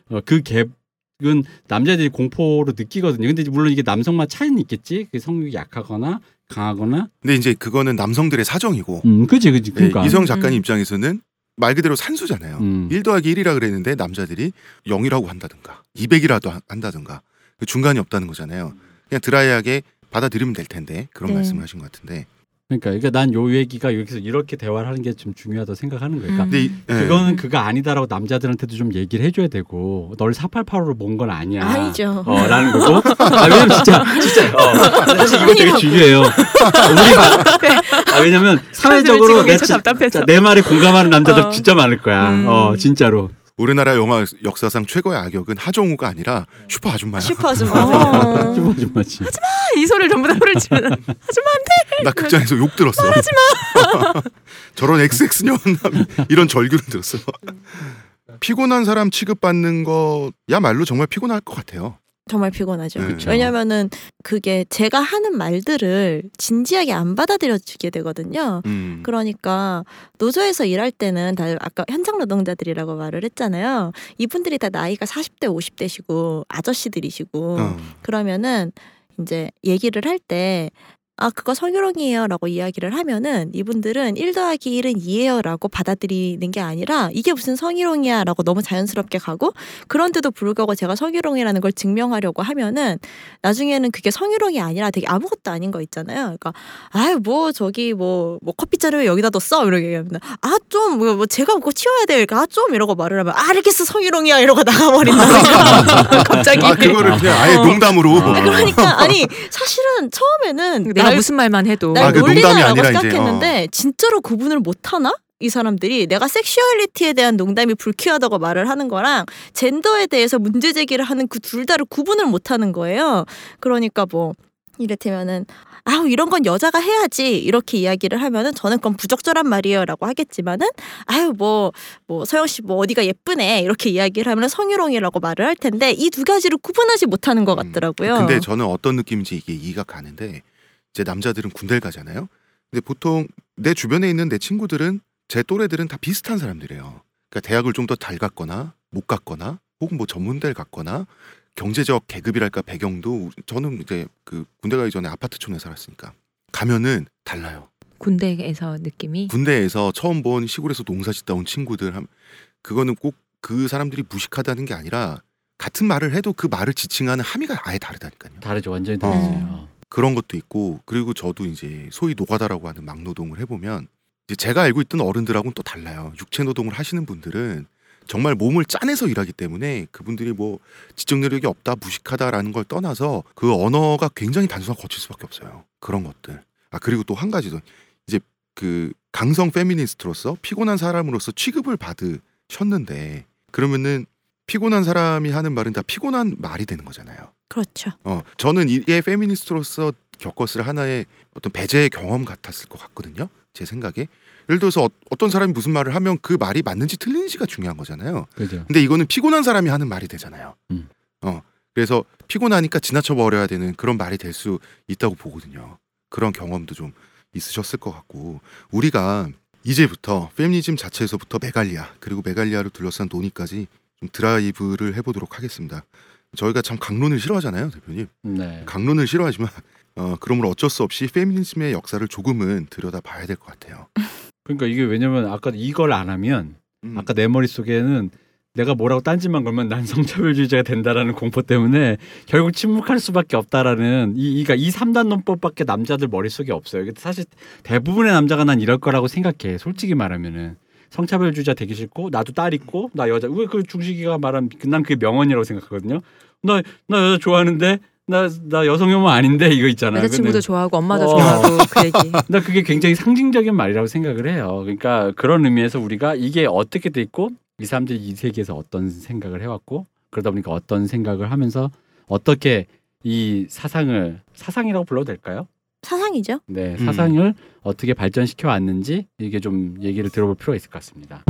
Speaker 3: 어, 그 갭은 남자들이 공포로 느끼거든요 근데 물론 이게 남성마다 차이는 있겠지 그 성욕이 약하거나 강하거나
Speaker 1: 근데 이제 그거는 남성들의 사정이고
Speaker 3: 음 그지 그지
Speaker 1: 네,
Speaker 3: 그러니까
Speaker 1: 이성 작가님
Speaker 2: 음.
Speaker 1: 입장에서는 말 그대로 산수잖아요.
Speaker 3: 음.
Speaker 1: 1 더하기 1이라 그랬는데 남자들이 0이라고 한다든가 200이라도 한다든가 그 중간이 없다는 거잖아요. 그냥 드라이하게 받아들이면 될 텐데 그런
Speaker 4: 네.
Speaker 1: 말씀을 하신 것 같은데.
Speaker 3: 그러니까 그러니까 난 요 얘기가 여기서 이렇게 대화를 하는 게 좀 중요하다고 생각하는 거예요. 그러니까
Speaker 2: 음.
Speaker 1: 예.
Speaker 3: 그거는 그거 아니다라고 남자들한테도 좀 얘기를 해줘야 되고 널 488로 본 건 아니야.
Speaker 4: 아니죠.
Speaker 3: 어, 라는 거고. 아, 왜냐면 진짜, 진짜, 어, 사실 이거 되게 중요해요. 우리가, 아, 왜냐면 사회적으로 내. 내 말에 공감하는 남자들
Speaker 2: 어.
Speaker 3: 진짜 많을 거야.
Speaker 2: 음.
Speaker 3: 어, 진짜로.
Speaker 1: 우리나라 영화 역사상 최고의 악역은 하정우가 아니라 슈퍼 아줌마야.
Speaker 4: 슈퍼 아줌마.
Speaker 2: 어.
Speaker 3: 좀 아줌마지.
Speaker 2: 이 소리를 전부 다 소리를 지르는
Speaker 1: 나 극장에서 욕 들었어. 저런 XX년 이런 절규를 들었어. 피곤한 사람 취급받는 거야말로 정말 피곤할 것 같아요.
Speaker 4: 정말 피곤하죠.
Speaker 1: 네.
Speaker 4: 왜냐면은 그게 제가 하는 말들을 진지하게 안 받아들여 주게 되거든요.
Speaker 1: 음.
Speaker 4: 그러니까 노조에서 일할 때는 다 아까 현장 노동자들이라고 말을 했잖아요. 이분들이 다 나이가 40대, 50대시고 아저씨들이시고
Speaker 1: 어.
Speaker 4: 그러면은 이제 얘기를 할 때 아, 그거 성희롱이에요 라고 이야기를 하면은 이분들은 1 더하기 1은 2예요 라고 받아들이는 게 아니라 이게 무슨 성희롱이야 라고 너무 자연스럽게 가고 그런데도 불구하고 제가 성희롱이라는 걸 증명하려고 하면은 나중에는 그게 성희롱이 아니라 되게 아무것도 아닌 거 있잖아요. 그러니까 아유 뭐 저기 뭐, 뭐 커피잔을 왜 여기다 뒀어? 이렇게 얘기하면 아좀 뭐, 뭐 제가 그거 치워야 돼. 그러니까 아 좀 이러고 말을 하면 아 알겠어 성희롱이야 이러고 나가버린다. 갑자기.
Speaker 1: 아 그거를 그냥 아예
Speaker 2: 어.
Speaker 1: 농담으로.
Speaker 3: 아.
Speaker 4: 아, 그러니까 아니 사실은 처음에는
Speaker 2: 내가 내가
Speaker 4: 날-
Speaker 2: 무슨 말만 해도
Speaker 4: 날
Speaker 1: 아, 그 농담이
Speaker 4: 놀리다라고
Speaker 1: 아니라 이제,
Speaker 4: 생각했는데 진짜로 구분을 못 하나? 이 사람들이 내가 섹슈얼리티에 대한 농담이 불쾌하다고 말을 하는 거랑 젠더에 대해서 문제 제기를 하는 그 둘 다를 구분을 못 하는 거예요. 그러니까 뭐 이를테면은 아우 이런 건 여자가 해야지 이렇게 이야기를 하면은 저는 그건 부적절한 말이에요라고 하겠지만은 아유 뭐뭐 서영 씨 뭐 어디가 예쁘네 이렇게 이야기를 하면 성희롱이라고 말을 할 텐데 이 두 가지를 구분하지 못하는 것
Speaker 1: 음,
Speaker 4: 같더라고요.
Speaker 1: 근데 저는 어떤 느낌인지 이게 이해가 가는데 이제 남자들은 군대를 가잖아요. 근데 보통 내 주변에 있는 내 친구들은 제 또래들은 다 비슷한 사람들이에요. 그러니까 대학을 좀 더 잘 갔거나 못 갔거나 혹은 뭐 전문대를 갔거나 경제적 계급이랄까 배경도 우- 저는 이제 그 군대 가기 전에 아파트촌에 살았으니까 가면은 달라요.
Speaker 2: 군대에서 느낌이
Speaker 1: 군대에서 처음 본 시골에서 농사 짓다 온 친구들 함 그거는 꼭 그 사람들이 무식하다는 게 아니라 같은 말을 해도 그 말을 지칭하는 함의가 아예 다르다니까요.
Speaker 3: 다르죠. 완전히
Speaker 1: 어.
Speaker 3: 다르죠.
Speaker 1: 그런 것도 있고 그리고 저도 이제 소위 노가다라고 하는 막노동을 해보면 이제 제가 알고 있던 어른들하고는 또 달라요. 육체 노동을 하시는 분들은 정말 몸을 짜내서 일하기 때문에 그분들이 뭐 지적 능력이 없다 무식하다라는 걸 떠나서 그 언어가 굉장히 단순하고 거칠 수밖에 없어요. 그런 것들. 아 그리고 또 한 가지 더 이제 그 강성 페미니스트로서 피곤한 사람으로서 취급을 받으셨는데 그러면은 피곤한 사람이 하는 말은 다 피곤한 말이 되는 거잖아요.
Speaker 4: 그렇죠.
Speaker 1: 어, 저는 이게 페미니스트로서 겪었을 하나의 어떤 배제의 경험 같았을 것 같거든요. 제 생각에. 예를 들어서 어, 어떤 사람이 무슨 말을 하면 그 말이 맞는지 틀린지가 중요한 거잖아요.
Speaker 3: 그죠.
Speaker 1: 근데 이거는 피곤한 사람이 하는 말이 되잖아요.
Speaker 3: 음.
Speaker 1: 어, 그래서 피곤하니까 지나쳐 버려야 되는 그런 말이 될 수 있다고 보거든요. 그런 경험도 좀 있으셨을 것 같고 우리가 이제부터 페미니즘 자체에서부터 메갈리아 그리고 메갈리아를 둘러싼 논의까지 좀 드라이브를 해보도록 하겠습니다. 저희가 참 강론을 싫어하잖아요, 대표님.
Speaker 3: 네.
Speaker 1: 강론을 싫어하지만 어, 그러므로 어쩔 수 없이 페미니즘의 역사를 조금은 들여다 봐야 될 것 같아요.
Speaker 3: 그러니까 이게 왜냐면 아까 이걸 안 하면
Speaker 1: 음.
Speaker 3: 아까 내 머릿속에는 내가 뭐라고 딴짓만 걸면 난 성차별주의자가 된다라는 공포 때문에 결국 침묵할 수밖에 없다라는 이 그러니까 이 3단 논법밖에 남자들 머릿속에 없어요. 근데 사실 대부분의 남자가 난 이럴 거라고 생각해. 솔직히 말하면은 성차별주의자 되기 싫고 나도 딸 있고 나 여자 왜 그 중식이가 말한 난 그게 명언이라고 생각하거든요. 나 나 여자 좋아하는데 나 나 여성 혐오 아닌데 이거 있잖아요.
Speaker 2: 여자친구도
Speaker 3: 근데
Speaker 2: 좋아하고 엄마도
Speaker 3: 어.
Speaker 2: 좋아하고 그 얘기.
Speaker 3: 나 그게 굉장히 상징적인 말이라고 생각을 해요. 그러니까 그런 의미에서 우리가 이게 어떻게 돼 있고 이 사람들이 이 세계에서 어떤 생각을 해왔고 그러다 보니까 어떤 생각을 하면서 어떻게 이 사상을 사상이라고 불러도 될까요?
Speaker 4: 사상이죠.
Speaker 3: 네,
Speaker 1: 음.
Speaker 3: 사상을 어떻게 발전시켜 왔는지 이게 좀 얘기를 들어볼 필요가 있을 것 같습니다.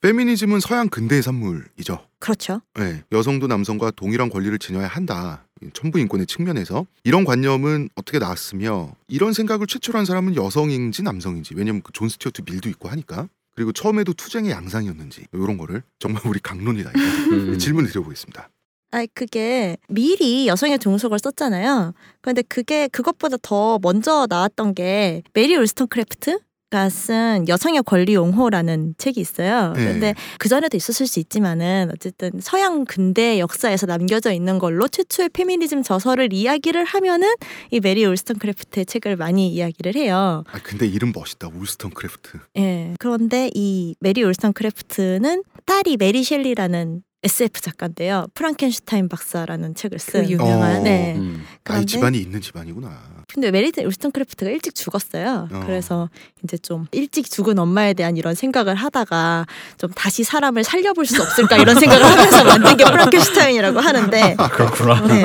Speaker 1: 페미니즘은 서양 근대의 산물이죠.
Speaker 4: 그렇죠.
Speaker 1: 네, 여성도 남성과 동일한 권리를 지녀야 한다. 천부 인권의 측면에서 이런 관념은 어떻게 나왔으며 이런 생각을 최초로 한 사람은 여성인지 남성인지 왜냐면 그 존 스튜어트 밀도 있고 하니까 그리고 처음에도 투쟁의 양상이었는지 이런 거를 정말 우리 강론이다
Speaker 3: 음.
Speaker 1: 질문 드려보겠습니다.
Speaker 4: 아 그게 밀이 여성의 종속을 썼잖아요. 그런데 그게 그것보다 더 먼저 나왔던 게 메리 울스턴 크래프트 가 쓴 여성의 권리 옹호라는 책이 있어요.
Speaker 1: 네.
Speaker 4: 근데 그 전에도 있었을 수 있지만은 어쨌든 서양 근대 역사에서 남겨져 있는 걸로 최초의 페미니즘 저서를 이야기를 하면은 이 메리 울스턴 크래프트의 책을 많이 이야기를 해요.
Speaker 1: 아 근데 이름 멋있다 울스턴 크래프트.
Speaker 4: 예. 그런데 이 메리 울스턴 크래프트는 딸이 메리 셸리라는 SF 작가인데요. 프랑켄슈타인 박사라는 책을 쓴
Speaker 2: 그 유명한,
Speaker 1: 어.
Speaker 4: 네.
Speaker 3: 음.
Speaker 1: 아이
Speaker 4: 그런데
Speaker 1: 집안이 있는 집안이구나.
Speaker 4: 근데 메리 울스턴 크래프트가 일찍 죽었어요.
Speaker 1: 어.
Speaker 4: 그래서 이제 좀 일찍 죽은 엄마에 대한 이런 생각을 하다가 좀 다시 사람을 살려볼 수 없을까 이런 생각을 하면서 만든 게 프랑켄슈타인이라고 하는데
Speaker 3: 아 그렇구나.
Speaker 4: 네.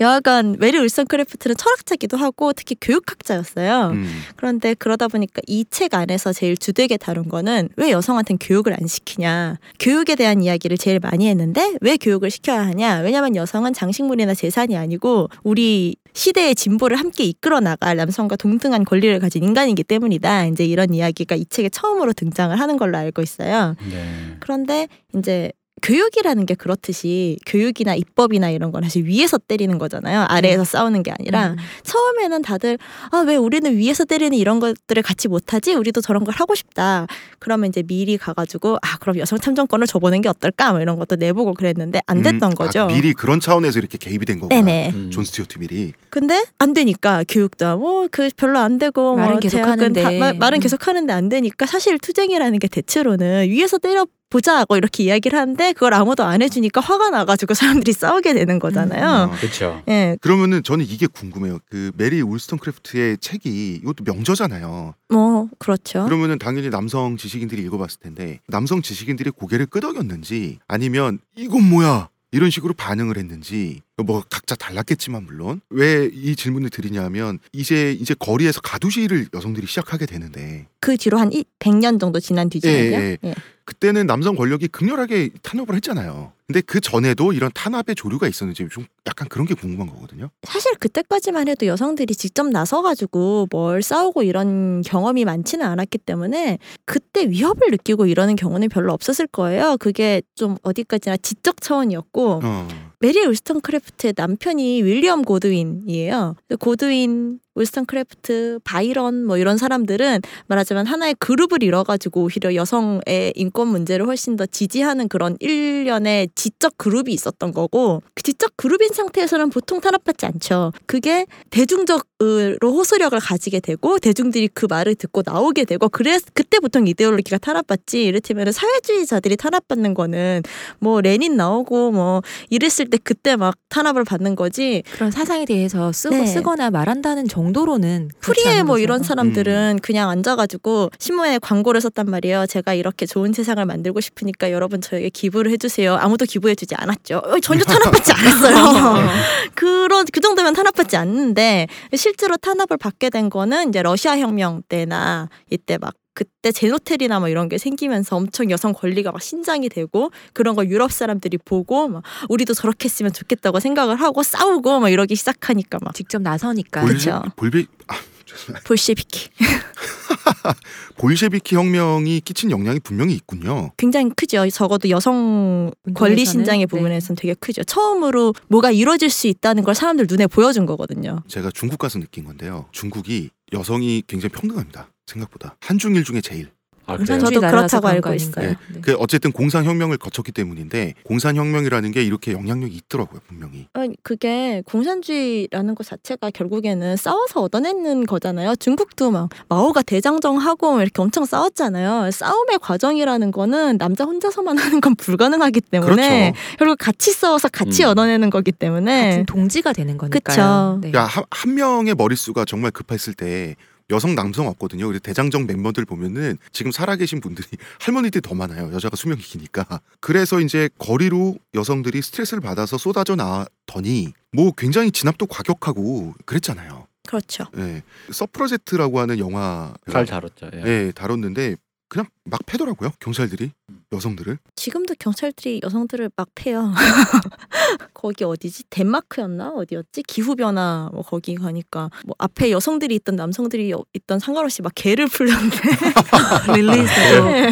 Speaker 4: 여하간 메리 울스턴 크래프트는 철학자기도 하고 특히 교육학자였어요.
Speaker 1: 음.
Speaker 4: 그런데 그러다 보니까 이 책 안에서 제일 주되게 다룬 거는 왜 여성한테는 교육을 안 시키냐. 교육에 대한 이야기 를 제일 많이 했는데 왜 교육을 시켜야 하냐. 왜냐하면 여성은 장식물이나 재산이 아니고 우리 시대의 진보를 함께 이끌어 나갈 남성과 동등한 권리를 가진 인간이기 때문이다. 이제 이런 이야기가 이 책에 처음으로 등장을 하는 걸로 알고 있어요.
Speaker 3: 네.
Speaker 4: 그런데 이제 교육이라는 게 그렇듯이 교육이나 입법이나 이런 건 사실 위에서 때리는 거잖아요. 아래에서 싸우는 게 아니라
Speaker 2: 음.
Speaker 4: 처음에는 다들 아 왜 우리는 위에서 때리는 이런 것들을 같이 못하지? 우리도 저런 걸 하고 싶다. 그러면 이제 밀이 가가지고 아 그럼 여성 참정권을 줘보는 게 어떨까? 뭐 이런 것도 내보고 그랬는데 안 됐던
Speaker 1: 음,
Speaker 4: 거죠.
Speaker 1: 아, 밀이 그런 차원에서 이렇게 개입이 된 거구나.
Speaker 4: 네네.
Speaker 3: 음.
Speaker 1: 존 스튜어트 밀이.
Speaker 4: 근데 안 되니까 교육도 뭐그 별로 안 되고
Speaker 2: 말은
Speaker 4: 뭐
Speaker 2: 계속 하는데.
Speaker 4: 다- 말은
Speaker 2: 음.
Speaker 4: 계속 하는데 안 되니까 사실 투쟁이라는 게 대체로는 위에서 때려 보자 하고 이렇게 이야기를 하는데 그걸 아무도 안 해주니까 화가 나가지고 사람들이 싸우게 되는 거잖아요.
Speaker 1: 어.
Speaker 3: 그렇죠.
Speaker 4: 예,
Speaker 1: 그러면은 저는 이게 궁금해요. 그 메리 울스턴크래프트의 책이 이것도 명저잖아요.
Speaker 4: 뭐 그렇죠.
Speaker 1: 그러면은 당연히 남성 지식인들이 읽어봤을 텐데 남성 지식인들이 고개를 끄덕였는지 아니면 이건 뭐야 이런 식으로 반응을 했는지 뭐 각자 달랐겠지만 물론 왜 이 질문을 드리냐면 이제 이제 거리에서 가두시를 여성들이 시작하게 되는데
Speaker 4: 그 뒤로 한 100년 정도 지난 뒤지만요.
Speaker 1: 예, 예. 그때는 남성 권력이 극렬하게 탄압을 했잖아요. 근데 그 전에도 이런 탄압의 조류가 있었는지 좀 약간 그런 게 궁금한 거거든요.
Speaker 4: 사실 그때까지만 해도 여성들이 직접 나서가지고 뭘 싸우고 이런 경험이 많지는 않았기 때문에 그때 위협을 느끼고 이러는 경우는 별로 없었을 거예요. 그게 좀 어디까지나 지적 차원이었고
Speaker 1: 어.
Speaker 4: 메리 울스턴크래프트의 남편이 윌리엄 고드윈이에요. 고드윈, 울스턴 크래프트, 바이런 뭐 이런 사람들은 말하자면 하나의 그룹을 이뤄가지고 오히려 여성의 인권 문제를 훨씬 더 지지하는 그런 일련의 지적 그룹이 있었던 거고 그 지적 그룹인 상태에서는 보통 탄압받지 않죠. 그게 대중적으로 호소력을 가지게 되고 대중들이 그 말을 듣고 나오게 되고 그래 그때 보통 이데올로기가 탄압받지 이를테면 사회주의자들이 탄압받는 거는 뭐 레닌 나오고 뭐 이랬을 때 그때 막 탄압을 받는 거지
Speaker 2: 그런 사상에 대해서 쓰고
Speaker 4: 네.
Speaker 2: 쓰거나 말한다는 정 도로는 그렇지
Speaker 4: 프리에 뭐
Speaker 2: 거죠.
Speaker 4: 이런 사람들은 그냥 앉아가지고 신문에 광고를 썼단 말이에요. 제가 이렇게 좋은 세상을 만들고 싶으니까 여러분 저에게 기부를 해주세요. 아무도 기부해주지 않았죠. 어, 전혀 탄압받지 않았어요. 그런 그 정도면 탄압받지 않는데 실제로 탄압을 받게 된 거는 이제 러시아 혁명 때나 이때 막 그때 제노텔이나 뭐 이런 게 생기면서 엄청 여성 권리가 막 신장이 되고 그런 걸 유럽 사람들이 보고 막 우리도 저렇게 했으면 좋겠다고 생각을 하고 싸우고 막 이러기 시작하니까 막
Speaker 2: 직접 나서니까
Speaker 4: 그쵸.
Speaker 1: 볼베 아.
Speaker 4: 볼셰비키
Speaker 1: 볼셰비키 혁명이 끼친 영향이 분명히 있군요.
Speaker 4: 굉장히 크죠. 적어도 여성 권리 신장의
Speaker 2: 네.
Speaker 4: 부분에서는 되게 크죠. 처음으로 뭐가 이루어질 수 있다는 걸 사람들 눈에 보여준 거거든요.
Speaker 1: 제가 중국 가서 느낀 건데요. 중국이 여성이 굉장히 평등합니다. 생각보다 한중일 중에 제일.
Speaker 3: 아,
Speaker 2: 공산주의
Speaker 3: 그래요?
Speaker 4: 저도 그렇다고 알고
Speaker 2: 거 아닌가요? 네.
Speaker 1: 그 어쨌든 공산혁명을 거쳤기 때문인데 공산혁명이라는 게 이렇게 영향력이 있더라고요 분명히.
Speaker 4: 아니, 그게 공산주의라는 것 자체가 결국에는 싸워서 얻어내는 거잖아요. 중국도 막 마오가 대장정하고 이렇게 엄청 싸웠잖아요. 싸움의 과정이라는 거는 남자 혼자서만 하는 건 불가능하기 때문에
Speaker 1: 그렇죠.
Speaker 4: 결국 같이 싸워서 같이
Speaker 3: 음.
Speaker 4: 얻어내는 거기 때문에
Speaker 2: 같은 동지가 되는 거니까요.
Speaker 4: 그쵸.
Speaker 2: 네.
Speaker 1: 야, 한, 한 명의 머릿수가 정말 급했을 때 여성 남성 없거든요. 그래서 대장정 멤버들 보면은 지금 살아계신 분들이 할머니들이 더 많아요. 여자가 수명이 기니까. 그래서 이제 거리로 여성들이 스트레스를 받아서 쏟아져 나더니 뭐 굉장히 진압도 과격하고 그랬잖아요.
Speaker 4: 그렇죠.
Speaker 1: 예. 서프라제트라고 하는 영화
Speaker 3: 잘 다뤘죠. 예.
Speaker 1: 예, 다뤘는데 그냥 막 패더라고요. 경찰들이 여성들을.
Speaker 4: 지금도 경찰들이 여성들을 막 패요. 거기 어디지? 덴마크였나? 어디였지? 기후 변화 뭐 거기 가니까 뭐 앞에 여성들이 있던 남성들이 여- 있던 상관없이 막 개를 풀던데
Speaker 2: 릴리스도
Speaker 4: 네.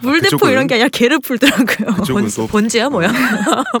Speaker 4: 물대포
Speaker 1: 그쪽은-
Speaker 4: 이런 게 아니라 개를 풀더라고요.
Speaker 1: 또
Speaker 2: 번지야 뭐야?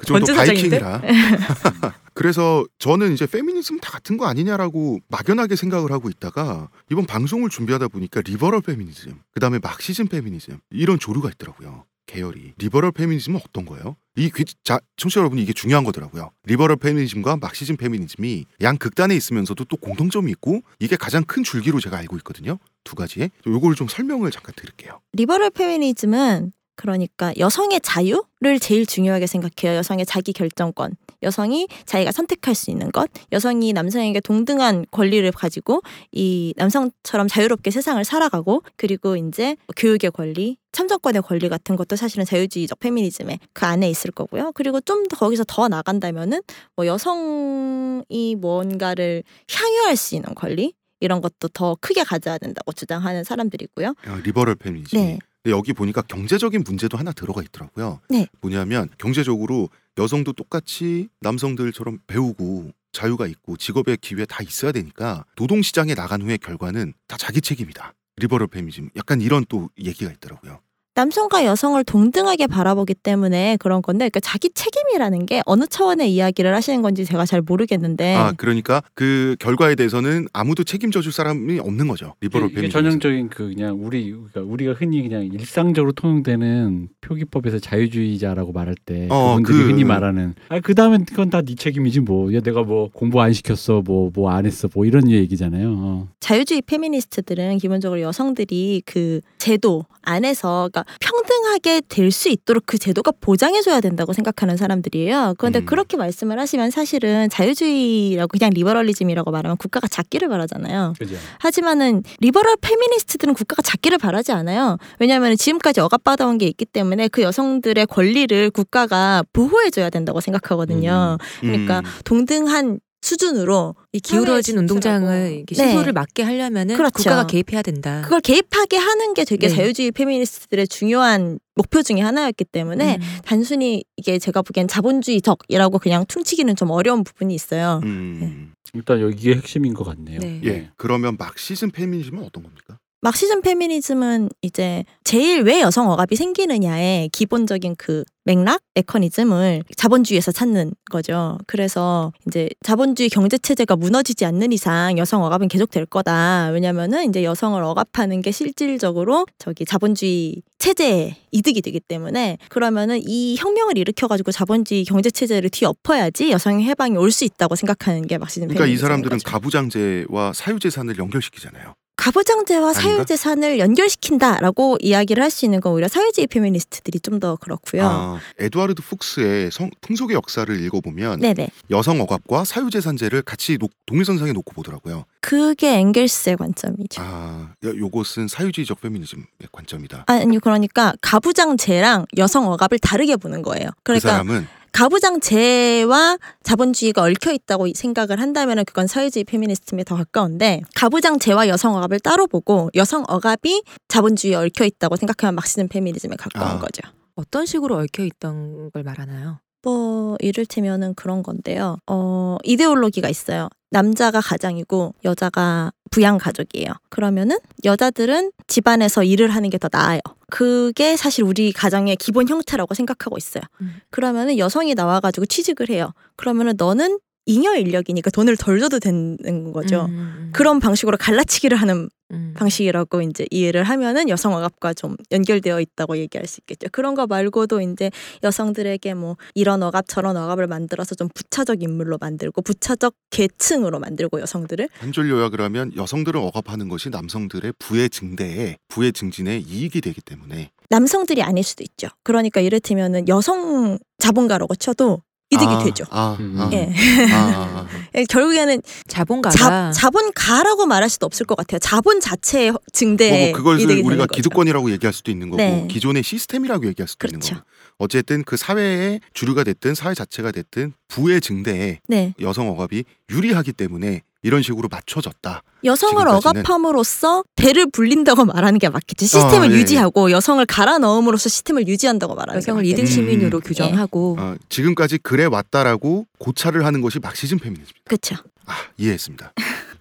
Speaker 1: 그쪽은 또
Speaker 2: 번지 사장인데?
Speaker 1: 바이킹이라. 그래서 저는 이제 페미니즘 다 같은 거 아니냐라고 막연하게 생각을 하고 있다가 이번 방송을 준비하다 보니까 liberal 페미니즘, 그 다음에 Marxism 페미니즘 이런 조류가 있더라고요. 계열이 liberal 페미니즘은 어떤 거예요? 이 귀- 자, 청취자 여러분 이게 중요한 거더라고요. liberal 페미니즘과 Marxism 페미니즘이 양 극단에 있으면서도 또 공통점이 있고 이게 가장 큰 줄기로 제가 알고 있거든요. 두 가지에 요거를 좀 설명을 잠깐 드릴게요.
Speaker 4: liberal 페미니즘은 그러니까 여성의 자유를 제일 중요하게 생각해요. 여성의 자기 결정권. 여성이 자기가 선택할 수 있는 것. 여성이 남성에게 동등한 권리를 가지고 이 남성처럼 자유롭게 세상을 살아가고 그리고 이제 교육의 권리, 참정권의 권리 같은 것도 사실은 자유주의적 페미니즘의 그 안에 있을 거고요. 그리고 좀 더 거기서 더 나간다면은 뭐 여성이 뭔가를 향유할 수 있는 권리 이런 것도 더 크게 가져야 된다고 주장하는 사람들이고요.
Speaker 1: 어, 리버럴 페미니즘.
Speaker 4: 네.
Speaker 1: 근데 여기 보니까 경제적인 문제도 하나 들어가 있더라고요.
Speaker 4: 네.
Speaker 1: 뭐냐면 경제적으로 여성도 똑같이 남성들처럼 배우고 자유가 있고 직업의 기회 다 있어야 되니까 노동 시장에 나간 후의 결과는 다 자기 책임이다. liberal 페미니즘 약간 이런 또 얘기가 있더라고요.
Speaker 4: 남성과 여성을 동등하게 바라보기 때문에 그런 건데 그러니까 자기 책임이라는 게 어느 차원의 이야기를 하시는 건지 제가 잘 모르겠는데
Speaker 1: 아 그러니까 그 결과에 대해서는 아무도 책임져 줄 사람이 없는 거죠. liberal
Speaker 3: 이게
Speaker 1: 페미니즘.
Speaker 3: 전형적인 그 그냥 우리 그러니까 우리가 흔히 그냥 일상적으로 통용되는 표기법에서 자유주의자라고 말할 때
Speaker 1: 어,
Speaker 3: 그분들이
Speaker 1: 그-
Speaker 3: 흔히 말하는 아 그 다음엔 그건 다 네 책임이지 뭐. 야 내가 뭐 공부 안 시켰어. 뭐 뭐 안 했어. 뭐 이런 얘기잖아요. 어.
Speaker 4: 자유주의 페미니스트들은 기본적으로 여성들이 그 제도 안에서 그러니까 가능하게 될 수 있도록 그 제도가 보장해줘야 된다고 생각하는 사람들이에요. 그런데
Speaker 1: 음.
Speaker 4: 그렇게 말씀을 하시면 사실은 자유주의라고 그냥 리버럴리즘이라고 말하면 국가가 작기를 바라잖아요.
Speaker 3: 그죠.
Speaker 4: 하지만은 liberal 페미니스트들은 국가가 작기를 바라지 않아요. 왜냐하면 지금까지 억압받아온 게 있기 때문에 그 여성들의 권리를 국가가 보호해줘야 된다고 생각하거든요. 그러니까
Speaker 1: 음.
Speaker 4: 동등한 수준으로
Speaker 2: 이 기울어진 운동장을. 이렇게
Speaker 4: 네.
Speaker 2: 시소를 막게 하려면은
Speaker 4: 그렇죠.
Speaker 2: 국가가 개입해야 된다.
Speaker 4: 그걸 개입하게 하는 게 되게
Speaker 2: 네.
Speaker 4: 자유주의 페미니스트들의 중요한 목표 중에 하나였기 때문에
Speaker 2: 음.
Speaker 4: 단순히 이게 제가 보기엔 자본주의적이라고 그냥 퉁치기는 좀 어려운 부분이 있어요.
Speaker 1: 음.
Speaker 3: 일단 여기에 핵심인 것 같네요.
Speaker 2: 네.
Speaker 1: 예. 그러면 막시즘 페미니즘은 어떤 겁니까?
Speaker 4: 막시즘 페미니즘은 이제 제일 왜 여성 억압이 생기느냐의 기본적인 그 맥락, 메커니즘을 자본주의에서 찾는 거죠. 그래서 이제 자본주의 경제 체제가 무너지지 않는 이상 여성 억압은 계속될 거다. 왜냐면은 이제 여성을 억압하는 게 실질적으로 저기 자본주의 체제에 이득이 되기 때문에 그러면은 이 혁명을 일으켜 가지고 자본주의 경제 체제를 뒤엎어야지 여성의 해방이 올 수 있다고 생각하는 게 Marxism
Speaker 1: 그러니까 이 사람들은
Speaker 4: 거죠.
Speaker 1: 가부장제와 사유재산을 연결시키잖아요.
Speaker 4: 가부장제와
Speaker 1: 아닌가?
Speaker 4: 사유재산을 연결시킨다라고 이야기를 할 수 있는 건 오히려 사회주의 페미니스트들이 좀 더 그렇고요.
Speaker 1: 아, 에드와르드 푹스의 성, 풍속의 역사를 읽어보면
Speaker 4: 네네.
Speaker 1: 여성 억압과 사유재산제를 같이 놓- 동일선상에 놓고 보더라고요.
Speaker 4: 그게 엥겔스의 관점이죠.
Speaker 1: 아, 요- 요것은 사회주의적 페미니즘의 관점이다.
Speaker 4: 아니 그러니까 가부장제랑 여성 억압을 다르게 보는 거예요.
Speaker 1: 그
Speaker 4: 그러니까
Speaker 1: 사람은
Speaker 4: 가부장제와 자본주의가 얽혀 있다고 생각을 한다면 그건 사회주의 페미니스트에 더 가까운데 가부장제와 여성 억압을 따로 보고 여성 억압이 자본주의에 얽혀 있다고 생각하면 막시즘 페미니즘에 가까운
Speaker 1: 아.
Speaker 4: 거죠.
Speaker 2: 어떤 식으로 얽혀 있던 걸 말하나요?
Speaker 4: 뭐 이를테면은 그런 건데요. 어 이데올로기가 있어요. 남자가 가장이고 여자가 부양 가족이에요. 그러면은 여자들은 집안에서 일을 하는 게 더 나아요. 그게 사실 우리 가정의 기본 형태라고 생각하고 있어요.
Speaker 2: 음.
Speaker 4: 그러면은 여성이 나와가지고 취직을 해요. 그러면은 너는 잉여 인력이니까 돈을 덜 줘도 되는 거죠.
Speaker 2: 음, 음,
Speaker 4: 그런 방식으로 갈라치기를 하는
Speaker 2: 음.
Speaker 4: 방식이라고 이제 이해를 하면은 여성 억압과 좀 연결되어 있다고 얘기할 수 있겠죠. 그런 거 말고도 이제 여성들에게 뭐 이런 억압 저런 억압을 만들어서 좀 부차적 인물로 만들고 부차적 계층으로 만들고 여성들을
Speaker 1: 한줄 요약을 하면 여성들을 억압하는 것이 남성들의 부의 증대에 부의 증진에 이익이 되기 때문에
Speaker 4: 남성들이 아닐 수도 있죠. 그러니까 이를테면은 여성 자본가라고 쳐도 이득이
Speaker 1: 아,
Speaker 4: 되죠.
Speaker 1: 아,
Speaker 3: 음.
Speaker 1: 아,
Speaker 4: 예.
Speaker 1: 아, 아, 아.
Speaker 4: 결국에는
Speaker 2: 자본가가
Speaker 4: 자, 자본가라고 말할 수도 없을 것 같아요. 자본 자체의
Speaker 1: 뭐,
Speaker 4: 증대에
Speaker 1: 뭐
Speaker 4: 이득이
Speaker 1: 우리가. 기득권이라고 얘기할 수도 있는 거고
Speaker 4: 네.
Speaker 1: 기존의 시스템이라고 얘기할 수도
Speaker 4: 그렇죠.
Speaker 1: 있는 거고 어쨌든 그 사회의 주류가 됐든 사회 자체가 됐든 부의 증대에
Speaker 4: 네.
Speaker 1: 여성 억압이 유리하기 때문에 이런 식으로 맞춰졌다.
Speaker 4: 여성을
Speaker 1: 지금까지는.
Speaker 4: 억압함으로써 배를 불린다고 말하는 게 맞겠죠. 시스템을
Speaker 1: 아, 예,
Speaker 4: 유지하고 여성을 갈아 넣음으로써 시스템을 유지한다고 말하는
Speaker 2: 여성을
Speaker 4: 게
Speaker 2: 이등. 시민으로
Speaker 1: 음.
Speaker 2: 규정하고
Speaker 1: 어, 지금까지 그래 왔다라고 고찰을 하는 것이 Marxism 페미니즘입니다.
Speaker 4: 그렇죠.
Speaker 1: 아, 이해했습니다.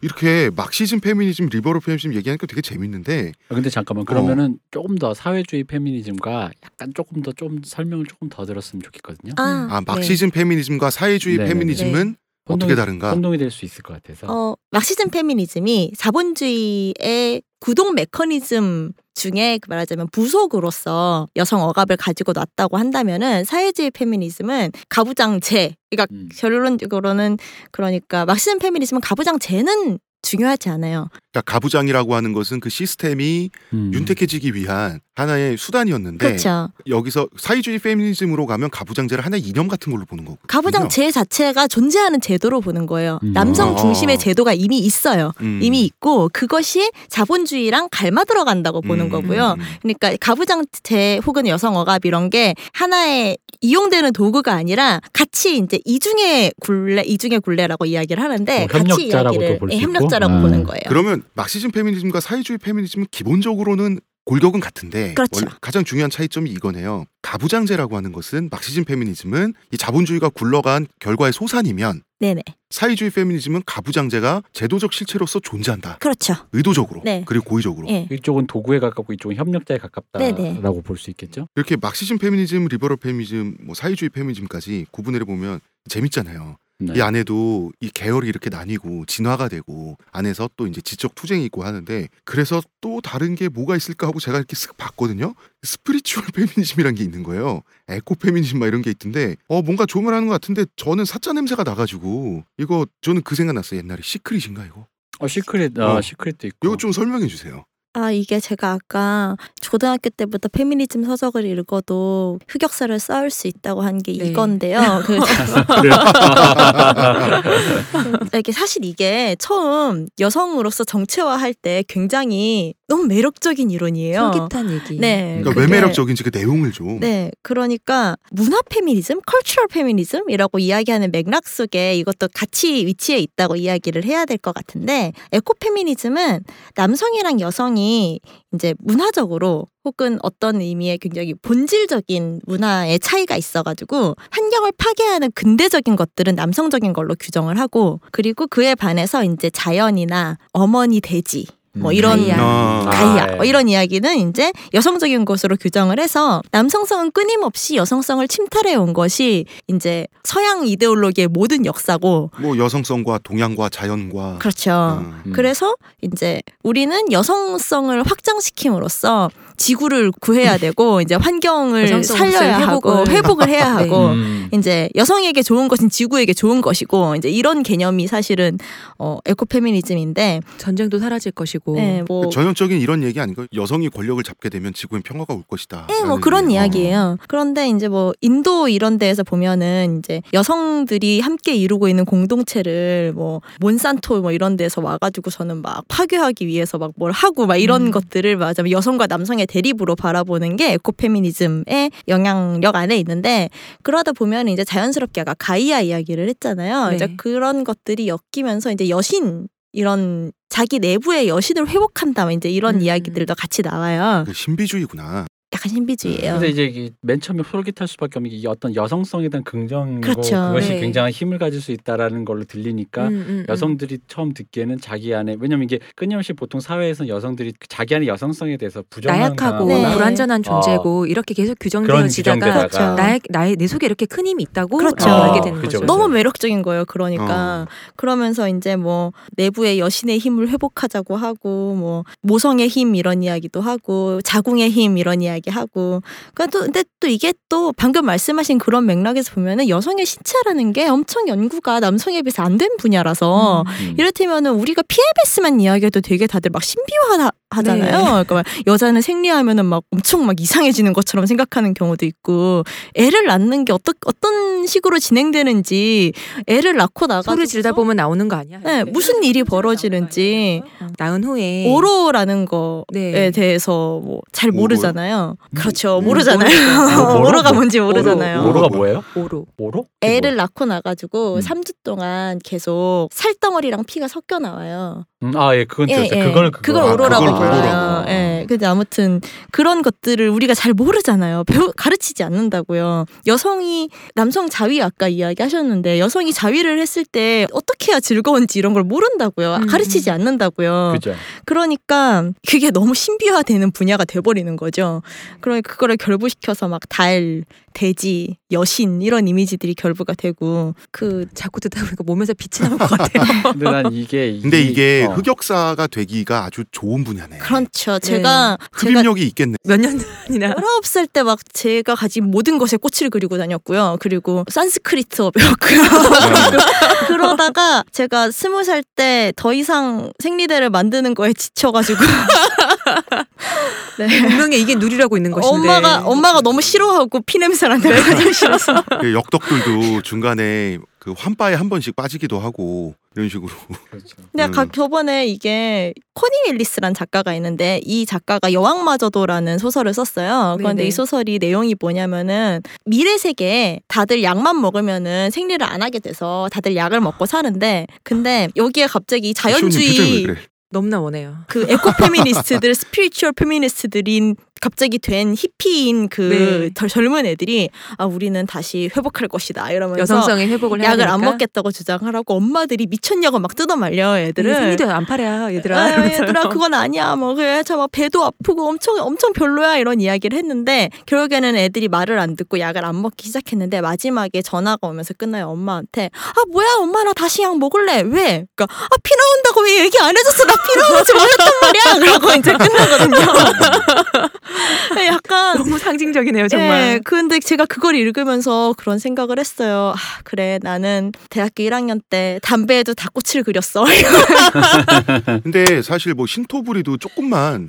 Speaker 1: 이렇게 Marxism 페미니즘, liberal 페미니즘 얘기하니까 되게 재밌는데
Speaker 3: 아, 근데 잠깐만 그러면은 조금 더 사회주의 페미니즘과 약간 조금 더 좀 설명을 조금 더 들었으면 좋겠거든요.
Speaker 4: 아,
Speaker 1: 아, Marxism 페미니즘과 사회주의
Speaker 3: 네,
Speaker 1: 페미니즘은 어떻게 다른가?
Speaker 3: 혼동이 될 수 있을 것 같아서.
Speaker 4: 어, Marxism 페미니즘이 자본주의의 구동 메커니즘 중에 그 말하자면 부속으로서 여성 억압을 가지고 놨다고 한다면은 사회주의 페미니즘은 가부장제 그러니까
Speaker 3: 음.
Speaker 4: 결론적으로는 그러니까 막시즘 페미니즘은 가부장제는 중요하지 않아요.
Speaker 1: 그러니까 가부장이라고 하는 것은 그 시스템이
Speaker 3: 음.
Speaker 1: 윤택해지기 위한 하나의 수단이었는데
Speaker 4: 그렇죠.
Speaker 1: 여기서 사회주의 페미니즘으로 가면 가부장제를 하나의 이념 같은 걸로 보는 거고.
Speaker 4: 가부장제 자체가 존재하는 제도로 보는 거예요.
Speaker 3: 음.
Speaker 4: 남성
Speaker 1: 어.
Speaker 4: 중심의 제도가 이미 있어요.
Speaker 1: 음.
Speaker 4: 이미 있고 그것이 자본주의랑 닮아 들어간다고 보는
Speaker 1: 음,
Speaker 4: 거고요.
Speaker 1: 음, 음.
Speaker 4: 그러니까 가부장제 혹은 여성 억압 이런 게 하나의 이용되는 도구가 아니라 같이 이제 이중의 굴레, 이중의 굴레라고 이야기를 하는데
Speaker 3: 어,
Speaker 4: 같이 이야기를
Speaker 3: 볼수
Speaker 4: 예. 협력자라고
Speaker 3: 아.
Speaker 4: 보는 거예요.
Speaker 1: 그러면 Marxism 페미니즘과 사회주의 페미니즘은 기본적으로는 골격은 같은데
Speaker 4: 그렇죠.
Speaker 1: 가장 중요한 차이점이 이거네요. 가부장제라고 하는 것은 Marxism 페미니즘은 이 자본주의가 굴러간 결과의 소산이면
Speaker 4: 네네.
Speaker 1: 사회주의 페미니즘은 가부장제가 제도적 실체로서 존재한다.
Speaker 4: 그렇죠.
Speaker 1: 의도적으로
Speaker 4: 네.
Speaker 1: 그리고 고의적으로
Speaker 4: 예.
Speaker 3: 이쪽은 도구에 가깝고 이쪽은 협력자에. 가깝다라고 볼 수 있겠죠.
Speaker 1: 이렇게 Marxism 페미니즘, liberal 페미니즘, 뭐 사회주의 페미니즘까지 구분해 보면 재밌잖아요.
Speaker 3: 네.
Speaker 1: 이 안에도 이 계열이 이렇게 나뉘고 진화가 되고 안에서 또 이제 지적 투쟁이 있고 하는데 그래서 또 다른 게 뭐가 있을까 하고 제가 이렇게 쓱 봤거든요. spiritual 페미니즘이란 게 있는 거예요. 에코 페미니즘 막 이런 게 있던데 어 뭔가 조언을 하는 것 같은데 저는 사짜 냄새가 나가지고 이거 저는 그 생각 났어요. 옛날에 시크릿인가 이거?
Speaker 3: 어 시크릿, 어,
Speaker 1: 어.
Speaker 3: 시크릿도 있고.
Speaker 1: 이거 좀 설명해 주세요.
Speaker 4: 아, 이게 제가 아까 초등학교 때부터 페미니즘 서적을 읽어도 흑역사를 쌓을 수 있다고 한게
Speaker 2: 네.
Speaker 4: 이건데요. 그 이게 사실 이게 처음 여성으로서 정체화할 때 굉장히 너무 매력적인 이론이에요.
Speaker 2: 솔깃한 얘기.
Speaker 4: 네.
Speaker 1: 그러니까 왜
Speaker 4: 그게-
Speaker 1: 매력적인지 그 내용을 좀.
Speaker 4: 네, 그러니까 문화 페미니즘, cultural 페미니즘이라고 이야기하는 맥락 속에 이것도 같이 위치해 있다고 이야기를 해야 될 것 같은데 에코 페미니즘은 남성이랑 여성이 이제 문화적으로 혹은 어떤 의미의 굉장히 본질적인 문화의 차이가 있어가지고 환경을 파괴하는 근대적인 것들은 남성적인 걸로 규정을 하고 그리고 그에 반해서 이제 자연이나 어머니 대지 뭐
Speaker 3: 음.
Speaker 4: 이런
Speaker 2: 가이아.
Speaker 1: 아.
Speaker 4: 가이아
Speaker 3: 아,
Speaker 4: 뭐
Speaker 3: 예.
Speaker 4: 이런 이야기는 이제 여성적인 것으로 규정을 해서 남성성은 끊임없이 여성성을 침탈해 온 것이 이제 서양 이데올로기의 모든 역사고
Speaker 1: 뭐 여성성과 동양과 자연과.
Speaker 4: 그렇죠.
Speaker 1: 음.
Speaker 3: 음.
Speaker 4: 그래서 이제 우리는 여성성을 확장시킴으로써 지구를 구해야 되고 이제 환경을 살려야 하고
Speaker 2: 회복을.
Speaker 4: 회복을 해야
Speaker 2: 네.
Speaker 4: 하고
Speaker 3: 음.
Speaker 4: 이제 여성에게 좋은 것은 지구에게 좋은 것이고 이제 이런 개념이 사실은 어 에코 페미니즘인데
Speaker 2: 전쟁도 사라질 것이고.
Speaker 4: 네,
Speaker 1: 뭐그 전형적인 이런 얘기 아닌가요? 여성이 권력을 잡게 되면 지구엔 평화가 올 것이다.
Speaker 4: 예, 뭐 그런
Speaker 1: 얘기.
Speaker 4: 이야기예요. 그런데 이제 뭐 인도 이런 데에서 보면은 이제 여성들이 함께 이루고 있는 공동체를 뭐 몬산토 뭐 이런 데서 와가지고서는 막 파괴하기 위해서 막 뭘 하고 막 이런
Speaker 2: 음.
Speaker 4: 것들을 맞아 여성과 남성의 대립으로 바라보는 게 에코페미니즘의 영향력 안에 있는데 그러다 보면 이제 자연스럽게 아까 가이아 이야기를 했잖아요.
Speaker 2: 네.
Speaker 4: 이제 그런 것들이 엮이면서 이제 여신 이런 자기 내부의 여신을 회복한다 뭐 이제 이런
Speaker 2: 음.
Speaker 4: 이야기들도 같이 나와요.
Speaker 1: 그 신비주의구나.
Speaker 4: 약간 신비주의예요.
Speaker 3: 근데 이제 맨 처음에 솔깃할 수밖에 없는 게 어떤 여성성에 대한 긍정이고
Speaker 4: 그렇죠.
Speaker 3: 그것이
Speaker 2: 네.
Speaker 3: 굉장한 힘을 가질 수 있다라는 걸로 들리니까
Speaker 2: 음, 음, 음.
Speaker 3: 여성들이 처음 듣기에는 자기 안에 왜냐면 이게 끊임없이 보통 사회에서는 여성들이 자기 안에 여성성에 대해서 부정을
Speaker 2: 나약하고
Speaker 4: 네.
Speaker 2: 불완전한 존재고 이렇게 계속 규정되어지다가
Speaker 4: 그렇죠.
Speaker 2: 나의 나의 내 속에 이렇게 큰 힘이 있다고
Speaker 4: 그렇죠.
Speaker 2: 알게 되는
Speaker 3: 그죠,
Speaker 2: 거죠.
Speaker 3: 그죠.
Speaker 4: 너무 매력적인 거예요. 그러니까 그러면서 이제 뭐 내부의 여신의 힘을 회복하자고 하고 뭐 모성의 힘 이런 이야기도 하고 자궁의 힘 이런 이야기 하고 그러니까 또 근데 또 이게 또 방금 말씀하신 그런 맥락에서 보면은 여성의 신체라는 게 엄청 연구가 남성에 비해서 안 된 분야라서
Speaker 3: 음.
Speaker 4: 이를테면은 우리가 PMS만 이야기해도 되게 다들 막 신비화 하잖아요.
Speaker 2: 네.
Speaker 4: 그러니까 막 여자는 생리하면은 막 엄청 막 이상해지는 것처럼 생각하는 경우도 있고 애를 낳는 게 어떤 어떤 식으로 진행되는지 애를 낳고 나가
Speaker 2: 소리 지르다 보면 나오는 거 아니야?
Speaker 4: 네, 무슨 일이 벌어지는지
Speaker 2: 어, 낳은 후에
Speaker 4: 오로라는 거에
Speaker 2: 네.
Speaker 4: 대해서 뭐잘
Speaker 1: 뭐,
Speaker 4: 모르잖아요. 그렇죠.
Speaker 1: 음,
Speaker 4: 모르잖아요. 오로가
Speaker 3: 뭐,
Speaker 4: 뭔지 모르잖아요.
Speaker 3: 오로 가 뭐예요?
Speaker 2: 오로.
Speaker 3: 오로?
Speaker 4: 애를 낳고 나가지고
Speaker 3: 음.
Speaker 4: 3주 동안 계속 살덩어리랑 피가 섞여 나와요.
Speaker 3: 음, 아, 예, 그건
Speaker 4: 예. 예.
Speaker 3: 그걸 그거.
Speaker 4: 그걸
Speaker 1: 아,
Speaker 4: 오로라고
Speaker 1: 오로라고.
Speaker 4: 예. 근데 아무튼 그런 것들을 우리가 잘 모르잖아요. 배우 가르치지 않는다고요. 여성이 남성 자위 아까 이야기하셨는데 여성이 자위를 했을 때 어떻게 해야 즐거운지 이런 걸 모른다고요.
Speaker 2: 음,
Speaker 4: 가르치지
Speaker 2: 음.
Speaker 4: 않는다고요.
Speaker 3: 그죠.
Speaker 4: 그러니까 그게 너무 신비화되는 분야가 돼버리는 거죠. 그러니까 그거를 결부시켜서 막 달, 돼지, 여신 이런 이미지들이 결부가 되고 그
Speaker 2: 자꾸 듣다 보니까 몸에서 빛이 나올 것 같아요.
Speaker 3: 근데 난 이게
Speaker 1: 근데 이게
Speaker 3: 어.
Speaker 1: 흑역사가 되기가 아주 좋은 분야네.
Speaker 4: 그렇죠. 제가 제가
Speaker 1: 흡입력이 있겠네.
Speaker 2: 몇 년이나
Speaker 4: 19살 때 막 제가 가진 모든 것에 꽃을 그리고 다녔고요. 그리고 산스크리트어 배웠고요. 그러다가 제가 20살 때 더 이상 생리대를 만드는 거에 지쳐 가지고 네.
Speaker 2: 분명히 이게 누리라고 있는 것인데
Speaker 4: 엄마가 엄마가 너무 싫어하고 피 냄새 난다고 하기 싫어서
Speaker 1: 그 역덕들도 중간에 그 환바에 한 번씩 빠지기도 하고 이런 식으로.
Speaker 3: 그렇죠.
Speaker 4: 근데
Speaker 1: 음.
Speaker 4: 가 저번에 이게 코니 윌리스란 작가가 있는데 이 작가가 여왕마저도라는 소설을 썼어요. 그런데
Speaker 2: 네네.
Speaker 4: 이 소설이 내용이 뭐냐면은 미래 세계에 다들 약만 먹으면은 생리를 안 하게 돼서 다들 약을 먹고 사는데 근데 여기에 갑자기 자연주의
Speaker 1: 그래?
Speaker 2: 너무나 원해요.
Speaker 4: 그 에코 페미니스트들, spiritual 페미니스트들인 갑자기 된 히피인 그
Speaker 2: 네.
Speaker 4: 덜- 젊은 애들이 아 우리는 다시 회복할 것이다 이러면서
Speaker 2: 여성성의 회복을
Speaker 4: 약을 안
Speaker 2: 되니까.
Speaker 4: 먹겠다고 주장하라고 엄마들이 미쳤냐고 막 뜯어 말려 애들을.
Speaker 2: 생리대 안 팔아 얘들아.
Speaker 4: 아. 얘들아 그건 아니야 뭐 그래 저막 배도 아프고 엄청 엄청 별로야 이런 이야기를 했는데 결국에는 애들이 말을 안 듣고 약을 안 먹기 시작했는데 마지막에 전화가 오면서 끝나요 엄마한테 아 뭐야 엄마 나 다시 약 먹을래 왜 그러니까 아 피 나온다고 왜 얘기 안 해줬어 나 필요하지 몰랐단 말이야. 그러고 이제 끝나거든요. 네, 약간
Speaker 2: 너무 상징적이네요, 정말.
Speaker 4: 예, 근데 제가 그걸 읽으면서 그런 생각을 했어요. 아, 그래, 나는 대학교 1학년 때 담배에도 닭꼬치를 그렸어.
Speaker 1: 근데 사실 뭐 신토부리도 조금만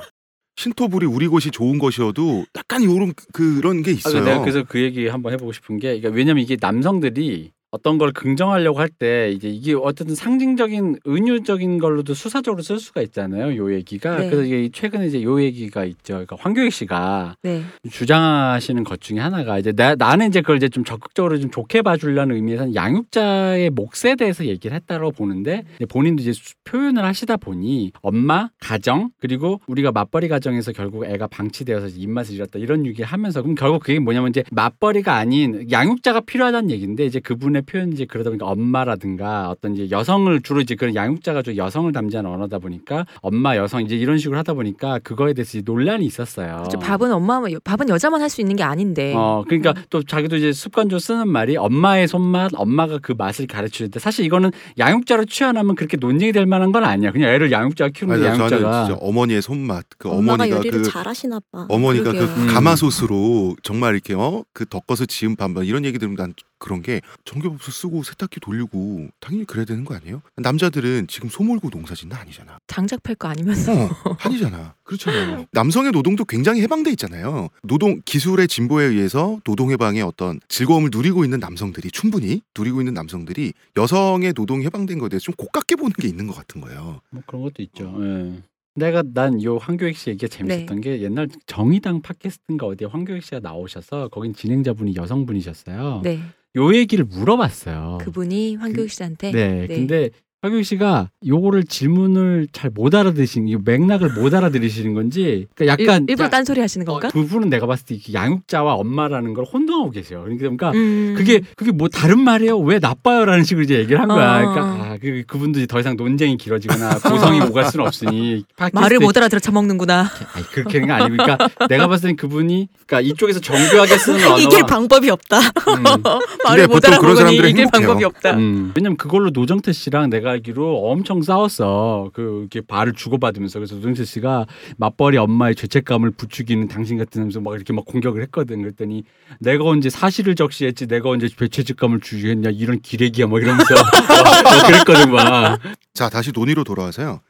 Speaker 1: 신토부리 우리 곳이 좋은 것이어도 약간 요런 그런 게
Speaker 3: 아,
Speaker 1: 있어요.
Speaker 3: 내가 그래서 그 얘기 한번 해보고 싶은 게, 그러니까 왜냐면 이게 남성들이 어떤 걸 긍정하려고 할 때 이제 이게 어쨌든 상징적인 은유적인 걸로도 수사적으로 쓸 수가 있잖아요. 요 얘기가
Speaker 2: 네.
Speaker 3: 그래서 이게 최근에 이제 요 얘기가 있죠. 그러니까 황교익 씨가
Speaker 2: 네.
Speaker 3: 주장하시는 것 중에 하나가 이제 나, 나는 이제 그걸 이제 좀 적극적으로 좀 좋게 봐주려는 의미에서는 양육자의 몫에 대해서 얘기를 했다고 보는데 본인도 이제 수- 표현을 하시다 보니 엄마, 가정 그리고 우리가 맞벌이 가정에서 결국 애가 방치되어서 입맛을 잃었다 이런 얘기를 하면서 그럼 결국 그게 뭐냐면 이제 맞벌이가 아닌 양육자가 필요하다는 얘기인데 이제 그분의 표현이 이제 그러다 보니까 엄마라든가 어떤 이제 여성을 주로 이제 그런 양육자가 좀 여성을 담지하는 언어다 보니까 엄마 여성 이제 이런 식으로 하다 보니까 그거에 대해서 이제 논란이 있었어요.
Speaker 2: 그렇죠. 밥은 엄마 밥은 여자만 할 수 있는 게 아닌데.
Speaker 3: 어, 그러니까 또 자기도 이제 습관적으로 쓰는 말이 엄마의 손맛, 엄마가 그 맛을 때 사실 이거는 양육자로 취하면 그렇게 논쟁이 될 만한 건 아니야. 그냥 애를 양육자가 키우는데
Speaker 1: 아니,
Speaker 3: 양육자가
Speaker 1: 진짜 어머니의 손맛, 그 어머니가
Speaker 4: 요리를
Speaker 1: 그
Speaker 4: 잘하시나 봐.
Speaker 1: 어머니가
Speaker 2: 그러게요.
Speaker 1: 그
Speaker 3: 음.
Speaker 1: 가마솥으로 정말 이렇게 어그 덮어서 지은 반반 이런 얘기 들으면 난 그런 게 전기밥솥 쓰고 세탁기 돌리고 당연히 그래야 되는 거 아니에요? 남자들은 지금 소 몰고 농사짓는 아니잖아.
Speaker 2: 장작 팔 거 아니면서.
Speaker 1: 어, 아니잖아. 그렇잖아요. 남성의 노동도 굉장히 해방돼 있잖아요. 노동 기술의 진보에 의해서 노동 해방의 어떤 즐거움을 누리고 있는 남성들이 충분히 누리고 있는 남성들이 여성의 노동 해방된 거에 대해서 좀 고깝게 보는 게 있는 것 같은 거예요.
Speaker 3: 뭐 그런 것도 있죠. 예. 내가 난 요 황교익 씨 얘기가 재밌었던
Speaker 2: 네.
Speaker 3: 게 옛날 정의당 팟캐스트인가 어디에 황교익 씨가 나오셔서 거긴 진행자분이 여성분이셨어요.
Speaker 2: 네.
Speaker 3: 요 얘기를 물어봤어요.
Speaker 2: 그분이 황교익 씨한테.
Speaker 3: 네. 근데 황교익 씨가 요거를 질문을 잘 못 알아들으시는 이 맥락을 못 알아들으시는 건지 그러니까 약간
Speaker 2: 일, 일부러
Speaker 3: 야-
Speaker 2: 딴소리 하시는
Speaker 3: 어,
Speaker 2: 건가?
Speaker 3: 두 분은 내가 봤을 때 양육자와 엄마라는 걸 혼동하고 계세요. 그러니까
Speaker 2: 음.
Speaker 3: 그게 그게 뭐 다른 말이에요? 왜 나빠요라는 식으로 이제 얘기를 한 거야.
Speaker 2: 어.
Speaker 3: 그러니까 아, 그 그분도 이제 더 이상 논쟁이 길어지거나 고성이 오갈 수는 없으니
Speaker 2: 말을 못 알아들어 처먹는구나.
Speaker 3: 아니 그렇게 하는 거 아니고 그러니까 내가 봤을 땐 그분이 그러니까 이쪽에서 정교하게 쓰는 언어와
Speaker 4: 이길 방법이 없다.
Speaker 3: 음,
Speaker 2: 말을 못 알아보니 이길. 방법이 없다.
Speaker 3: 음. 왜냐면 그걸로 노정태 씨랑 내가 알기로 엄청 싸웠어. 그 이렇게 발을 주고받으면서 그래서 노정태 씨가 맞벌이 엄마의 죄책감을 부추기는 당신 같은 하면서 막 이렇게 막 공격을 했거든. 그랬더니 내가 언제 사실을 적시했지 내가 언제 죄책감을 주겠냐 이런 기레기야 뭐 이러면서 어, 그랬거든 막.
Speaker 1: 자 다시 논의로 돌아와서요.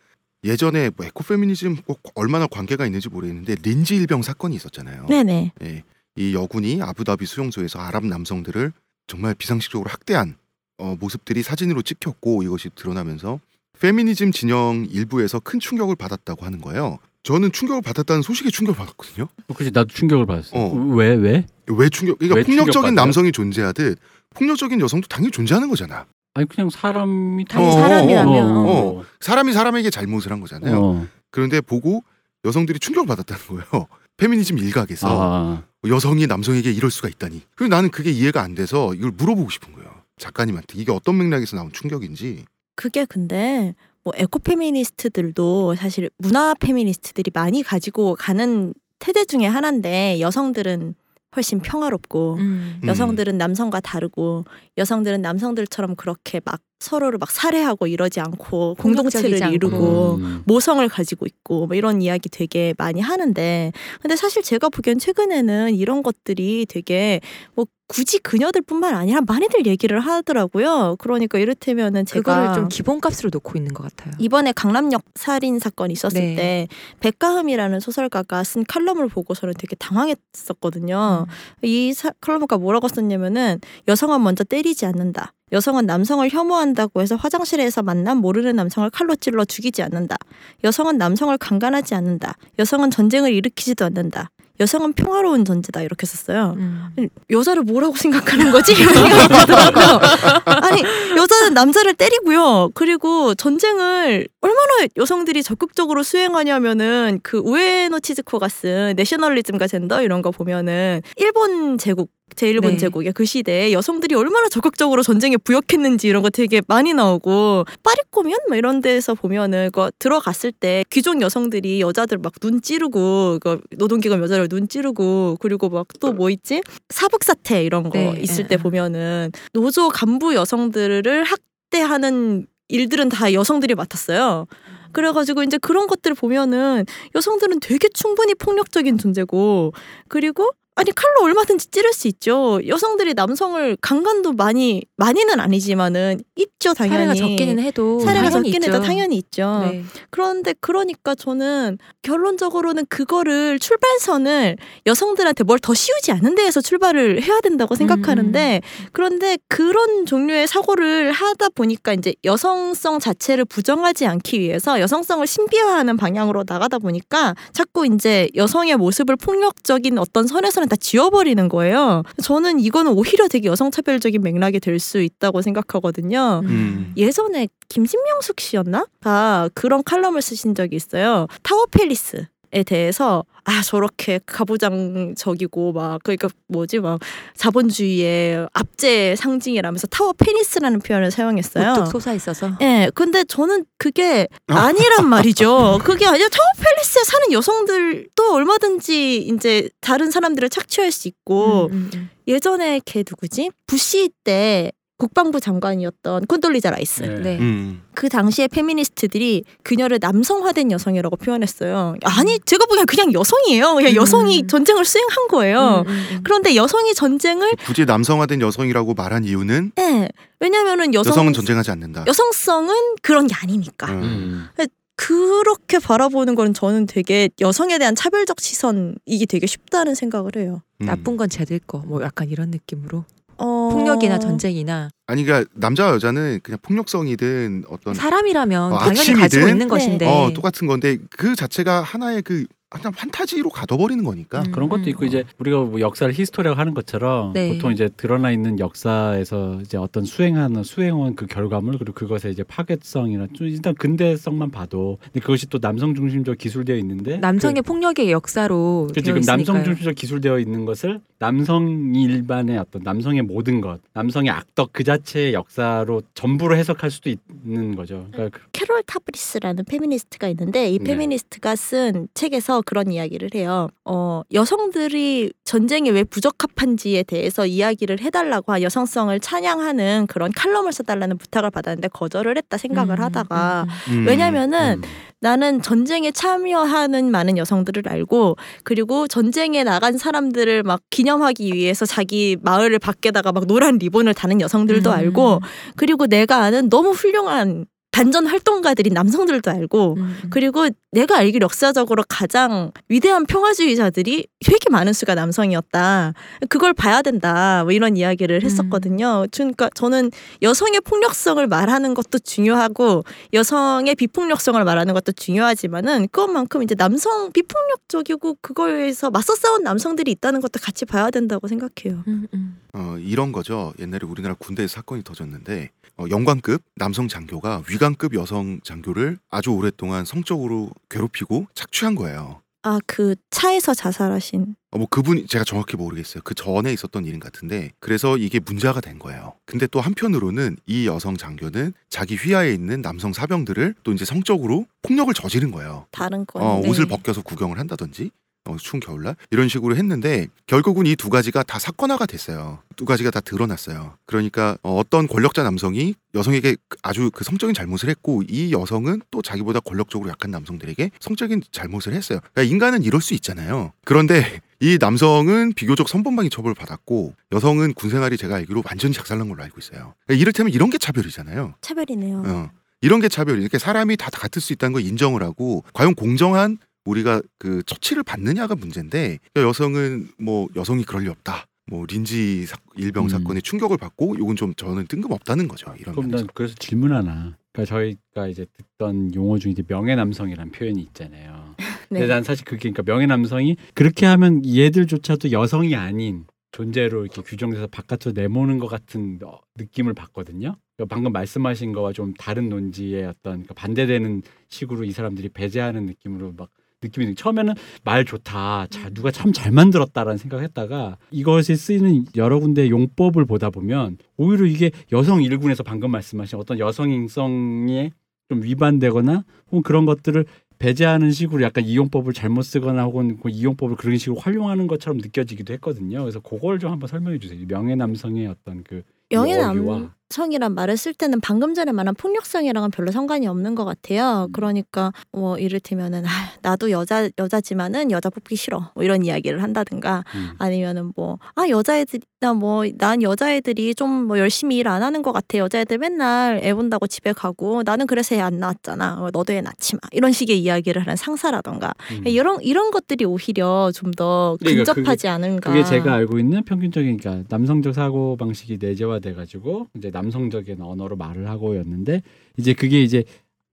Speaker 1: 예전에 뭐 에코페미니즘 꼭 얼마나 관계가 있는지 모르겠는데 린지 일병 사건이 있었잖아요.
Speaker 4: 네네.
Speaker 1: 예, 이 여군이 아부다비 수용소에서 아랍 남성들을 정말 비상식적으로 학대한 어, 모습들이 사진으로 찍혔고 이것이 드러나면서 페미니즘 진영 일부에서 큰 충격을 받았다고 하는 거예요. 저는 충격을 받았다는 소식에 충격을 받았거든요.
Speaker 3: 그렇지 나도 충격을 받았어.
Speaker 1: 어.
Speaker 3: 왜 왜?
Speaker 1: 왜 충격? 그러니까
Speaker 3: 왜
Speaker 1: 폭력적인
Speaker 3: 충격받아요?
Speaker 1: 남성이 존재하듯 폭력적인 여성도 당연히 존재하는 거잖아.
Speaker 3: 아니 그냥 사람이
Speaker 4: 당연히
Speaker 1: 어,
Speaker 4: 사람이라면.
Speaker 3: 어,
Speaker 1: 어. 사람이 사람에게 잘못을 한 거잖아요.
Speaker 3: 어.
Speaker 1: 그런데 보고 여성들이 충격을 받았다는 거예요. 페미니즘 일각에서
Speaker 3: 아.
Speaker 1: 여성이 남성에게 이럴 수가 있다니. 그리고 나는 그게 이해가 안 돼서 이걸 물어보고 싶은 거예요. 작가님한테 이게 어떤 맥락에서 나온 충격인지.
Speaker 4: 그게 근데 뭐 에코 페미니스트들도 사실 문화 페미니스트들이 많이 가지고 가는 태대 중에 하나인데 여성들은 훨씬 평화롭고
Speaker 2: 음.
Speaker 1: 음.
Speaker 4: 여성들은 남성과 다르고 여성들은 남성들처럼 그렇게 막 서로를 막 살해하고 이러지 않고 공동체를
Speaker 2: 않고.
Speaker 4: 이루고
Speaker 3: 음.
Speaker 4: 모성을 가지고 있고 뭐 이런 이야기 되게 많이 하는데 근데 사실 제가 보기엔 최근에는 이런 것들이 되게 뭐 굳이 그녀들뿐만 아니라 많이들 얘기를 하더라고요. 그러니까 이를테면은 제가
Speaker 2: 그거를 좀 기본값으로 놓고 있는 것 같아요.
Speaker 4: 이번에 강남역 살인 사건이 있었을
Speaker 2: 네.
Speaker 4: 때 백가흠이라는 소설가가 쓴 칼럼을 보고서는 되게 당황했었거든요.
Speaker 2: 음.
Speaker 4: 이 사, 칼럼가 뭐라고 썼냐면은 여성은 먼저 때리지 않는다. 여성은 남성을 혐오한다고 해서 화장실에서 만난 모르는 남성을 칼로 찔러 죽이지 않는다. 여성은 남성을 강간하지 않는다. 여성은 전쟁을 일으키지도 않는다. 여성은 평화로운 존재다 이렇게 썼어요.
Speaker 2: 음.
Speaker 4: 아니, 여자를 뭐라고 생각하는 거지? 이런 생각이 들더라고요. 아니 여자는 남자를 때리고요. 그리고 전쟁을 얼마나 여성들이 적극적으로 수행하냐면은 그 우에노 치즈코가 쓴 내셔널리즘과 젠더 이런 거 보면은 일본 제국 제1본
Speaker 2: 네.
Speaker 4: 제국의 그 시대에 여성들이 얼마나 적극적으로 전쟁에 부역했는지 이런 거 되게 많이 나오고 파리꼬면 뭐 이런 데서 보면은 그 들어갔을 때 귀족 여성들이 여자들 막 눈 찌르고 그 노동기금 여자를 눈 찌르고 그리고 막 또 뭐 있지 사북 사태 이런 거
Speaker 2: 네,
Speaker 4: 있을
Speaker 2: 예,
Speaker 4: 때
Speaker 2: 예.
Speaker 4: 보면은 노조 간부 여성들을 학대하는 일들은 다 여성들이 맡았어요. 그래가지고 이제 그런 것들을 보면은 여성들은 되게 충분히 폭력적인 존재고 그리고 아니 칼로 얼마든지 찌를 수 있죠. 여성들이 남성을 강간도 많이 많이는 아니지만은 있죠 당연히.
Speaker 2: 사례가 적기는 해도
Speaker 4: 사례가
Speaker 2: 있죠.
Speaker 4: 해도 당연히 있죠.
Speaker 2: 네.
Speaker 4: 그런데 그러니까 저는 결론적으로는 그거를 출발선을 여성들한테 뭘 더 씌우지 않는 데에서 출발을 해야 된다고 생각하는데 그런데 그런 종류의 사고를 하다 보니까 이제 여성성 자체를 부정하지 않기 위해서 여성성을 신비화하는 방향으로 나가다 보니까 자꾸 이제 여성의 모습을 폭력적인 어떤 선에서 는다 지워버리는 거예요. 저는 이거는 오히려 되게 여성차별적인 맥락이 될 수 있다고 생각하거든요.
Speaker 1: 음.
Speaker 4: 예전에 김신명숙 씨였나?가 그런 칼럼을 쓰신 적이 있어요. 타워 팰리스에 대해서 아 저렇게 가부장적이고 막 그러니까 뭐지 막 자본주의의 압제 상징이라면서 타워 페니스라는 표현을 사용했어요.
Speaker 2: 우뚝 솟아 있어서
Speaker 4: 예, 근데 저는 그게 아니란 말이죠. 그게 아니라 타워 팰리스에 사는 여성들도 얼마든지 이제 다른 사람들을 착취할 수 있고
Speaker 2: 음, 음, 음.
Speaker 4: 예전에 걔 누구지? 부시 때 국방부 장관이었던 콘돌리자 라이스.
Speaker 3: 네.
Speaker 2: 네.
Speaker 1: 음.
Speaker 4: 그 당시에 페미니스트들이 그녀를 남성화된 여성이라고 표현했어요. 아니, 제가 보기엔 그냥 여성이에요. 그냥
Speaker 2: 음.
Speaker 4: 여성이 전쟁을 수행한 거예요.
Speaker 2: 음, 음, 음.
Speaker 4: 그런데 여성이 전쟁을
Speaker 1: 굳이 남성화된 여성이라고 말한 이유는
Speaker 4: 예. 왜냐면은 여성
Speaker 1: 여성 은 전쟁하지 않는다.
Speaker 4: 여성성은 그런 게 아니니까.
Speaker 1: 음.
Speaker 3: 음.
Speaker 4: 그렇게 바라보는 건 저는 되게 여성에 대한 차별적 시선 이게 되게 쉽다는 생각을 해요.
Speaker 1: 음.
Speaker 2: 나쁜 건 쟤들 거 뭐 약간 이런 느낌으로
Speaker 4: 어...
Speaker 2: 폭력이나 전쟁이나
Speaker 1: 아니 그러니까 남자 와 여자는 그냥 폭력성이든 어떤
Speaker 2: 사람이라면
Speaker 1: 어,
Speaker 2: 당연히
Speaker 1: 악취미든?
Speaker 2: 가지고 있는
Speaker 4: 네.
Speaker 2: 것인데
Speaker 1: 어 똑같은 건데 그 자체가 하나의 그 그냥 판타지로 가둬버리는 거니까.
Speaker 2: 음.
Speaker 3: 그런 것도 있고 이제 우리가 뭐 역사를 히스토리라고 하는 것처럼
Speaker 2: 네.
Speaker 3: 보통 이제 드러나 있는 역사에서 이제 어떤 수행하는 수행원 그 결과물 그리고 그것의 이제 파괴성이나 좀 일단 근대성만 봐도 근데 그것이 또 남성 중심적 기술되어 있는데
Speaker 2: 남성의 폭력의 역사로
Speaker 3: 그, 지금 남성. 중심적 기술되어 있는 것을 남성이 일반의 어떤 남성의 모든 것 남성의 악덕 그 자체의 역사로 전부로 해석할 수도 있는 거죠. 그러니까 그-
Speaker 4: 캐롤 타브리스라는 페미니스트가 있는데 이
Speaker 3: 네.
Speaker 4: 페미니스트가 쓴 책에서 그런 이야기를 해요. 어, 여성들이 전쟁에 왜 부적합한지에 대해서 이야기를 해달라고 한 여성성을 찬양하는 그런 칼럼을 써달라는 부탁을 받았는데 거절을 했다 생각을
Speaker 2: 음,
Speaker 4: 하다가
Speaker 2: 음,
Speaker 1: 음.
Speaker 4: 왜냐면은
Speaker 3: 음.
Speaker 4: 나는 전쟁에 참여하는 많은 여성들을 알고 그리고 전쟁에 나간 사람들을 막 기념하기 위해서 자기 마을을 밖에다가 막 노란 리본을 다는 여성들도
Speaker 2: 음.
Speaker 4: 알고 그리고 내가 아는 너무 훌륭한 단전 활동가들인 남성들도 알고
Speaker 2: 음, 음.
Speaker 4: 그리고 내가 알기로 역사적으로 가장 위대한 평화주의자들이 되게 많은 수가 남성이었다. 그걸 봐야 된다. 뭐 이런 이야기를
Speaker 2: 음.
Speaker 4: 했었거든요. 그러니까 저는 여성의 폭력성을 말하는 것도 중요하고 여성의 비폭력성을 말하는 것도 중요하지만은 그것만큼 이제 남성 비폭력적이고 그거에서 맞서 싸운 남성들이 있다는 것도 같이 봐야 된다고 생각해요.
Speaker 2: 음, 음.
Speaker 1: 어, 이런 거죠. 옛날에 우리나라 군대에 사건이 터졌는데 어, 영관급 남성 장교가 위관급 여성 장교를 아주 오랫동안 성적으로 괴롭히고 착취한 거예요.
Speaker 4: 아, 그 차에서 자살하신.
Speaker 1: 어, 뭐 그분이 제가 정확히 모르겠어요. 그 전에 있었던 일인 같은데 그래서 이게 문제가 된 거예요. 근데 또 한편으로는 이 여성 장교는 자기 휘하에 있는 남성 사병들을 또 이제 성적으로 폭력을 저지른 거예요.
Speaker 4: 다른 건.
Speaker 1: 어,
Speaker 2: 네.
Speaker 1: 옷을 벗겨서 구경을 한다든지 어, 추운 겨울날 이런 식으로 했는데 결국은 이 두 가지가 다 사건화가 됐어요. 두 가지가 다 드러났어요. 그러니까 어, 어떤 권력자 남성이 여성에게 아주 그 성적인 잘못을 했고 이 여성은 또 자기보다 권력적으로 약한 남성들에게 성적인 잘못을 했어요. 그러니까 인간은 이럴 수 있잖아요. 그런데 이 남성은 비교적 선범방위 처벌을 받았고 여성은 군생활이 제가 알기로 완전히 작살난 걸로 알고 있어요. 그러니까 이를테면 이런 게 차별이잖아요.
Speaker 4: 차별이네요.
Speaker 1: 어. 이런 게 차별이 이렇게 사람이 다 같을 수 있다는 걸 인정을 하고 과연 공정한 우리가 그 처치를 받느냐가 문제인데 그러니까 여성은 뭐 여성이 그럴 리 없다. 뭐 린지 사- 일병
Speaker 3: 음.
Speaker 1: 사건에 충격을 받고 요건 좀 저는 뜬금없다는 거죠. 이런
Speaker 3: 그럼
Speaker 1: 면에서.
Speaker 3: 난 그래서 질문 하나. 그러니까 저희가 이제 듣던 용어 중에 이제 명예 남성이라는 표현이 있잖아요.
Speaker 4: 네.
Speaker 3: 근데 난 사실 그게 그러니까 명예 남성이 그렇게 하면 얘들조차도 여성이 아닌 존재로 이렇게 규정돼서 바깥으로 내모는 것 같은 어, 느낌을 받거든요. 그러니까 방금 말씀하신 거와 좀 다른 논지의 어떤 그러니까 반대되는 식으로 이 사람들이 배제하는 느낌으로 막 느낌이 들- 처음에는 말 좋다, 자, 누가 참 잘 만들었다라는 생각했다가 이것이 쓰이는 여러 군데 용법을 보다 보면 오히려 이게 여성 일군에서 방금 말씀하신 어떤 여성인성에 좀 위반되거나 혹은 그런 것들을 배제하는 식으로 약간 이용법을 잘못 쓰거나 혹은 그 이용법을 그런 식으로 활용하는 것처럼 느껴지기도 했거든요. 그래서 그걸 좀 한번 설명해 주세요. 이 명예 남성의 어떤 그
Speaker 4: 명예
Speaker 3: 어휘와.
Speaker 4: 여 성이란 말을 쓸 때는 방금 전에 말한 폭력성이랑은 별로 상관이 없는 것 같아요. 그러니까 뭐 이를테면은 아, 나도 여자 여자지만은 여자 뽑기 싫어. 뭐 이런 이야기를 한다든가
Speaker 3: 음.
Speaker 4: 아니면은 뭐 아 여자애들이나 뭐 난 여자애들이 좀 뭐 열심히 일 안 하는 것 같아. 여자애들 맨날 애 본다고 집에 가고 나는 그래서 애 안 낳았잖아. 어, 너도 애 낳지 마. 이런 식의 이야기를 하는 상사라던가.
Speaker 3: 음.
Speaker 4: 이런 이런 것들이 오히려 좀더
Speaker 3: 그러니까
Speaker 4: 근접하지 않은가.
Speaker 3: 그게 제가 알고 있는 평균적인 그러니까 남성적 사고 방식이 내재화돼 가지고 이제 남 성적인 언어로 말을 하고였는데 이제 그게 이제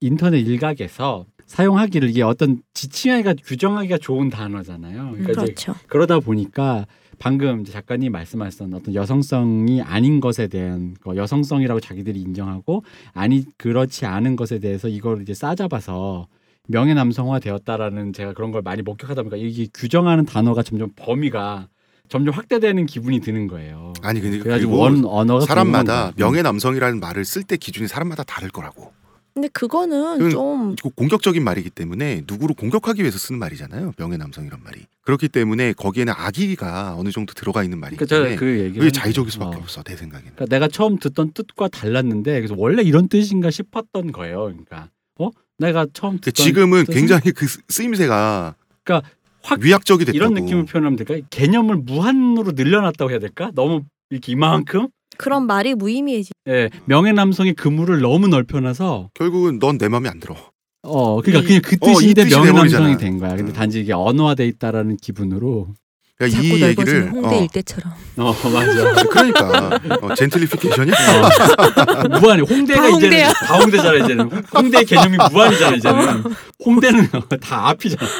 Speaker 3: 인터넷 일각에서 사용하기를 이게 어떤 지칭하기가 규정하기가 좋은 단어잖아요. 그러니까
Speaker 4: 그렇죠
Speaker 3: 그러다 보니까 방금 이제 작가님 말씀하셨던 어떤 여성성이 아닌 것에 대한 거, 여성성이라고 자기들이 인정하고 아니 그렇지 않은 것에 대해서 이걸 이제 싸잡아서 명예 남성화 되었다라는 제가 그런 걸 많이 목격하다 보니까 이게 규정하는 단어가 점점 범위가 점점 확대되는 기분이 드는 거예요.
Speaker 1: 아니 근데
Speaker 3: 그래가지고 원 언어가
Speaker 1: 사람마다. 명예 남성이라는 말을 쓸 때 기준이 사람마다 다를 거라고.
Speaker 4: 근데 그거는 좀
Speaker 1: 이거 공격적인 말이기 때문에 누구를 공격하기 위해서 쓰는 말이잖아요. 명예 남성이란 말이. 그렇기 때문에 거기에는 악의가 어느 정도 들어가 있는 말이기 때문에
Speaker 3: 그 얘기를
Speaker 1: 그게 자의적일. 수밖에
Speaker 3: 어.
Speaker 1: 없어 내 생각에는.
Speaker 3: 그러니까 내가 처음 듣던 뜻과 달랐는데 그래서 원래 이런 뜻인가 싶었던 거예요. 그러니까 어 내가 처음 듣던
Speaker 1: 지금은
Speaker 3: 뜻은
Speaker 1: 굉장히 그 쓰- 쓰임새가
Speaker 3: 그러니까 확
Speaker 1: 위약적이 됐다고.
Speaker 3: 이런 느낌을 표현하면 될까? 개념을 무한으로 늘려놨다고 해야 될까? 너무 이렇게 이만큼
Speaker 4: 그런 말이 무의미해지
Speaker 3: 예, 명예 남성의 그물을 너무 넓혀놔서
Speaker 1: 결국은 넌 내 마음에 안 들어.
Speaker 3: 어 그러니까
Speaker 4: 이-
Speaker 3: 그냥 그
Speaker 1: 어, 이
Speaker 3: 뜻인데
Speaker 1: 뜻이
Speaker 3: 명예. 남성이 된 거야. 근데
Speaker 1: 음.
Speaker 3: 단지 이게 언어화돼 있다라는 기분으로
Speaker 1: 그러니까
Speaker 2: 자꾸
Speaker 1: 이
Speaker 2: 넓어지는
Speaker 1: 얘기를
Speaker 2: 홍대
Speaker 1: 어,
Speaker 2: 일대처럼.
Speaker 3: 어 맞아.
Speaker 1: 그러니까 어, 젠틀리피케이션이야?
Speaker 3: 어, 무한히 홍대가
Speaker 2: 다
Speaker 3: 이제는. 다 홍대잖아 이제는 홍- 홍대 개념이 무한이잖아 이제는 홍대는 다 앞이잖아.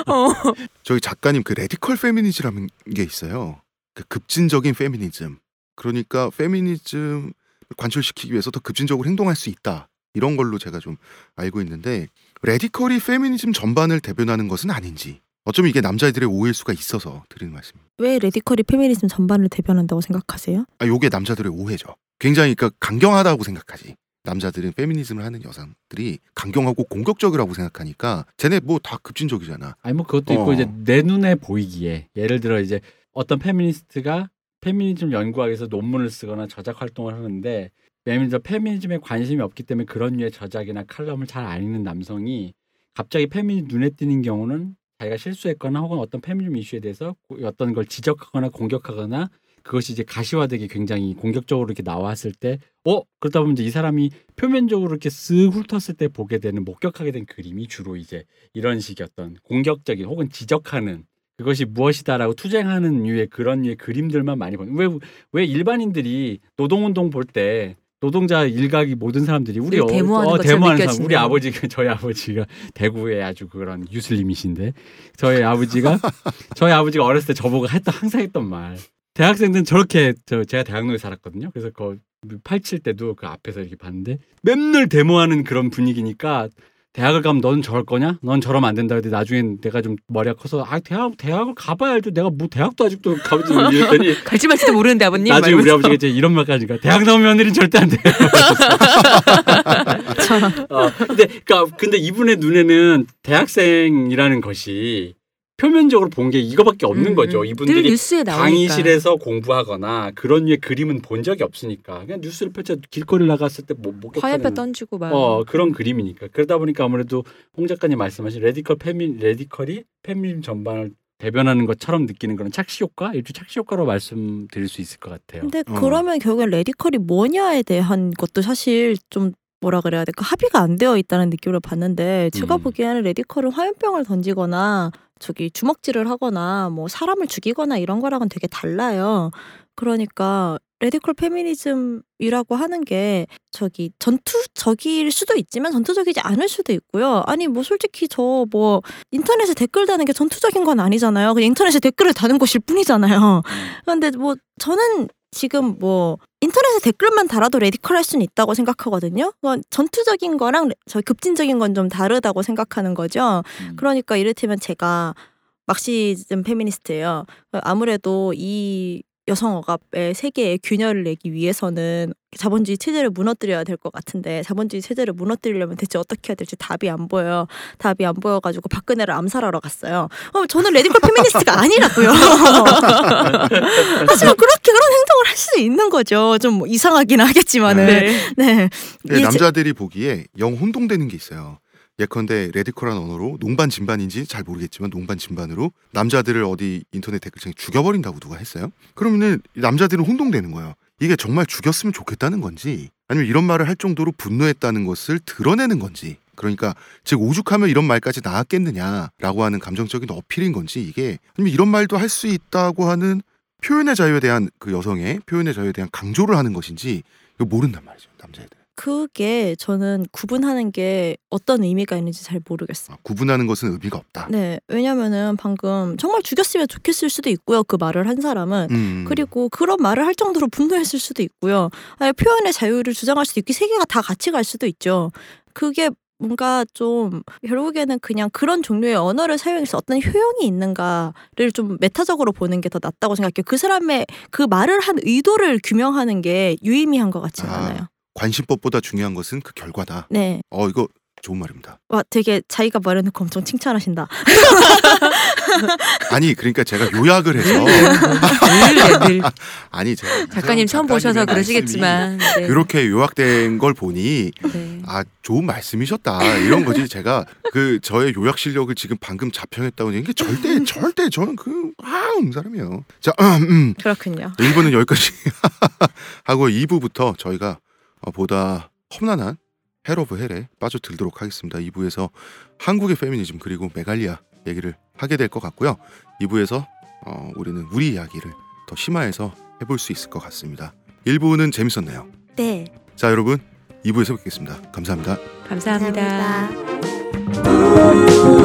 Speaker 1: 저희 작가님 그 radical 페미니즘이라는 게 있어요. 그 급진적인 페미니즘. 그러니까 페미니즘 관철시키기 위해서 더 급진적으로 행동할 수 있다. 이런 걸로 제가 좀 알고 있는데 radical이 페미니즘 전반을 대변하는 것은 아닌지 어쩌면 이게 남자애들의 오해일 수가 있어서 드리는 말씀입니다.
Speaker 4: 왜 radical이 페미니즘 전반을 대변한다고 생각하세요?
Speaker 1: 아, 요게 남자들의 오해죠. 굉장히 그러니까 강경하다고 생각하지. 남자들은 페미니즘을 하는 여성들이 강경하고 공격적이라고 생각하니까 쟤네 뭐 다 급진적이잖아.
Speaker 3: 아니 뭐 그것도 있고
Speaker 1: 어.
Speaker 3: 이제 내 눈에 보이기에 예를 들어 이제 어떤 페미니스트가 페미니즘 위해서 논문을 쓰거나 저작 활동을 하는데 예를 들어 페미니즘에 관심이 없기 때문에 그런 류의 저작이나 칼럼을 잘 안 읽는 남성이 갑자기 페미니즘 눈에 띄는 경우는 자기가 실수했거나 혹은 어떤 페미니즘 이슈에 대해서 고- 어떤 걸 지적하거나 공격하거나 그것이 이제 가시화되게 굉장히 공격적으로 이렇게 나왔을 때, 어? 그러다 보면 이제 이 사람이 표면적으로 이렇게 쓱 훑었을 때 보게 되는 목격하게 된 그림이 주로 이제 이런 식의 어떤 공격적인 혹은 지적하는 그것이 무엇이다라고 투쟁하는 류의 그런 류의 그림들만 많이 보는. 왜왜 일반인들이 노동운동 볼 때 노동자 일각이 모든 사람들이 우리
Speaker 2: 늘 데모하는
Speaker 3: 어, 데모하는 사람. 우리 아버지가 저희 아버지가 대구에 아주 그런 유슬림이신데 저희 아버지가 저희 아버지가 어렸을 때 저보고 했던 항상 했던 말 대학생들은 저렇게 저 제가 대학로에 살았거든요 그래서 그 87 때도 그 앞에서 이렇게 봤는데 맨날 데모하는 그런 분위기니까 대학을 가면 너는 저럴 거냐? 넌 저러면 안 된다. 근데 나중에 내가 좀 머리가 커서 아 대학 대학을 가봐야 알죠. 내가 뭐 대학도 아직도 가보지 못했더니
Speaker 2: 갈지 말지도 모르는데 아버님.
Speaker 3: 나중에 우리
Speaker 2: 말면서.
Speaker 3: 아버지가 이제 이런 말까지가 대학 나온 며느리는 절대 안 돼요. 어, 근데 그러니까 근데 이분의 눈에는 대학생이라는 것이 표면적으로 본 게 이거밖에 없는
Speaker 2: 음,
Speaker 3: 거죠.
Speaker 2: 음. 늘
Speaker 3: 이분들이
Speaker 2: 뉴스에 나오니까.
Speaker 3: 강의실에서 공부하거나 그런 류의 그림은 본 적이 없으니까 그냥 뉴스를 펼쳐 길거리 나갔을 때뭐 목격하는
Speaker 2: 화염병 던지고 막.
Speaker 3: 어 그런 그림이니까 그러다 보니까 아무래도 홍 작가님 말씀하신 radical 페미 radical이 페미니즘 전반을 대변하는 것처럼 느끼는 그런 착시 효과 일종 착시 효과로 말씀드릴 수 있을 것 같아요.
Speaker 4: 근데
Speaker 1: 어.
Speaker 4: 그러면 결국엔 radical이 뭐냐에 대한 것도 사실 좀 뭐라 그래야 될까 합의가 안 되어 있다는 느낌을 받는데 제가
Speaker 3: 음.
Speaker 4: 보기에는 radical은 화염병을 던지거나 저기 주먹질을 하거나 뭐 사람을 죽이거나 이런 거랑은 되게 달라요. 그러니까 radical 페미니즘이라고 하는 게 저기 전투적일 수도 있지만 전투적이지 않을 수도 있고요. 아니 뭐 솔직히 저 뭐 인터넷에 댓글 다는 게 전투적인 건 아니잖아요. 그냥 인터넷에 댓글을 다는 것일 뿐이잖아요. 그런데 뭐 저는 지금 뭐 인터넷에 댓글만 달아도 radical 할 수는 있다고 생각하거든요. 그건 전투적인 거랑 저 급진적인 건 좀 다르다고 생각하는 거죠.
Speaker 3: 음.
Speaker 4: 그러니까 이를테면 제가 Marxism 페미니스트예요. 아무래도 이 여성 억압의 세계에 균열을 내기 위해서는 자본주의 체제를 무너뜨려야 될 것 같은데 자본주의 체제를 무너뜨리려면 대체 어떻게 해야 될지 답이 안 보여요. 답이 안 보여가지고 박근혜를 암살하러 갔어요. 어, 저는 radical 페미니스트가 아니라고요. 하지만 그렇게 그런 행동을 할수 있는 거죠. 좀뭐 이상하긴 하겠지만은. 네.
Speaker 2: 네.
Speaker 1: 네,
Speaker 4: 이
Speaker 1: 남자들이 보기에 영 혼동되는 게 있어요. 예컨대 레디컬한 언어로 농반 진반인지 잘 모르겠지만 농반 진반으로 남자들을 어디 인터넷 댓글창에 죽여버린다고 누가 했어요? 그러면은 이 남자들은 혼동되는 거예요. 이게 정말 죽였으면 좋겠다는 건지 아니면 이런 말을 할 정도로 분노했다는 것을 드러내는 건지 그러니까 즉 오죽하면 이런 말까지 나왔겠느냐라고 하는 감정적인 어필인 건지 이게 아니면 이런 말도 할 수 있다고 하는 표현의 자유에 대한 그 여성의 표현의 자유에 대한 강조를 하는 것인지 이거 모른단 말이죠 남자애들.
Speaker 4: 그게 저는 구분하는 게 어떤 의미가 있는지 잘 모르겠어요.
Speaker 1: 아, 구분하는 것은 의미가 없다.
Speaker 4: 네, 왜냐면은 방금 정말 죽였으면 좋겠을 수도 있고요. 그 말을 한 사람은.
Speaker 1: 음.
Speaker 4: 그리고 그런 말을 할 정도로 분노했을 수도 있고요. 아니, 표현의 자유를 주장할 수도 있고 세계가 다 같이 갈 수도 있죠. 그게 뭔가 좀 결국에는 그냥 그런 종류의 언어를 사용해서 어떤 효용이 있는가를 좀 메타적으로 보는 게 더 낫다고 생각해요. 그 사람의 그 말을 한 의도를 규명하는 게 유의미한 것 같지
Speaker 1: 아.
Speaker 4: 않아요.
Speaker 1: 관심법보다 중요한 것은 그 결과다.
Speaker 4: 네.
Speaker 1: 어 이거 좋은 말입니다.
Speaker 4: 와, 되게 자기가 말해놓고 엄청 칭찬하신다.
Speaker 1: 아니 그러니까 제가 요약을 해서
Speaker 2: 늘, 늘.
Speaker 1: 아니 제가
Speaker 2: 작가님 처음 보셔서 그러시겠지만 네.
Speaker 1: 말씀이 그렇게 요약된 걸 보니
Speaker 2: 네.
Speaker 1: 아 좋은 말씀이셨다 이런 거지 제가 그 저의 요약 실력을 지금 방금 자평했다고 이게 절대 절대 저는 그아음 사람이에요. 자 음, 음.
Speaker 4: 그렇군요.
Speaker 1: 1부는 여기까지 하고 2부부터 저희가 어, 보다 험난한 hell of hell에 빠져들도록 하겠습니다. 2부에서 한국의 페미니즘 그리고 메갈리아 얘기를 하게 될 것 같고요. 2부에서 어, 우리는 우리 이야기를 더 심화해서 해볼 수 있을 것 같습니다. 1부는 재밌었네요.
Speaker 4: 네.
Speaker 1: 자 여러분 2부에서 뵙겠습니다. 감사합니다.
Speaker 2: 감사합니다.
Speaker 4: 감사합니다.